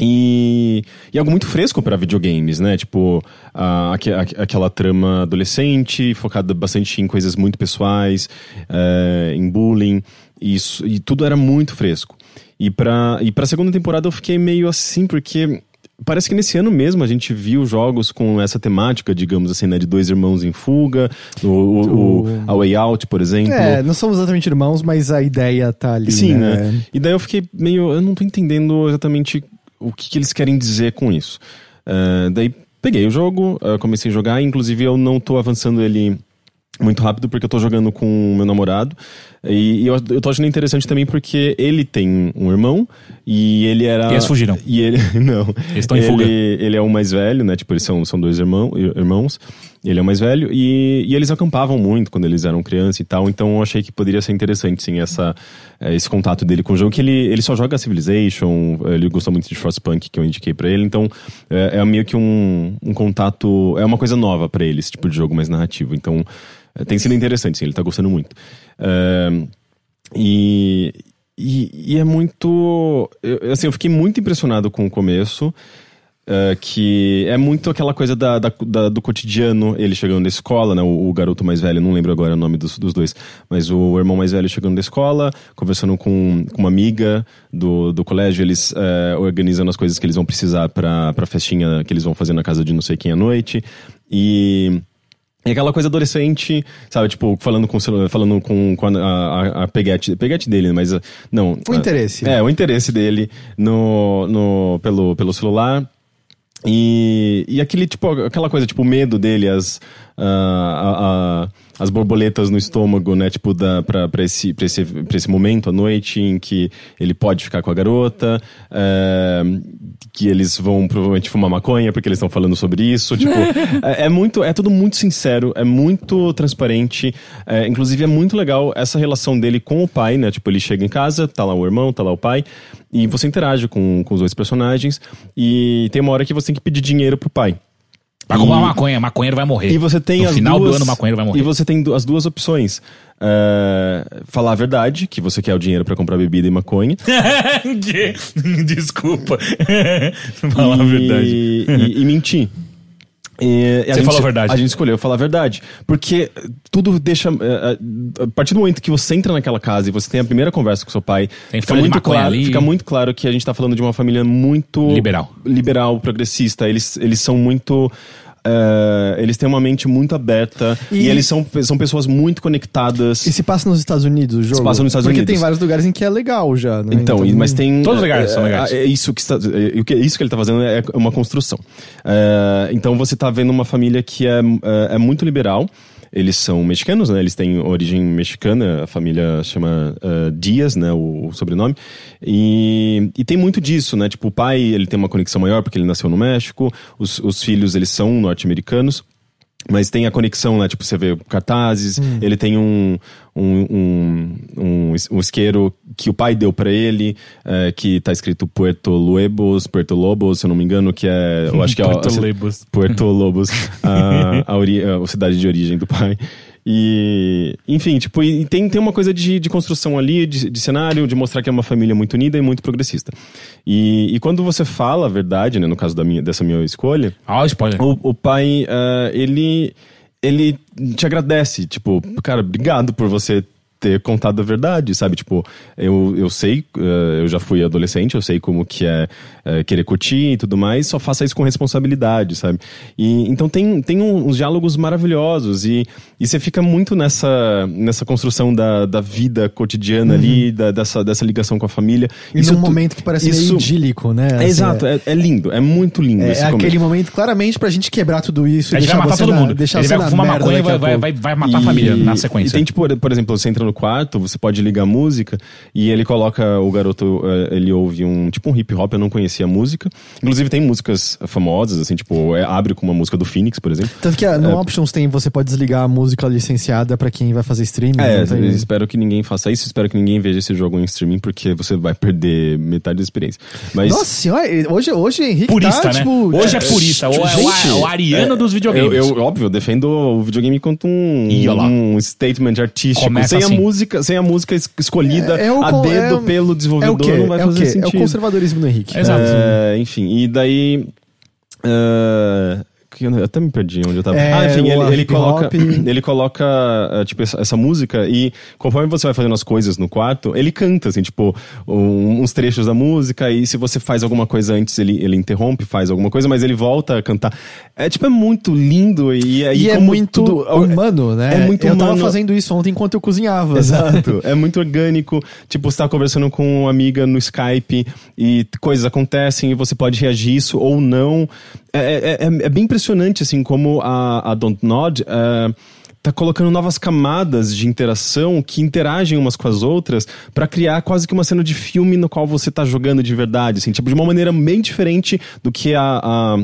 E, e algo muito fresco para videogames, né? Tipo, a, aque- aquela trama adolescente, focada bastante em coisas muito pessoais, eh, em bullying, e, isso, e tudo era muito fresco. E pra, e pra segunda temporada eu fiquei meio assim, porque parece que nesse ano mesmo a gente viu jogos com essa temática, digamos assim, né? De dois irmãos em fuga, o, o, o- a Way Out, por exemplo. É, não somos exatamente irmãos, mas a ideia tá ali, Sim, né? né? E daí eu fiquei meio. Eu não tô entendendo exatamente o que, que eles querem dizer com isso. Eh, daí peguei o jogo, eh, comecei a jogar, inclusive eu não tô avançando ele muito rápido porque eu tô jogando com o meu namorado. E, e eu, eu tô achando interessante também porque ele tem um irmão e ele era. E eles fugiram. E ele. Não. Eles estão em ele, fuga. Ele é o mais velho, né? Tipo, eles são, são dois irmão, irmãos. Ele é o mais velho e, e eles acampavam muito quando eles eram criança e tal. Então eu achei que poderia ser interessante, sim, essa, eh, esse contato dele com o jogo. Que ele, ele só joga Civilization, ele gosta muito de Frostpunk, que eu indiquei pra ele. Então é, é meio que um, um contato. É uma coisa nova pra ele, esse tipo de jogo mais narrativo. Então tem sido interessante, sim, ele tá gostando muito. E, e, e é muito. eu- assim, eu fiquei muito impressionado com o começo. É, que é muito aquela coisa da, da- da- do cotidiano, ele chegando da escola, né? O, o garoto mais velho, não lembro agora o nome dos, dos dois, mas o irmão mais velho chegando da escola, conversando com, com uma amiga do, do colégio, eles é, organizando as coisas que eles vão precisar pra, pra festinha que eles vão fazer na casa de não sei quem à noite. E. E aquela coisa adolescente, sabe? Tipo, falando com, falando com, com a, a, a peguete, peguete dele, mas uh, não. O interesse. É, o interesse dele no, no, pelo, pelo celular. E, e aquele, tipo, aquela coisa, tipo, o medo dele, as, a- a- as borboletas no estômago, né? Tipo, da, pra, pra, esse, pra, esse, pra esse momento à noite em que ele pode ficar com a garota, é, que eles vão provavelmente fumar maconha, porque eles estão falando sobre isso. Tipo, é, é muito, é tudo muito sincero, é muito transparente. é, inclusive, é muito legal essa relação dele com o pai, né? Tipo, ele chega em casa, tá lá o irmão, tá lá o pai, e você interage com, com os dois personagens, e tem uma hora que você tem que pedir dinheiro pro pai. Pra comprar maconha, maconheiro vai morrer. E você tem no as final duas, do ano, maconheiro vai morrer. E você tem as duas opções. É, falar a verdade, que você quer o dinheiro pra comprar bebida e maconha. Desculpa. Falar a e, verdade. E, e mentir. E a Você gente- falou a verdade. A gente escolheu falar a verdade. Porque tudo deixa. é, é, A partir do momento que você entra naquela casa e você tem a primeira conversa com seu pai, fica muito, claro, ali. fica muito claro que a gente tá falando de uma família muito. Liberal. Liberal, progressista. Eles, eles são muito. É, eles têm uma mente muito aberta e, E- eles são, são pessoas muito conectadas. E se passa nos Estados Unidos o jogo? passa nos Estados Porque Unidos. tem vários lugares em que é legal já, né? Então, e- mas tem. Todos os lugares é, são legais. É, isso que está, é, o que- isso que ele está fazendo é uma construção. É, então você está vendo uma família que é, é, é muito liberal. Eles são mexicanos, né? Eles têm origem mexicana. A família chama é, Dias, né? O, o sobrenome. E, e tem muito disso, né? Tipo, o pai ele tem uma conexão maior porque ele nasceu no México. Os, os filhos eles são norte-americanos. Mas tem a conexão, né? Tipo, você vê cartazes, ele tem um, um, um, um, is- isqueiro que o pai deu pra ele, é, que tá escrito Puerto Lobos, Puerto Lobos, se eu não me engano, que é. Eu acho que é Puerto Lobos. Puerto Lobos, a, a, ori- a cidade de origem do pai. E, enfim, tipo, e tem, tem uma coisa de, de construção ali, de, de cenário, de mostrar que é uma família muito unida e muito progressista. E, e quando você fala a verdade, né, no caso da minha, dessa minha escolha, Ah, o spoiler. o, o pai, ah, ele, ele te agradece, tipo, cara, obrigado por você ter contado a verdade, sabe? Tipo, eu, eu sei, eh, eu já fui adolescente, eu sei como que é eh, querer curtir e tudo mais, só faça isso com responsabilidade, sabe? E, então tem, tem um- uns diálogos maravilhosos e, e você fica muito nessa, nessa construção da, da vida cotidiana ali, da- dessa, dessa ligação com a família. E Isso num tu- momento que parece isso- meio idílico, né? É, Assim, exato, é, é lindo, é muito lindo É, esse é começo. aquele momento, claramente, pra gente quebrar tudo isso A e gente deixar vai matar todo na, mundo. Deixar Ele você vai fumar maconha e daqui a vai, vai, vai, matar a família na sequência. E tem, tipo, por exemplo, você entra no quarto, você pode ligar a música e ele coloca, o garoto, eh, ele ouve um, tipo um hip hop, eu não conhecia a música. Inclusive tem músicas famosas, assim, tipo, é, abre com uma música do Phoenix, por exemplo. Tanto que ah, no Options tem, você pode desligar a música licenciada pra quem vai fazer streaming. É, tem- espero que ninguém faça isso, espero que ninguém veja esse jogo em streaming, porque você vai perder metade da experiência. Mas Nossa senhora, hoje, hoje Henrique Purista, tá, né? tipo... Hoje é purista. Ou é o, Gente, o ariano dos videogames. Eu, eu, óbvio, eu defendo o videogame quanto um, um statement artístico. Começa sem assim. Música, sem a música es- escolhida É- é o a dedo é- pelo É o desenvolvedor, quê? não vai É o fazer quê? sentido. É o conservadorismo do Henrique. Exato. É, enfim, e daí. é, que eu até me perdi onde eu tava. É, ah, enfim, ele, ele coloca, ele coloca é, tipo, essa, essa música e conforme você vai fazendo as coisas no quarto, ele canta, assim, tipo, um- uns trechos da música e se você faz alguma coisa antes, ele, ele interrompe, faz alguma coisa, mas ele volta a cantar. É, tipo, é muito lindo e, aí E é muito tudo- humano, né? É muito Eu humano. tava fazendo isso ontem enquanto eu cozinhava. Exato. É muito orgânico. Tipo, você tá conversando com uma amiga no Skype e coisas acontecem e você pode reagir isso ou não. É, é, é- é bem impressionante, assim, como a, a Don't Nod. é, Tá colocando novas camadas de interação que interagem umas com as outras pra criar quase que uma cena de filme no qual você tá jogando de verdade, assim, tipo, de uma maneira bem diferente do que a- a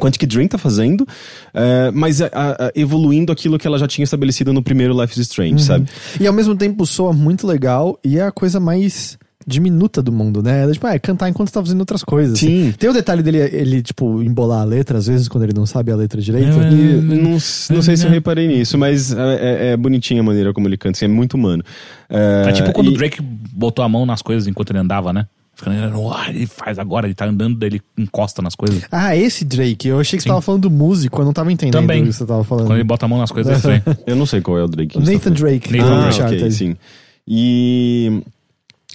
Quantic Dream tá fazendo, é, mas a- a- evoluindo aquilo que ela já tinha estabelecido no primeiro Life is Strange, sabe? E ao mesmo tempo soa muito legal e é a coisa mais diminuta do mundo, né? É, Tipo, é cantar enquanto tá fazendo outras coisas. assim. Sim. Tem o detalhe dele, ele, tipo, embolar a letra, às vezes, quando ele não sabe a letra direito. E E- não, não sei se eu reparei nisso, mas é, é- é bonitinha a maneira como ele canta, assim, é muito humano. É, É tipo quando e- o Drake botou a mão nas coisas enquanto ele andava, né? Ficando, "Uau, ele faz agora, ele tá andando, daí ele encosta nas coisas. Ah, esse Drake. Eu achei que você Sim. tava falando do músico, eu não tava entendendo Também. o que você tava falando. Quando ele bota a mão nas coisas, é estranho. Eu não sei qual é o Drake. Você Nathan tá falando. Drake. Nathan Ah, Drake. Uncharted. ok, sim. E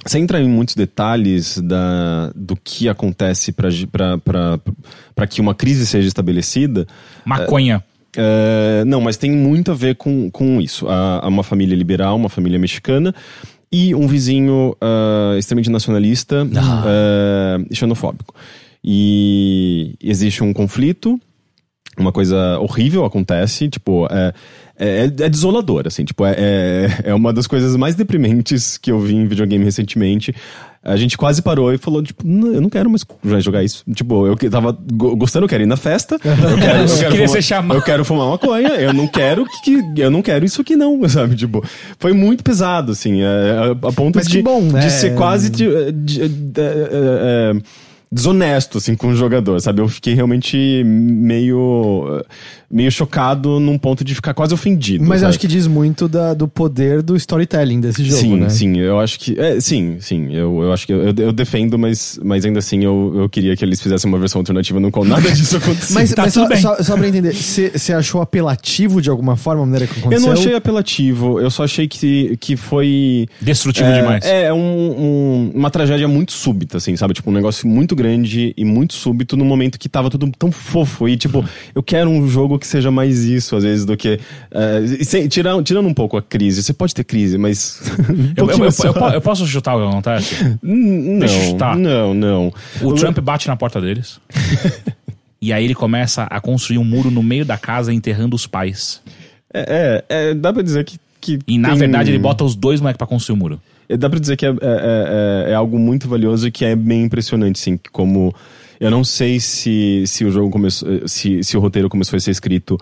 sem entrar em muitos detalhes da, do que acontece para que uma crise seja estabelecida, Maconha. É, não, mas tem muito a ver com, com isso. Há, há uma família liberal, uma família mexicana e um vizinho ah, extremamente nacionalista ah, e xenofóbico. E existe um conflito, uma coisa horrível acontece, tipo, é, é, é desolador, assim, tipo, é, é, é uma das coisas mais deprimentes que eu vi em videogame recentemente. A gente quase parou e falou, tipo, "Não, eu não quero mais jogar isso. Tipo, eu tava go- gostando, eu quero ir na festa, eu quero, eu quero fumar, ser chamado. eu quero fumar maconha, eu não quero que, eu não quero isso aqui não, sabe? Tipo, foi muito pesado, assim, é, a, a ponto Mas de, bom, né? de ser quase de- de- de- é, é, desonesto, assim, com o jogador, sabe? Eu fiquei realmente meio, meio chocado num ponto de ficar quase ofendido. Mas eu sabe? acho que diz muito da- do poder do storytelling desse jogo, sim, né? sim, eu acho que. É, sim, sim, eu, eu acho que. Eu, eu defendo, mas, mas ainda assim eu, eu queria que eles fizessem uma versão alternativa no qual nada disso acontecesse. Mas, Tá mas tudo só, bem. só, só pra entender, você achou apelativo de alguma forma a maneira que eu aconteceu? não achei apelativo, eu só achei que, que foi. Destrutivo é, demais. É, um- um- uma tragédia muito súbita, assim, sabe? Tipo, um negócio muito grande e muito súbito num momento que tava tudo tão fofo. E, tipo, eu quero um jogo que seja mais isso, às vezes, do que. e sem- tirando, tirando um pouco a crise. Você pode ter crise, mas. Eu, eu- eu- eu po- eu posso chutar o que acontece? Não, Deixa eu chutar. não, não. O Trump bate na porta deles. e aí ele começa a construir um muro no meio da casa enterrando os pais. É, é, é, dá pra dizer que. que E na tem- verdade ele bota os dois moleques pra construir o muro. É, Dá pra dizer que é, é- é- é algo muito valioso e que é bem impressionante, sim. Como. Eu não sei se, se o jogo começou. Se, se o roteiro começou a ser escrito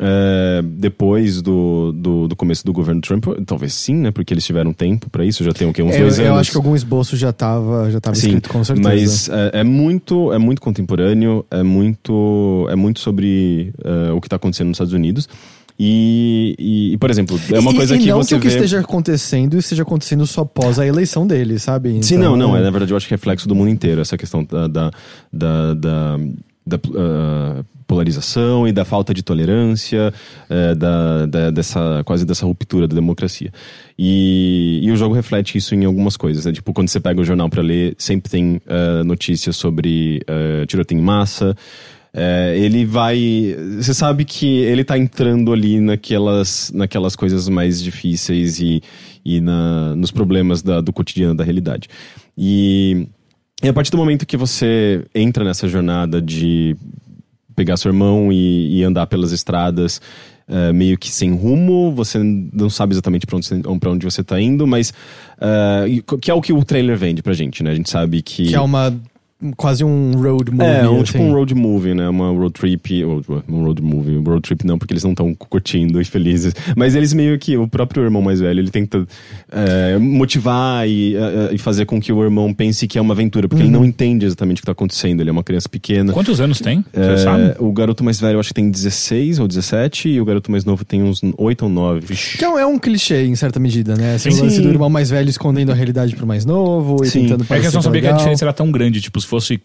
é, depois do, do, do começo do governo Trump. Talvez sim, né? Porque eles tiveram tempo pra isso, já tem o quê? Uns É, eu, dois anos. eu acho que algum esboço já tava, já tava Sim, escrito, com certeza. mas é, é muito é muito contemporâneo, é muito é muito sobre é, o que está acontecendo nos Estados Unidos. E, e, e, por exemplo, é uma coisa e que não você que o que vê... esteja acontecendo esteja acontecendo só após a eleição dele, sabe? Sim, Então, não, não. É, na verdade, eu acho que é reflexo do mundo inteiro, essa questão da, da, da, da- da, ah, polarização e da falta de tolerância, eh, da, da- dessa, quase dessa ruptura da democracia. E, e o jogo reflete isso em algumas coisas. Né? Tipo, quando você pega o jornal para ler, sempre tem ah, notícias sobre ah, tiroteio em massa. É, ele vai. Você sabe que ele tá entrando ali naquelas, naquelas coisas mais difíceis e, e na, nos problemas da- do cotidiano, da realidade. E, e a partir do momento que você entra nessa jornada de pegar seu irmão e, e andar pelas estradas é, meio que sem rumo, você não sabe exatamente para onde, pra onde você tá indo, mas. e que é o que o trailer vende pra gente, né? A gente sabe que. Que é uma. Quase um road movie. É, um, assim. tipo um road movie, né? Uma road trip. ou, Um road movie. Um road trip não, porque eles não estão curtindo e felizes. Mas eles meio que. O próprio irmão mais velho, ele tenta é, motivar e, é, e fazer com que o irmão pense que é uma aventura, porque ele não entende exatamente o que tá acontecendo. Ele é uma criança pequena. Quantos anos tem? Você É, sabe? o garoto mais velho eu acho que tem 16 ou 17 e o garoto mais novo tem uns 8 ou 9. Que é um- é clichê, em certa medida, né? Esse Sim. lance do irmão mais velho escondendo a realidade pro mais novo e Sim. tentando É que eu não sabia que a legal. diferença era tão grande. Tipo, se fosse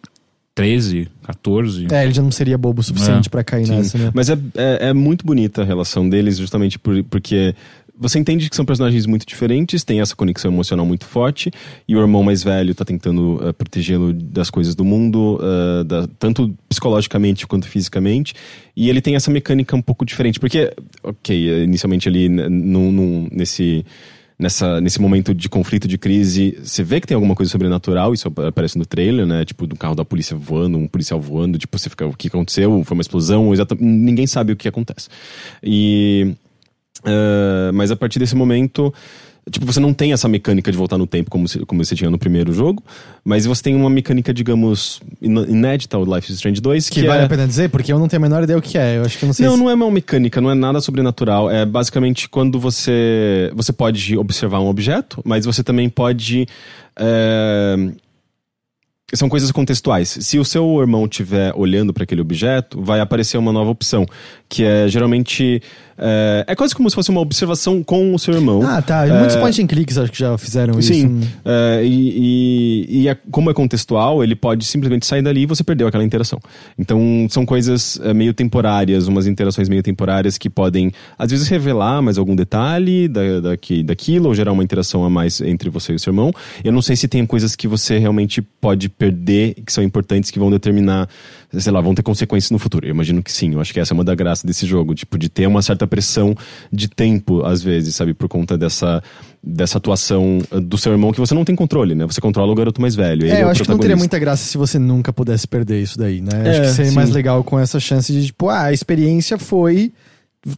13, 14. É, ele já não seria bobo o suficiente É. pra cair Sim. nessa, né? Mas é, é, é muito bonita a relação deles, justamente por- porque você entende que são personagens muito diferentes, tem essa conexão emocional muito forte, e o irmão mais velho tá tentando eh, protegê-lo das coisas do mundo, eh, da- tanto psicologicamente quanto fisicamente, e ele tem essa mecânica um pouco diferente, porque, ok, inicialmente ali num- nesse. Nessa, nesse momento de conflito, de crise, você vê que tem alguma coisa sobrenatural, isso aparece no trailer, né? Tipo, do carro da polícia voando, um policial voando, tipo, você fica, o que aconteceu? Foi uma explosão? Exata, ninguém sabe o que acontece. E. eh, mas a partir desse momento. Tipo, você não tem essa mecânica de voltar no tempo como, se- como você tinha no primeiro jogo, mas você tem uma mecânica, digamos, inédita, o Life is Strange 2, Que, que, vale é... a pena dizer, porque eu não tenho a menor ideia o que é. Eu acho que não sei Não, se... não é uma mecânica, não é nada sobrenatural. É basicamente quando você. Você pode observar um objeto, mas você também pode. é, São coisas contextuais. Se o seu irmão estiver olhando para aquele objeto, vai aparecer uma nova opção, que é geralmente. É, é quase como se fosse uma observação com o seu irmão. Ah, tá. Muitos point and clicks acho que já fizeram isso. Sim, é, e, e, e é- como é contextual, ele pode simplesmente sair dali e você perdeu aquela interação. Então, são coisas é, meio temporárias, umas interações meio temporárias que podem, às vezes, revelar mais algum detalhe da, daqui, daquilo, ou gerar uma interação a mais entre você e o seu irmão. Eu não sei se tem coisas que você realmente pode perder, que são importantes, que vão determinar, sei lá, vão ter consequências no futuro. Eu imagino que sim, eu acho que essa é uma da graça desse jogo, tipo, de ter uma certa pressão de tempo, às vezes, sabe, por conta dessa dessa atuação uh, do seu irmão que você não tem controle, né? Você controla o garoto mais velho. ele É, eu o acho que não teria muita graça se você nunca pudesse perder isso daí, né? É, acho que seria sim. mais legal com essa chance de, tipo, ah, a experiência foi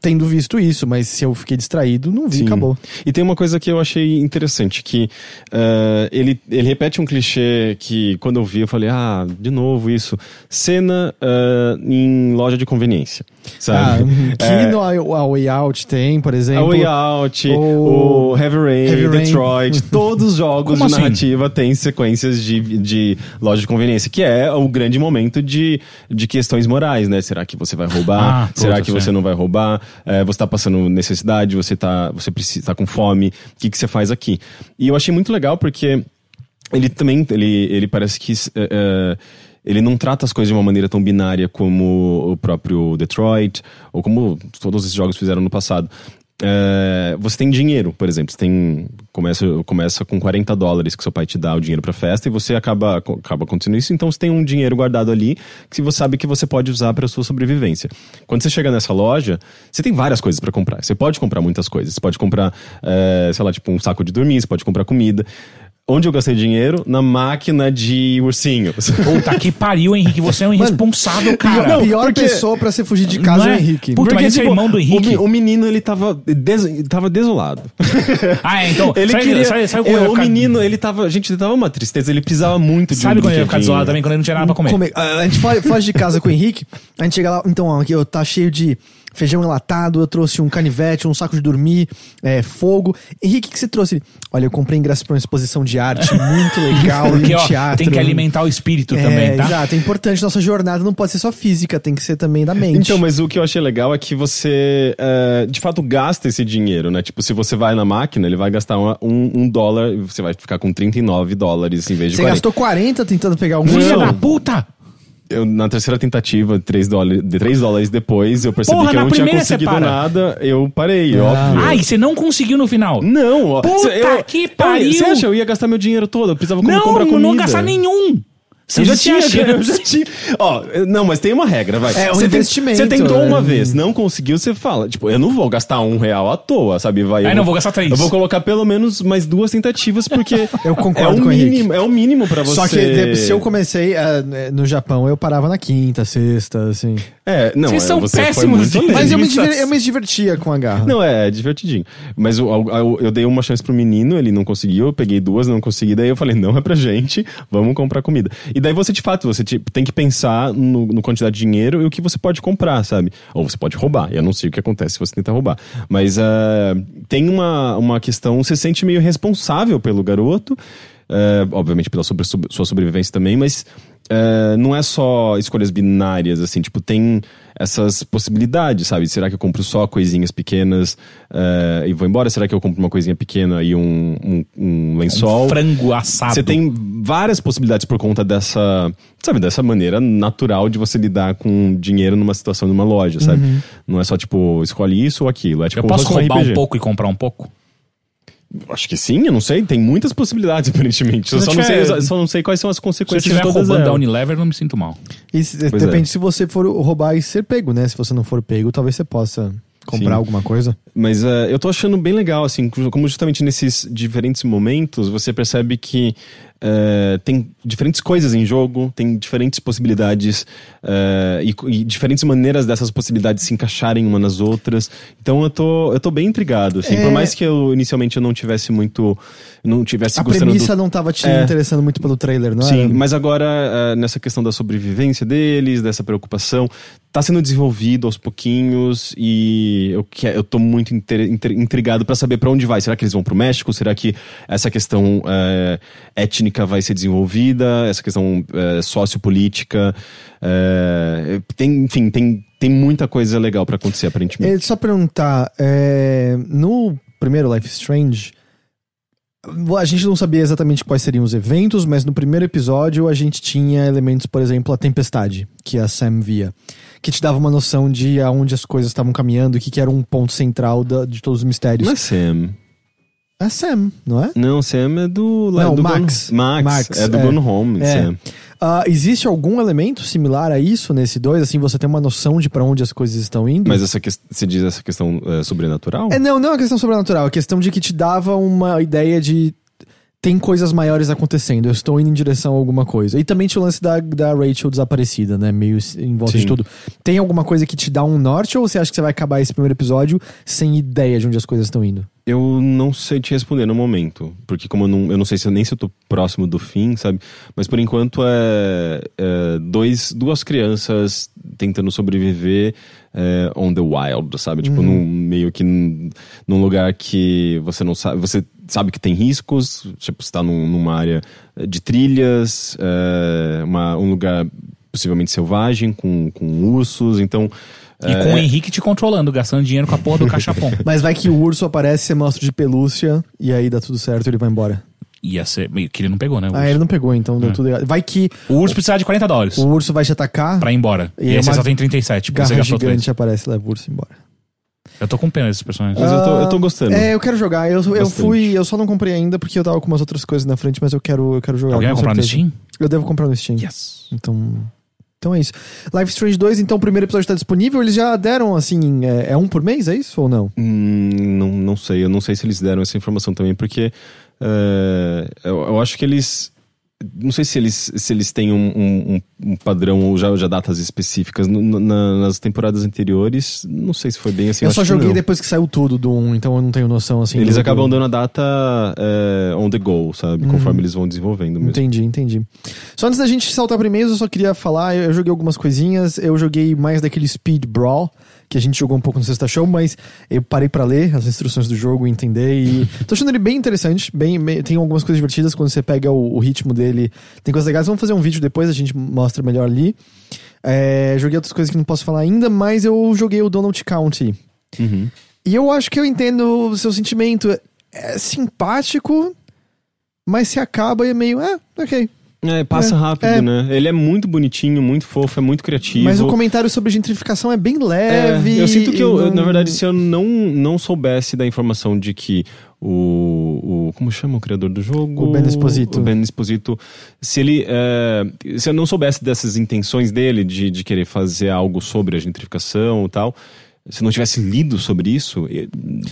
tendo visto isso, mas se eu fiquei distraído, não vi, Sim. acabou. E tem uma coisa que eu achei interessante, que uh, ele, ele repete um clichê que quando eu vi eu falei, ah, de novo isso. Cena uh, em loja de conveniência, Ah, sabe? que É, no a Way Out tem, por a exemplo. Way Out, o- o Heavy Rain, Heavy Rain. Detroit, todos os jogos Como de assim? narrativa têm sequências de, de loja de conveniência, que é o grande momento de, de questões morais, né? Será que você vai roubar? Ah, Será que você não vai roubar? É, você tá passando necessidade, você tá, você precisa, tá com fome, o que, que você faz aqui? E eu achei muito legal porque ele também, ele, ele parece que... é, é, ele não trata as coisas de uma maneira tão binária como o próprio Detroit, ou como todos esses jogos fizeram no passado. É, você tem dinheiro, por exemplo. Você tem. Começa, começa com 40 dólares que seu pai te dá o dinheiro pra festa e você acaba, acaba acontecendo isso. Então você tem um dinheiro guardado ali que você sabe que você pode usar para sua sobrevivência. Quando você chega nessa loja, você tem várias coisas para comprar. Você pode comprar muitas coisas. Você pode comprar, é, sei lá, tipo um saco de dormir, você pode comprar comida. Onde eu gastei dinheiro? Na máquina de ursinhos. Puta que pariu, Henrique. Você é um irresponsável, cara. a pior porque- pessoa pra você fugir de casa Não é é? o Henrique. Puta, mas esse é irmão do o Henrique. mi- O, menino, ele tava, des, ele tava desolado. Ah, é, então. Ele sabe, queria. sabe, sabe é, eu o ficar- menino, ele tava. Gente, ele tava uma tristeza, ele precisava muito de Sabe um quando eu ia ficar desolado também? Quando ele não tinha nada pra comer. Come- a gente foge, foge de casa com o Henrique, a gente chega lá, então, ó, aqui ó, tá cheio de feijão enlatado, eu trouxe um canivete, um saco de dormir, é, fogo. Henrique, o que você trouxe? Ele, Olha, eu comprei ingresso pra uma exposição de arte muito legal Porque, em ó, teatro. tem que alimentar o espírito é, também, tá? Exato, é importante. Nossa jornada não pode ser só física, tem que ser também da mente. Então, mas o que eu achei legal é que você, é, de fato, gasta esse dinheiro, né? Tipo, se você vai na máquina, ele vai gastar uma- um, um dólar, e você vai ficar com 39 dólares em vez de Você 40. gastou 40 tentando pegar um Filha da puta! Eu, na terceira tentativa, 3 dólares, de 3 dólares depois, eu percebi Porra, que eu não tinha conseguido nada, eu parei, Ah. óbvio. Ai, você não conseguiu no final. Não, ó. Puta eu- que pariu! Você acha? Eu ia gastar meu dinheiro todo, eu precisava não, comprar comida. não gastar nenhum. Você Eu já já tinha tinha, eu chance. já tinha. Ó, não, mas tem uma regra, vai. É, um Você tem- investimento, Você tentou é. uma vez, não conseguiu, você fala, tipo, eu não vou gastar um real à toa, sabe? Vai, eu Aí não, vou gastar três. Eu vou colocar pelo menos mais duas tentativas, porque Eu concordo é o com mínimo, é o mínimo pra você. Só que se eu comecei eh, no Japão, eu parava na quinta, sexta, assim. É, não, Vocês é, são você foi péssimos. Mas eu me, eu me divertia com a garra. Não, é, é divertidinho. Mas eu, eu, eu dei uma chance pro menino, ele não conseguiu, eu peguei duas, não consegui, daí eu falei, não é pra gente, vamos comprar comida. E daí você, de fato, você te- tem que pensar no, no quantidade de dinheiro e o que você pode comprar, sabe? Ou você pode roubar, eu não sei o que acontece se você tentar roubar. Mas ah, tem uma, uma questão, você se sente meio responsável pelo garoto, eh, obviamente pela sobre- sua sobrevivência também, mas eh, não é só escolhas binárias, assim, tipo, tem essas possibilidades, sabe? Será que eu compro só coisinhas pequenas eh, e vou embora? Será que eu compro uma coisinha pequena e um, um, um lençol? Frango assado. Você tem várias possibilidades por conta dessa, sabe, dessa maneira natural de você lidar com dinheiro numa situação numa loja, sabe? Não é só tipo, escolhe isso ou aquilo. É tipo Eu posso roubar um pouco e comprar um pouco? Acho que sim, eu não sei. Tem muitas possibilidades, aparentemente. Eu Se só, eu não sei, eu só não sei quais são as Se eu consequências estiver de todas roubando da elas. Unilever, eu não me sinto mal. E se- depende é. se você for roubar e ser pego, né? Se você não for pego, talvez você possa comprar Sim. alguma coisa. Mas eh, eu tô achando bem legal, assim, como justamente nesses diferentes momentos você percebe que eh, tem diferentes coisas em jogo, tem diferentes possibilidades eh, e, e diferentes maneiras dessas possibilidades se encaixarem uma nas outras. Então eu tô, eu tô bem intrigado, assim. É. Por mais que eu inicialmente eu não tivesse muito. não tivesse A premissa do não tava te É. interessando muito pelo trailer, não Sim, é? mas agora, eh, nessa questão da sobrevivência deles, dessa preocupação, tá sendo desenvolvido aos pouquinhos e eu, que, eu tô muito inter- inter- intrigado pra saber pra onde vai. Será que eles vão pro México? Será que essa questão eh, vai ser desenvolvida? Essa questão eh, sociopolítica? eh, tem, enfim, tem, tem muita coisa legal pra acontecer, aparentemente. É, só perguntar, é, no primeiro Life Strange, a gente não sabia exatamente quais seriam os eventos, mas no primeiro episódio a gente tinha elementos, por exemplo, a tempestade, que a Sam via, que te dava uma noção de aonde as coisas estavam caminhando, e que, que era um ponto central da- de todos os mistérios. Não é Sam. É Sam, não é? Não, Sam é do. Não, do Max. Gone- Max. Max, É do é. Gone Home, É. Sam. Ah, existe algum elemento similar a isso nesse 2? Assim, você tem uma noção de pra onde as coisas estão indo? Mas essa que... você diz essa questão eh, sobrenatural? É, não, não é uma questão sobrenatural, é a questão de que te dava uma ideia de. Tem coisas maiores acontecendo, eu estou indo em direção a alguma coisa. E também tinha o lance da, da Rachel desaparecida, né? Meio em volta Sim. de tudo. Tem alguma coisa que te dá um norte ou você acha que você vai acabar esse primeiro episódio sem ideia de onde as coisas estão indo? Eu não sei te responder no momento. Porque como eu não, eu não sei se, nem se eu tô próximo do fim, sabe? Mas por enquanto é, é dois, duas crianças tentando sobreviver é, on the wild, sabe? Tipo, num, meio que num, num lugar que você não sabe. Você sabe que tem riscos, tipo, você tá num- numa área de trilhas, é, uma, um lugar possivelmente selvagem, com, com ursos, então. E com o Henrique te controlando, gastando dinheiro com a porra do cachapão. Mas vai que o urso aparece, você mostra de pelúcia e aí dá tudo certo e ele vai embora. Ia ser. Que ele não pegou, né? O Ah, urso, ele não pegou, então deu tudo errado. Vai que o urso precisava de 40 dólares o urso vai te atacar, pra ir embora. E E, é aí você só tem 37, porque você garra 3. gigante aparece e leva o urso embora. Eu tô com pena desses personagens. Mas eu tô, eu tô gostando. É, eu quero jogar. Eu, eu fui. Eu só não comprei ainda porque eu tava com umas outras coisas na frente, mas eu quero, eu quero jogar. Alguém vai com comprar no certeza. Steam? Eu devo comprar no Steam. Yes. Então. Então é isso. Life Strange 2, então o primeiro episódio tá disponível. Eles já deram, assim, é, é um por mês, é isso ou não? Hum, não, não sei, eu não sei se eles deram essa informação também, porque é, eu, eu acho que eles. Não sei se eles, se eles têm um, um- um- padrão ou já, já datas específicas. No- na- nas temporadas anteriores, não sei se foi bem assim. eu só joguei depois que saiu tudo do 1, então eu não tenho noção, assim. Eles acabam do... dando a data é, on the go, sabe? Conforme eles vão desenvolvendo mesmo. Entendi, entendi. Só antes da gente saltar e-mails, eu só queria falar, eu eu joguei algumas coisinhas, eu joguei mais daquele Speed Brawl, que a gente jogou um pouco no Sexta Show, mas eu parei pra ler as instruções do jogo e entender. E tô achando ele bem interessante. Bem, bem- tem algumas coisas divertidas quando você pega o, o ritmo dele. Tem coisas legais. Vamos fazer um vídeo depois, a gente mostra melhor ali. É, joguei outras coisas que não posso falar ainda, mas eu joguei o Donald County. E eu acho que eu entendo o seu sentimento. É simpático, mas se acaba e é meio. Ah, ok. É, passa É, rápido, é. né? Ele é muito bonitinho, muito fofo, é muito criativo. Mas o comentário sobre gentrificação é bem leve. É, eu sinto que, eu, não- na verdade, se eu não, não soubesse da informação de que o, o. Como chama o criador do jogo? O Ben Esposito. O Ben Esposito. Se ele. é, se eu não soubesse dessas intenções dele de, de querer fazer algo sobre a gentrificação e tal. Se não tivesse lido sobre isso,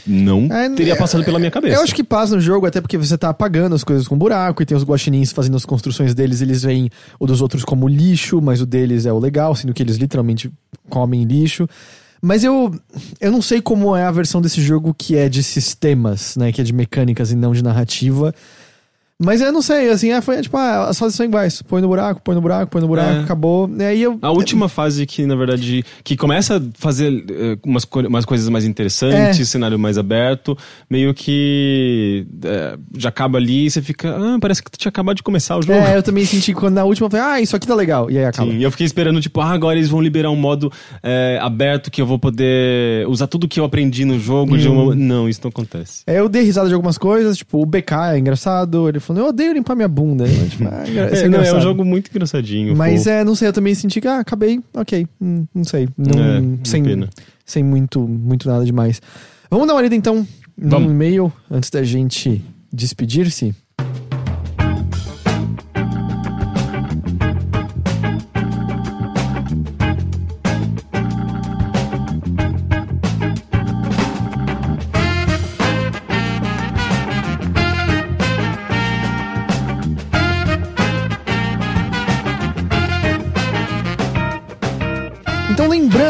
não É, teria passado pela minha cabeça. Eu acho que passa no jogo, até porque você tá apagando as coisas com buraco, e tem os guaxinins fazendo as construções deles, eles veem o dos outros como lixo, mas o deles é o legal, sendo que eles literalmente comem lixo. Mas eu, eu não sei como é a versão desse jogo que é de sistemas, né? Que é de mecânicas e não de narrativa. Mas eu não sei, assim, é, foi tipo, ah, as fases são iguais. Põe no buraco, põe no buraco, põe no buraco, É. acabou. E aí eu. A última fase que, na verdade, que começa a fazer eh, umas, co- umas coisas mais interessantes, É. cenário mais aberto, meio que eh, já acaba ali e você fica, ah, parece que tu tinha acabado de começar o jogo. É, eu também senti quando na última eu falei, ah, isso aqui tá legal. E aí acaba. Sim, e eu fiquei esperando, tipo, ah, agora eles vão liberar um modo eh, aberto que eu vou poder usar tudo que eu aprendi no jogo Hum. uma... Não, isso não acontece. É, eu dei risada de algumas coisas, tipo, o BK é engraçado, ele falou, eu odeio limpar minha bunda. Tipo, ah, isso É, não, é um jogo muito engraçadinho. Mas fofo. é, não sei, eu também senti que, ah, acabei, ok, hum, não sei. Não, É, sem pena. sem muito, muito nada demais. Vamos dar uma olhada então no e-mail antes da gente despedir-se.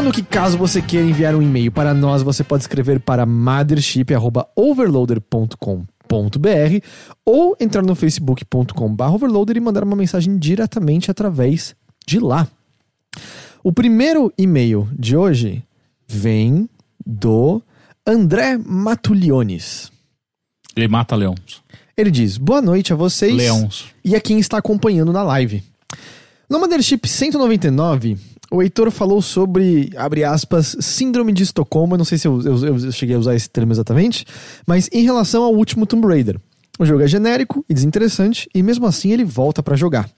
Lembrando que caso você queira enviar um e-mail para nós, você pode escrever para mothership@overloader.com.br ou entrar no facebook.com/overloader e mandar uma mensagem diretamente através de lá. O primeiro e-mail de hoje vem do André Matuliones. Ele mata leões. Ele diz: Boa noite a vocês Leões. e a quem está acompanhando na live. No Mothership 199, o Heitor falou sobre, abre aspas, síndrome de Estocolmo. Eu não sei se eu, eu- eu cheguei a usar esse termo exatamente, mas em relação ao último Tomb Raider. O jogo é genérico e desinteressante, e mesmo assim ele volta pra jogar.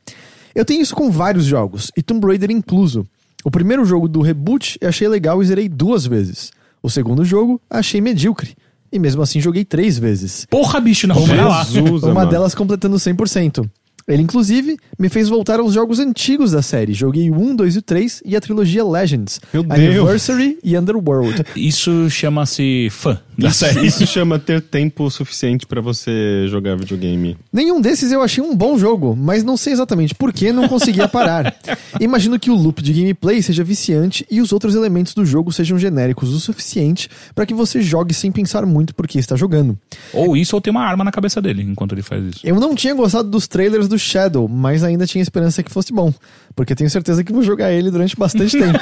Eu tenho isso com vários jogos, e Tomb Raider incluso. O primeiro jogo do reboot eu achei legal e zerei duas vezes. O segundo jogo achei medíocre. E mesmo assim joguei três vezes. Porra, bicho, não. Jesus, Uma amado. delas completando 100%. Ele, inclusive, me fez voltar aos jogos antigos da série. Joguei o 1, 2 e o 3 e a trilogia Legends, Meu Deus. Anniversary e Underworld. Isso chama-se fã da Isso, série. isso chama ter tempo suficiente pra você jogar videogame. Nenhum desses eu achei um bom jogo, mas não sei exatamente por que não conseguia parar. Imagino que o loop de gameplay seja viciante e os outros elementos do jogo sejam genéricos o suficiente para que você jogue sem pensar muito por que está jogando. Ou isso ou tem uma arma na cabeça dele enquanto ele faz isso. Eu não tinha gostado dos trailers do Shadow, mas ainda tinha esperança que fosse bom, porque tenho certeza que vou jogar ele durante bastante tempo.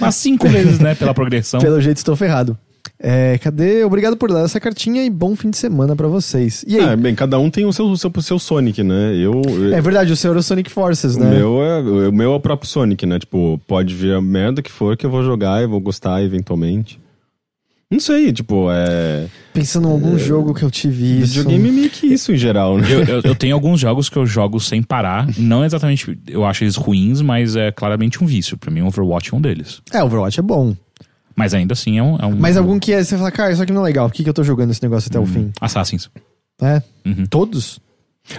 Mas cinco vezes, né, pela progressão. Pelo jeito estou ferrado. É, cadê? Obrigado por dar essa cartinha e bom fim de semana pra vocês. E aí? Ah, bem, cada um tem o seu, o seu, o seu Sonic, né? Eu. é verdade, o seu era o Sonic Forces, O né? meu, é, o meu é o próprio Sonic, né? Tipo, pode vir a merda que for que eu vou jogar e vou gostar eventualmente. Não sei, tipo, é. Pensando em algum jogo que eu tive isso. Videogame é meio que isso em geral, né? Eu, eu, eu tenho alguns jogos que eu jogo sem parar. Não exatamente eu acho eles ruins, mas é claramente um vício. Pra mim, Overwatch é um deles. É, Overwatch é bom. Mas ainda assim é um. É um Mas algum que é, você fala, cara, isso aqui não é legal, por que, que eu tô jogando esse negócio até o fim? Assassins. É? Uhum. Todos?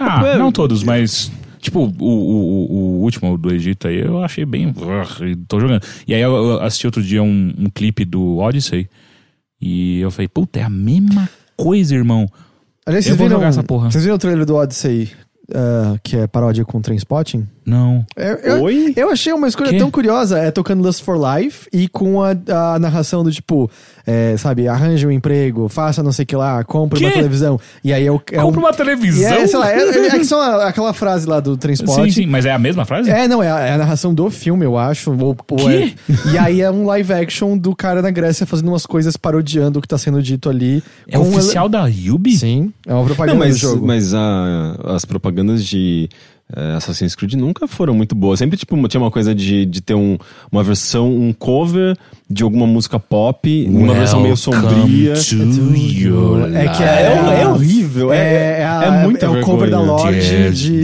Ah, não todos, mas. Tipo, o, o, o, último do Egito aí eu achei bem. Tô jogando. E aí eu eu assisti outro dia um, um clipe do Odyssey. E eu falei, puta, é a mesma coisa, irmão. Aliás, Eu vocês vou viram, jogar essa porra. Vocês viram o trailer do Odyssey, ah, que é paródia com Trainspotting? Não. Eu, eu, Oi? eu achei uma escolha Quê? tão curiosa, é tocando Lust for Life e com a, a narração do tipo, é, sabe, arranje um emprego, faça não sei o que lá, compre uma televisão. E aí é, o- é Compra um- uma televisão? É, sei lá, é, é, é que só aquela frase lá do Transport. Sim, sim, mas é a mesma frase? É, não, é a, é a narração do filme, eu acho. Ou, ou é- e aí é um live action do cara na Grécia fazendo umas coisas parodiando o que tá sendo dito ali. É com oficial da Yubi? Sim, é uma propaganda Não, mas, do jogo. mas a- as propagandas de Assassin's Creed nunca foram muito boas. Sempre tipo, tinha uma coisa de, de ter um, uma versão, um cover de alguma música pop, uma versão meio sombria. É que É, é, é horrível, é- É, é a- muita é o cover da. Lorde de.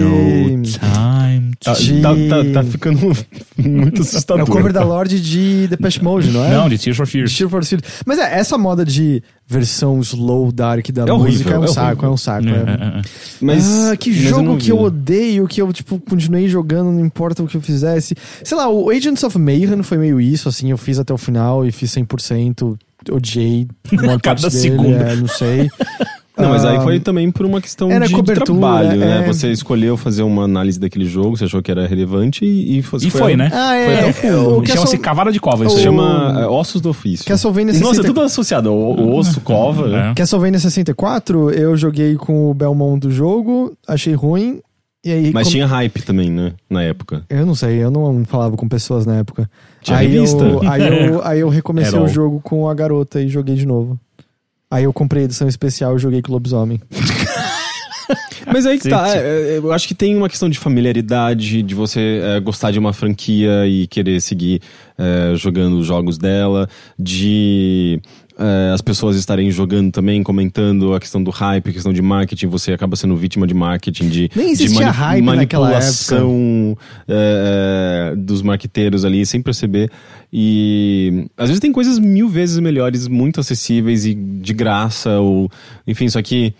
Tá, de- tá, tá- tá ficando muito assustador. É o cover da Lorde de Depeche Mode, não é? Não, de Tears for Fears. Tears for Fears. Mas é, essa moda de versão slow dark da É música horrível, é um é saco, é um saco. É, é. é, é. Mas, ah, que mas jogo não que eu odeio, que eu, tipo, continuei jogando, não importa o que eu fizesse. Sei lá, o Agents of Mayhem foi meio isso, assim, eu fiz até o final e fiz 100%, odiei uma parte Cada dele, segundo. é, não sei. Não, mas aí Ah, foi também por uma questão era de, de cobertura, trabalho, né? é. Você escolheu fazer uma análise daquele jogo, você achou que era relevante e, e, foi, E foi, né? Ah, Foi até o é, fundo. é, Chama-se Castle- Cavara de Cova. Isso o- chama é, Ossos do Ofício. Castlevania Nossa, é 64. tudo associado. O, o osso, cova, né? É. Castlevania 64, eu joguei com o Belmont do jogo, achei ruim. E aí, Mas com- tinha hype também, né? Na época. Eu não sei, eu não falava com pessoas na época. Tinha aí revista. Eu, aí, eu, aí eu recomecei o- jogo com a garota e joguei de novo. Aí eu comprei a edição especial e joguei com o lobisomem. Mas aí que tá. É, é, Eu acho que tem uma questão de familiaridade, de você é, gostar de uma franquia e querer seguir é, jogando os jogos dela, de é, as pessoas estarem jogando também, comentando a questão do hype, a questão de marketing, você acaba sendo vítima de marketing, de, Nem de existia hype naquela manipulação é, dos marqueteiros ali, sem perceber. E às vezes tem coisas mil vezes melhores, muito acessíveis e de graça, ou enfim, só que.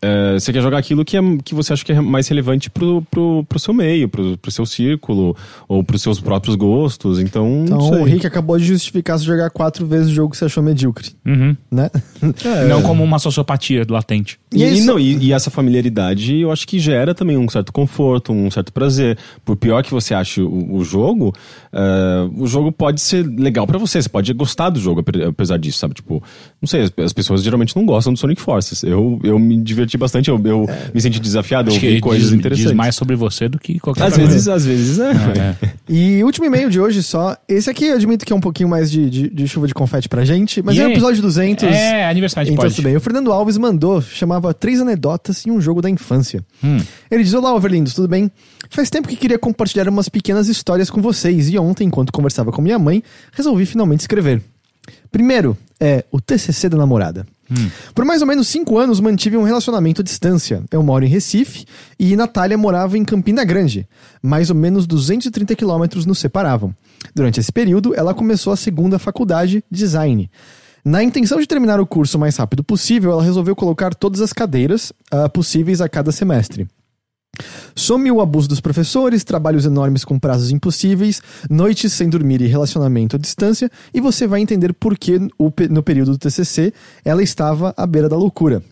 É, você quer jogar aquilo que, é, que você acha que é mais relevante pro, pro, pro seu meio, pro, pro seu círculo, ou pros seus próprios gostos. Então, Então não sei. o Rick acabou de justificar se jogar quatro vezes o jogo que você achou medíocre, Uhum. né? Não como uma sociopatia latente. E, E é não, e, e essa familiaridade eu acho que gera também um certo conforto, um certo prazer. Por pior que você ache o, o jogo, eh, o jogo pode ser legal pra você. Você pode gostar do jogo, ape- apesar disso, sabe? Tipo, não sei, as, as pessoas geralmente não gostam do Sonic Forces. Eu, eu me diverti bastante, eu, eu me senti desafiado, eu Acho ouvi coisas diz, interessantes. diz mais sobre você do que qualquer Às vezes, às vezes é. É. E último e-mail de hoje só. Esse aqui eu admito que é um pouquinho mais de, de, de chuva de confete pra gente, mas é o episódio 200. É, aniversário, Então pode. tudo bem. O Fernando Alves mandou, chamava Três Anedotas e um Jogo da Infância. Hum. Ele diz, olá, Overlindos, tudo bem? Faz tempo que queria compartilhar umas pequenas histórias com vocês e ontem, enquanto conversava com minha mãe, resolvi finalmente escrever. Primeiro, é o TCC da namorada. Por mais ou menos cinco anos mantive um relacionamento à distância. Eu moro em Recife e Natália morava em Campina Grande. Mais ou menos 230 quilômetros nos separavam. Durante esse período, ela começou a segunda faculdade, design. Na intenção de terminar o curso o mais rápido possível, ela resolveu colocar todas as cadeiras ah, possíveis a cada semestre. Some o abuso dos professores, trabalhos enormes com prazos impossíveis, noites sem dormir e relacionamento à distância, e você vai entender por que no período do TCC ela estava à beira da loucura.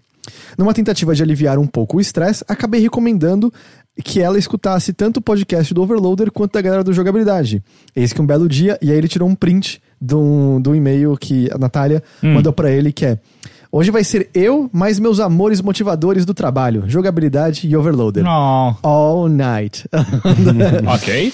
Numa tentativa de aliviar um pouco o estresse, acabei recomendando que ela escutasse tanto o podcast do Overloader quanto da galera do Jogabilidade. Eis que um belo dia, e aí ele tirou um print do, do e-mail que a Natália mandou pra ele, que é Hoje vai ser eu mais meus amores motivadores do trabalho, jogabilidade e Overloader. Não. All night. ok.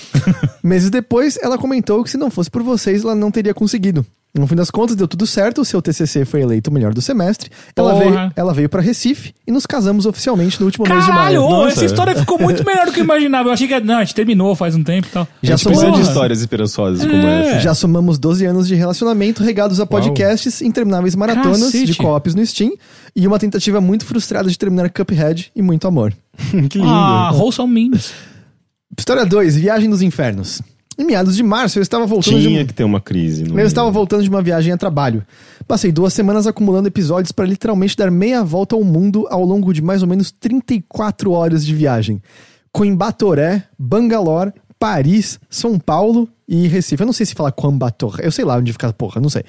Meses depois, ela comentou que se não fosse por vocês, ela não teria conseguido. No fim das contas, deu tudo certo, o seu TCC foi eleito o melhor do semestre. Ela veio, ela veio para Recife e nos casamos oficialmente no último mês de maio. Caralho, essa história ficou muito melhor do que eu imaginava. Eu achei que não, a gente terminou faz um tempo e tal. Já a gente precisa somos- de histórias esperançosas como É. essa. Já somamos 12 anos de relacionamento regados a podcasts, intermináveis maratonas Cacete. de co-ops no Steam e uma tentativa muito frustrada de terminar Cuphead e muito amor. que lindo. Ah, Wholesome Memes. História 2, Viagem dos Infernos. Em meados de março, eu estava voltando de... Tinha que ter uma crise. Eu meio. estava voltando de uma viagem a trabalho. Passei duas semanas acumulando episódios para literalmente dar meia volta ao mundo ao longo de mais ou menos 34 horas de viagem. Coimbatoré, Bangalore, Paris, São Paulo e Recife. Eu não sei se fala Coimbatore, eu sei lá onde fica a porra, não sei.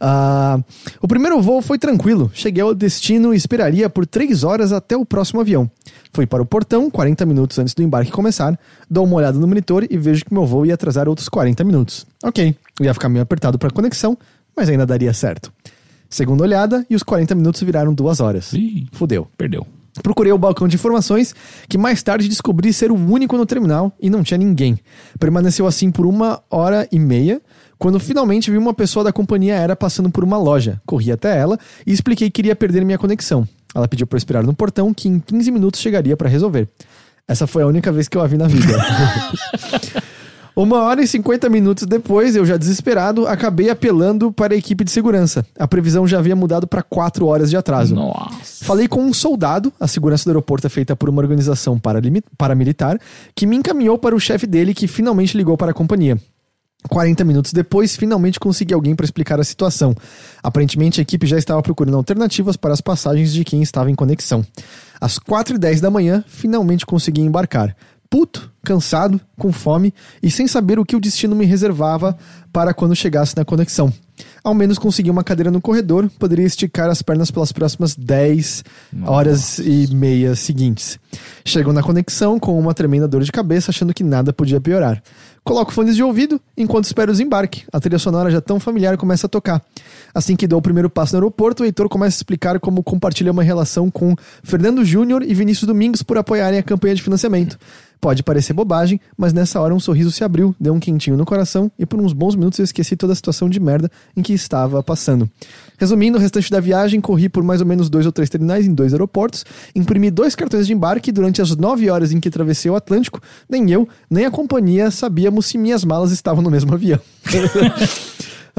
Ah, o primeiro voo foi tranquilo. Cheguei ao destino e esperaria por três horas até o próximo avião. Fui para o portão 40 minutos antes do embarque começar, dou uma olhada no monitor e vejo que meu voo ia atrasar outros 40 minutos. Ok, ia ficar meio apertado para conexão, mas ainda daria certo. Segunda olhada e os 40 minutos viraram duas horas. Ih. Fudeu. Perdeu. Procurei o balcão de informações, que mais tarde descobri ser o único no terminal e não tinha ninguém. Permaneceu assim por uma hora e meia, quando finalmente vi uma pessoa da companhia aérea passando por uma loja. Corri até ela e expliquei que iria perder minha conexão. Ela pediu para esperar no portão, que em 15 minutos chegaria para resolver. Essa foi a única vez que eu a vi na vida. Uma hora e 50 minutos depois, eu já desesperado, acabei apelando para a equipe de segurança. A previsão já havia mudado para 4 horas de atraso. Nossa. Falei com um soldado, a segurança do aeroporto é feita por uma organização paramilitar, que me encaminhou para o chefe dele, que finalmente ligou para a companhia. 40 minutos depois, finalmente consegui alguém para explicar a situação. Aparentemente, a equipe já estava procurando alternativas para as passagens de quem estava em conexão. Às 4h10 da manhã, finalmente consegui embarcar. Puto, cansado, com fome e sem saber o que o destino me reservava para quando chegasse na conexão. Ao menos consegui uma cadeira no corredor, poderia esticar as pernas pelas próximas 10 horas e meia seguintes. Chego na conexão com uma tremenda dor de cabeça, achando que nada podia piorar. Coloco fones de ouvido enquanto espero o desembarque. A trilha sonora já tão familiar começa a tocar. Assim que dou o primeiro passo no aeroporto, o Heitor começa a explicar como compartilha uma relação com Fernando Júnior e Vinícius Domingos por apoiarem a campanha de financiamento. Pode parecer bobagem, mas nessa hora um sorriso se abriu, deu um quentinho no coração e por uns bons minutos eu esqueci toda a situação de merda em que estava passando. Resumindo, o restante da viagem, corri por mais ou menos dois ou três terminais em dois aeroportos, imprimi dois cartões de embarque e durante as nove horas em que atravessei o Atlântico, nem eu, nem a companhia sabíamos se minhas malas estavam no mesmo avião.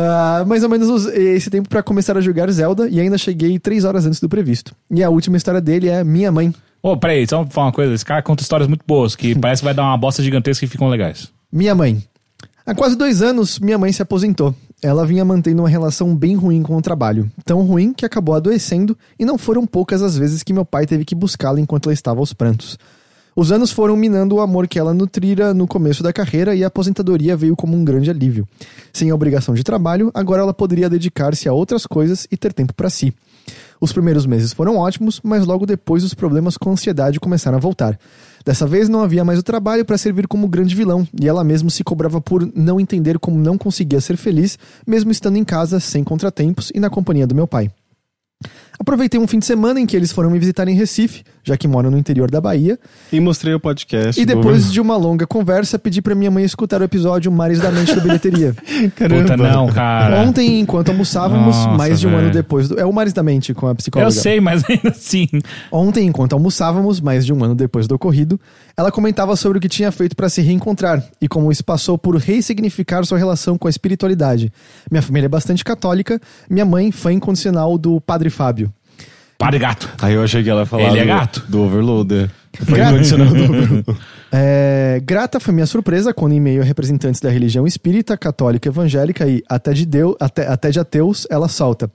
Ah, mais ou menos os- esse tempo para começar a jogar Zelda e ainda cheguei três horas antes do previsto. E a última história dele é Minha Mãe. Ô, peraí, só falar uma coisa. Esse cara conta histórias muito boas, que parece que vai dar uma bosta gigantesca e ficam legais. Minha mãe. Há quase dois anos, minha mãe se aposentou. Ela vinha mantendo uma relação bem ruim com o trabalho. Tão ruim que acabou adoecendo, e não foram poucas as vezes que meu pai teve que buscá-la enquanto ela estava aos prantos. Os anos foram minando o amor que ela nutrira no começo da carreira e a aposentadoria veio como um grande alívio. Sem a obrigação de trabalho, agora ela poderia dedicar-se a outras coisas e ter tempo para si. Os primeiros meses foram ótimos, mas logo depois os problemas com ansiedade começaram a voltar. Dessa vez não havia mais o trabalho para servir como grande vilão, e ela mesmo se cobrava por não entender como não conseguia ser feliz, mesmo estando em casa sem contratempos e na companhia do meu pai. Aproveitei um fim de semana em que eles foram me visitar em Recife, já que moram no interior da Bahia, E mostrei o podcast. e depois de uma longa conversa, pedi para minha mãe escutar o episódio Mares da Mente do Bilheteria. Caramba. Puta, não, cara. Ontem, enquanto almoçávamos, Nossa, mais de um ano velho. depois do. É o Mares da Mente com a psicóloga. Eu sei, mas ainda assim. Ontem, enquanto almoçávamos, mais de um ano depois do ocorrido, ela comentava sobre o que tinha feito para se reencontrar e como isso passou por ressignificar sua relação com a espiritualidade. Minha família é bastante católica, minha mãe fã incondicional do Padre Fábio. Padre gato. Aí eu achei que ela ia falar Ele é do, gato? do Overloader. Foi Gra- incondicional do Overloader. É, grata foi minha surpresa quando, em meio a representantes da religião espírita, católica, evangélica e até de, Deus, até, até de ateus, ela solta.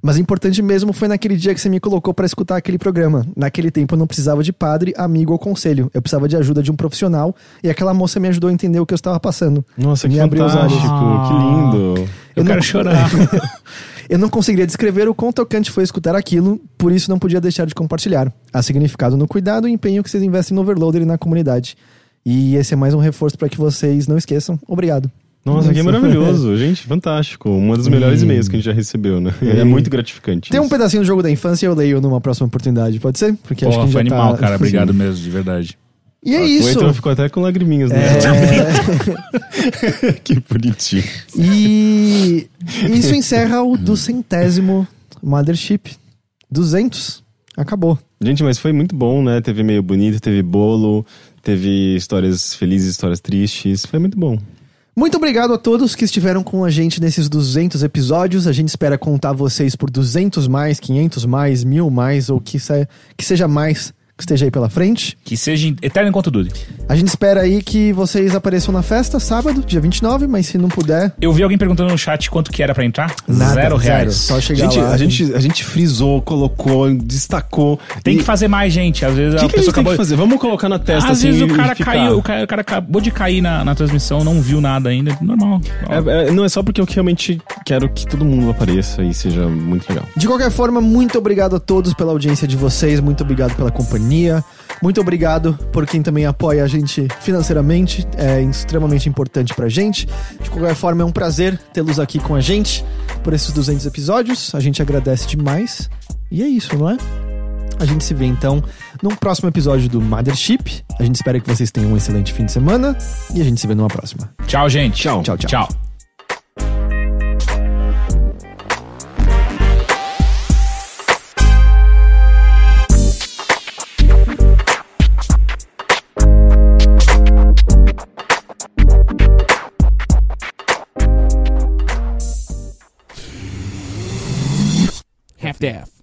Mas o importante mesmo foi naquele dia que você me colocou para escutar aquele programa. Naquele tempo eu não precisava de padre, amigo ou conselho. Eu precisava de ajuda de um profissional e aquela moça me ajudou a entender o que eu estava passando. Nossa, que me abriu os fantástico. olhos. Que lindo. Eu, não- quero chorar. Eu não conseguiria descrever o quão tocante foi escutar aquilo, por isso não podia deixar de compartilhar. Há significado no cuidado e empenho que vocês investem no Overloader e na comunidade. E esse é mais um reforço para que vocês não esqueçam. Obrigado. Nossa, que Isso. maravilhoso. Gente, fantástico. Um dos melhores e-mails que a gente já recebeu, né? É muito gratificante. Tem um isso. pedacinho do jogo da infância eu leio numa próxima oportunidade, pode ser? Porque acho que foi já animal, tá... cara. Obrigado mesmo, de verdade. E é O isso. Heitor ficou até com lagriminhas, né? que bonitinho. E isso encerra o do centésimo Mothership. 200. Acabou. Gente, mas foi muito bom, né? Teve meio bonito, teve bolo, teve histórias felizes, histórias tristes. Foi muito bom. Muito obrigado a todos que estiveram com a gente nesses 200 episódios. A gente espera contar vocês por 200 mais, 500 mais, mil mais, ou que, se- que seja mais que esteja aí pela frente. Que seja eterno enquanto dure. A gente espera aí que vocês apareçam na festa, sábado, dia 29, mas se não puder, Eu vi alguém perguntando no chat quanto que era pra entrar. nada. zero reais. Só chegar Gente, lá. a, gente, a gente frisou, colocou, destacou. Tem E- que fazer mais, gente. Às vezes O a que, que a pessoa gente tem acabou. que fazer? Vamos colocar na testa Às assim. vezes o cara caiu, o cara, o cara acabou de cair na, na transmissão, não viu nada ainda. Normal. É, é, não é só porque eu realmente quero que todo mundo apareça e seja muito legal. De qualquer forma, muito obrigado a todos pela audiência de vocês, muito obrigado pela companhia, muito obrigado por quem também apoia a gente financeiramente, é extremamente importante pra gente. De qualquer forma, é um prazer tê-los aqui com a gente por esses 200 episódios, a gente agradece demais. E é isso, não é? A gente se vê então num próximo episódio do Mothership. A gente espera que vocês tenham um excelente fim de semana e a gente se vê numa próxima. Tchau, gente. Tchau, tchau. Tchau. staff.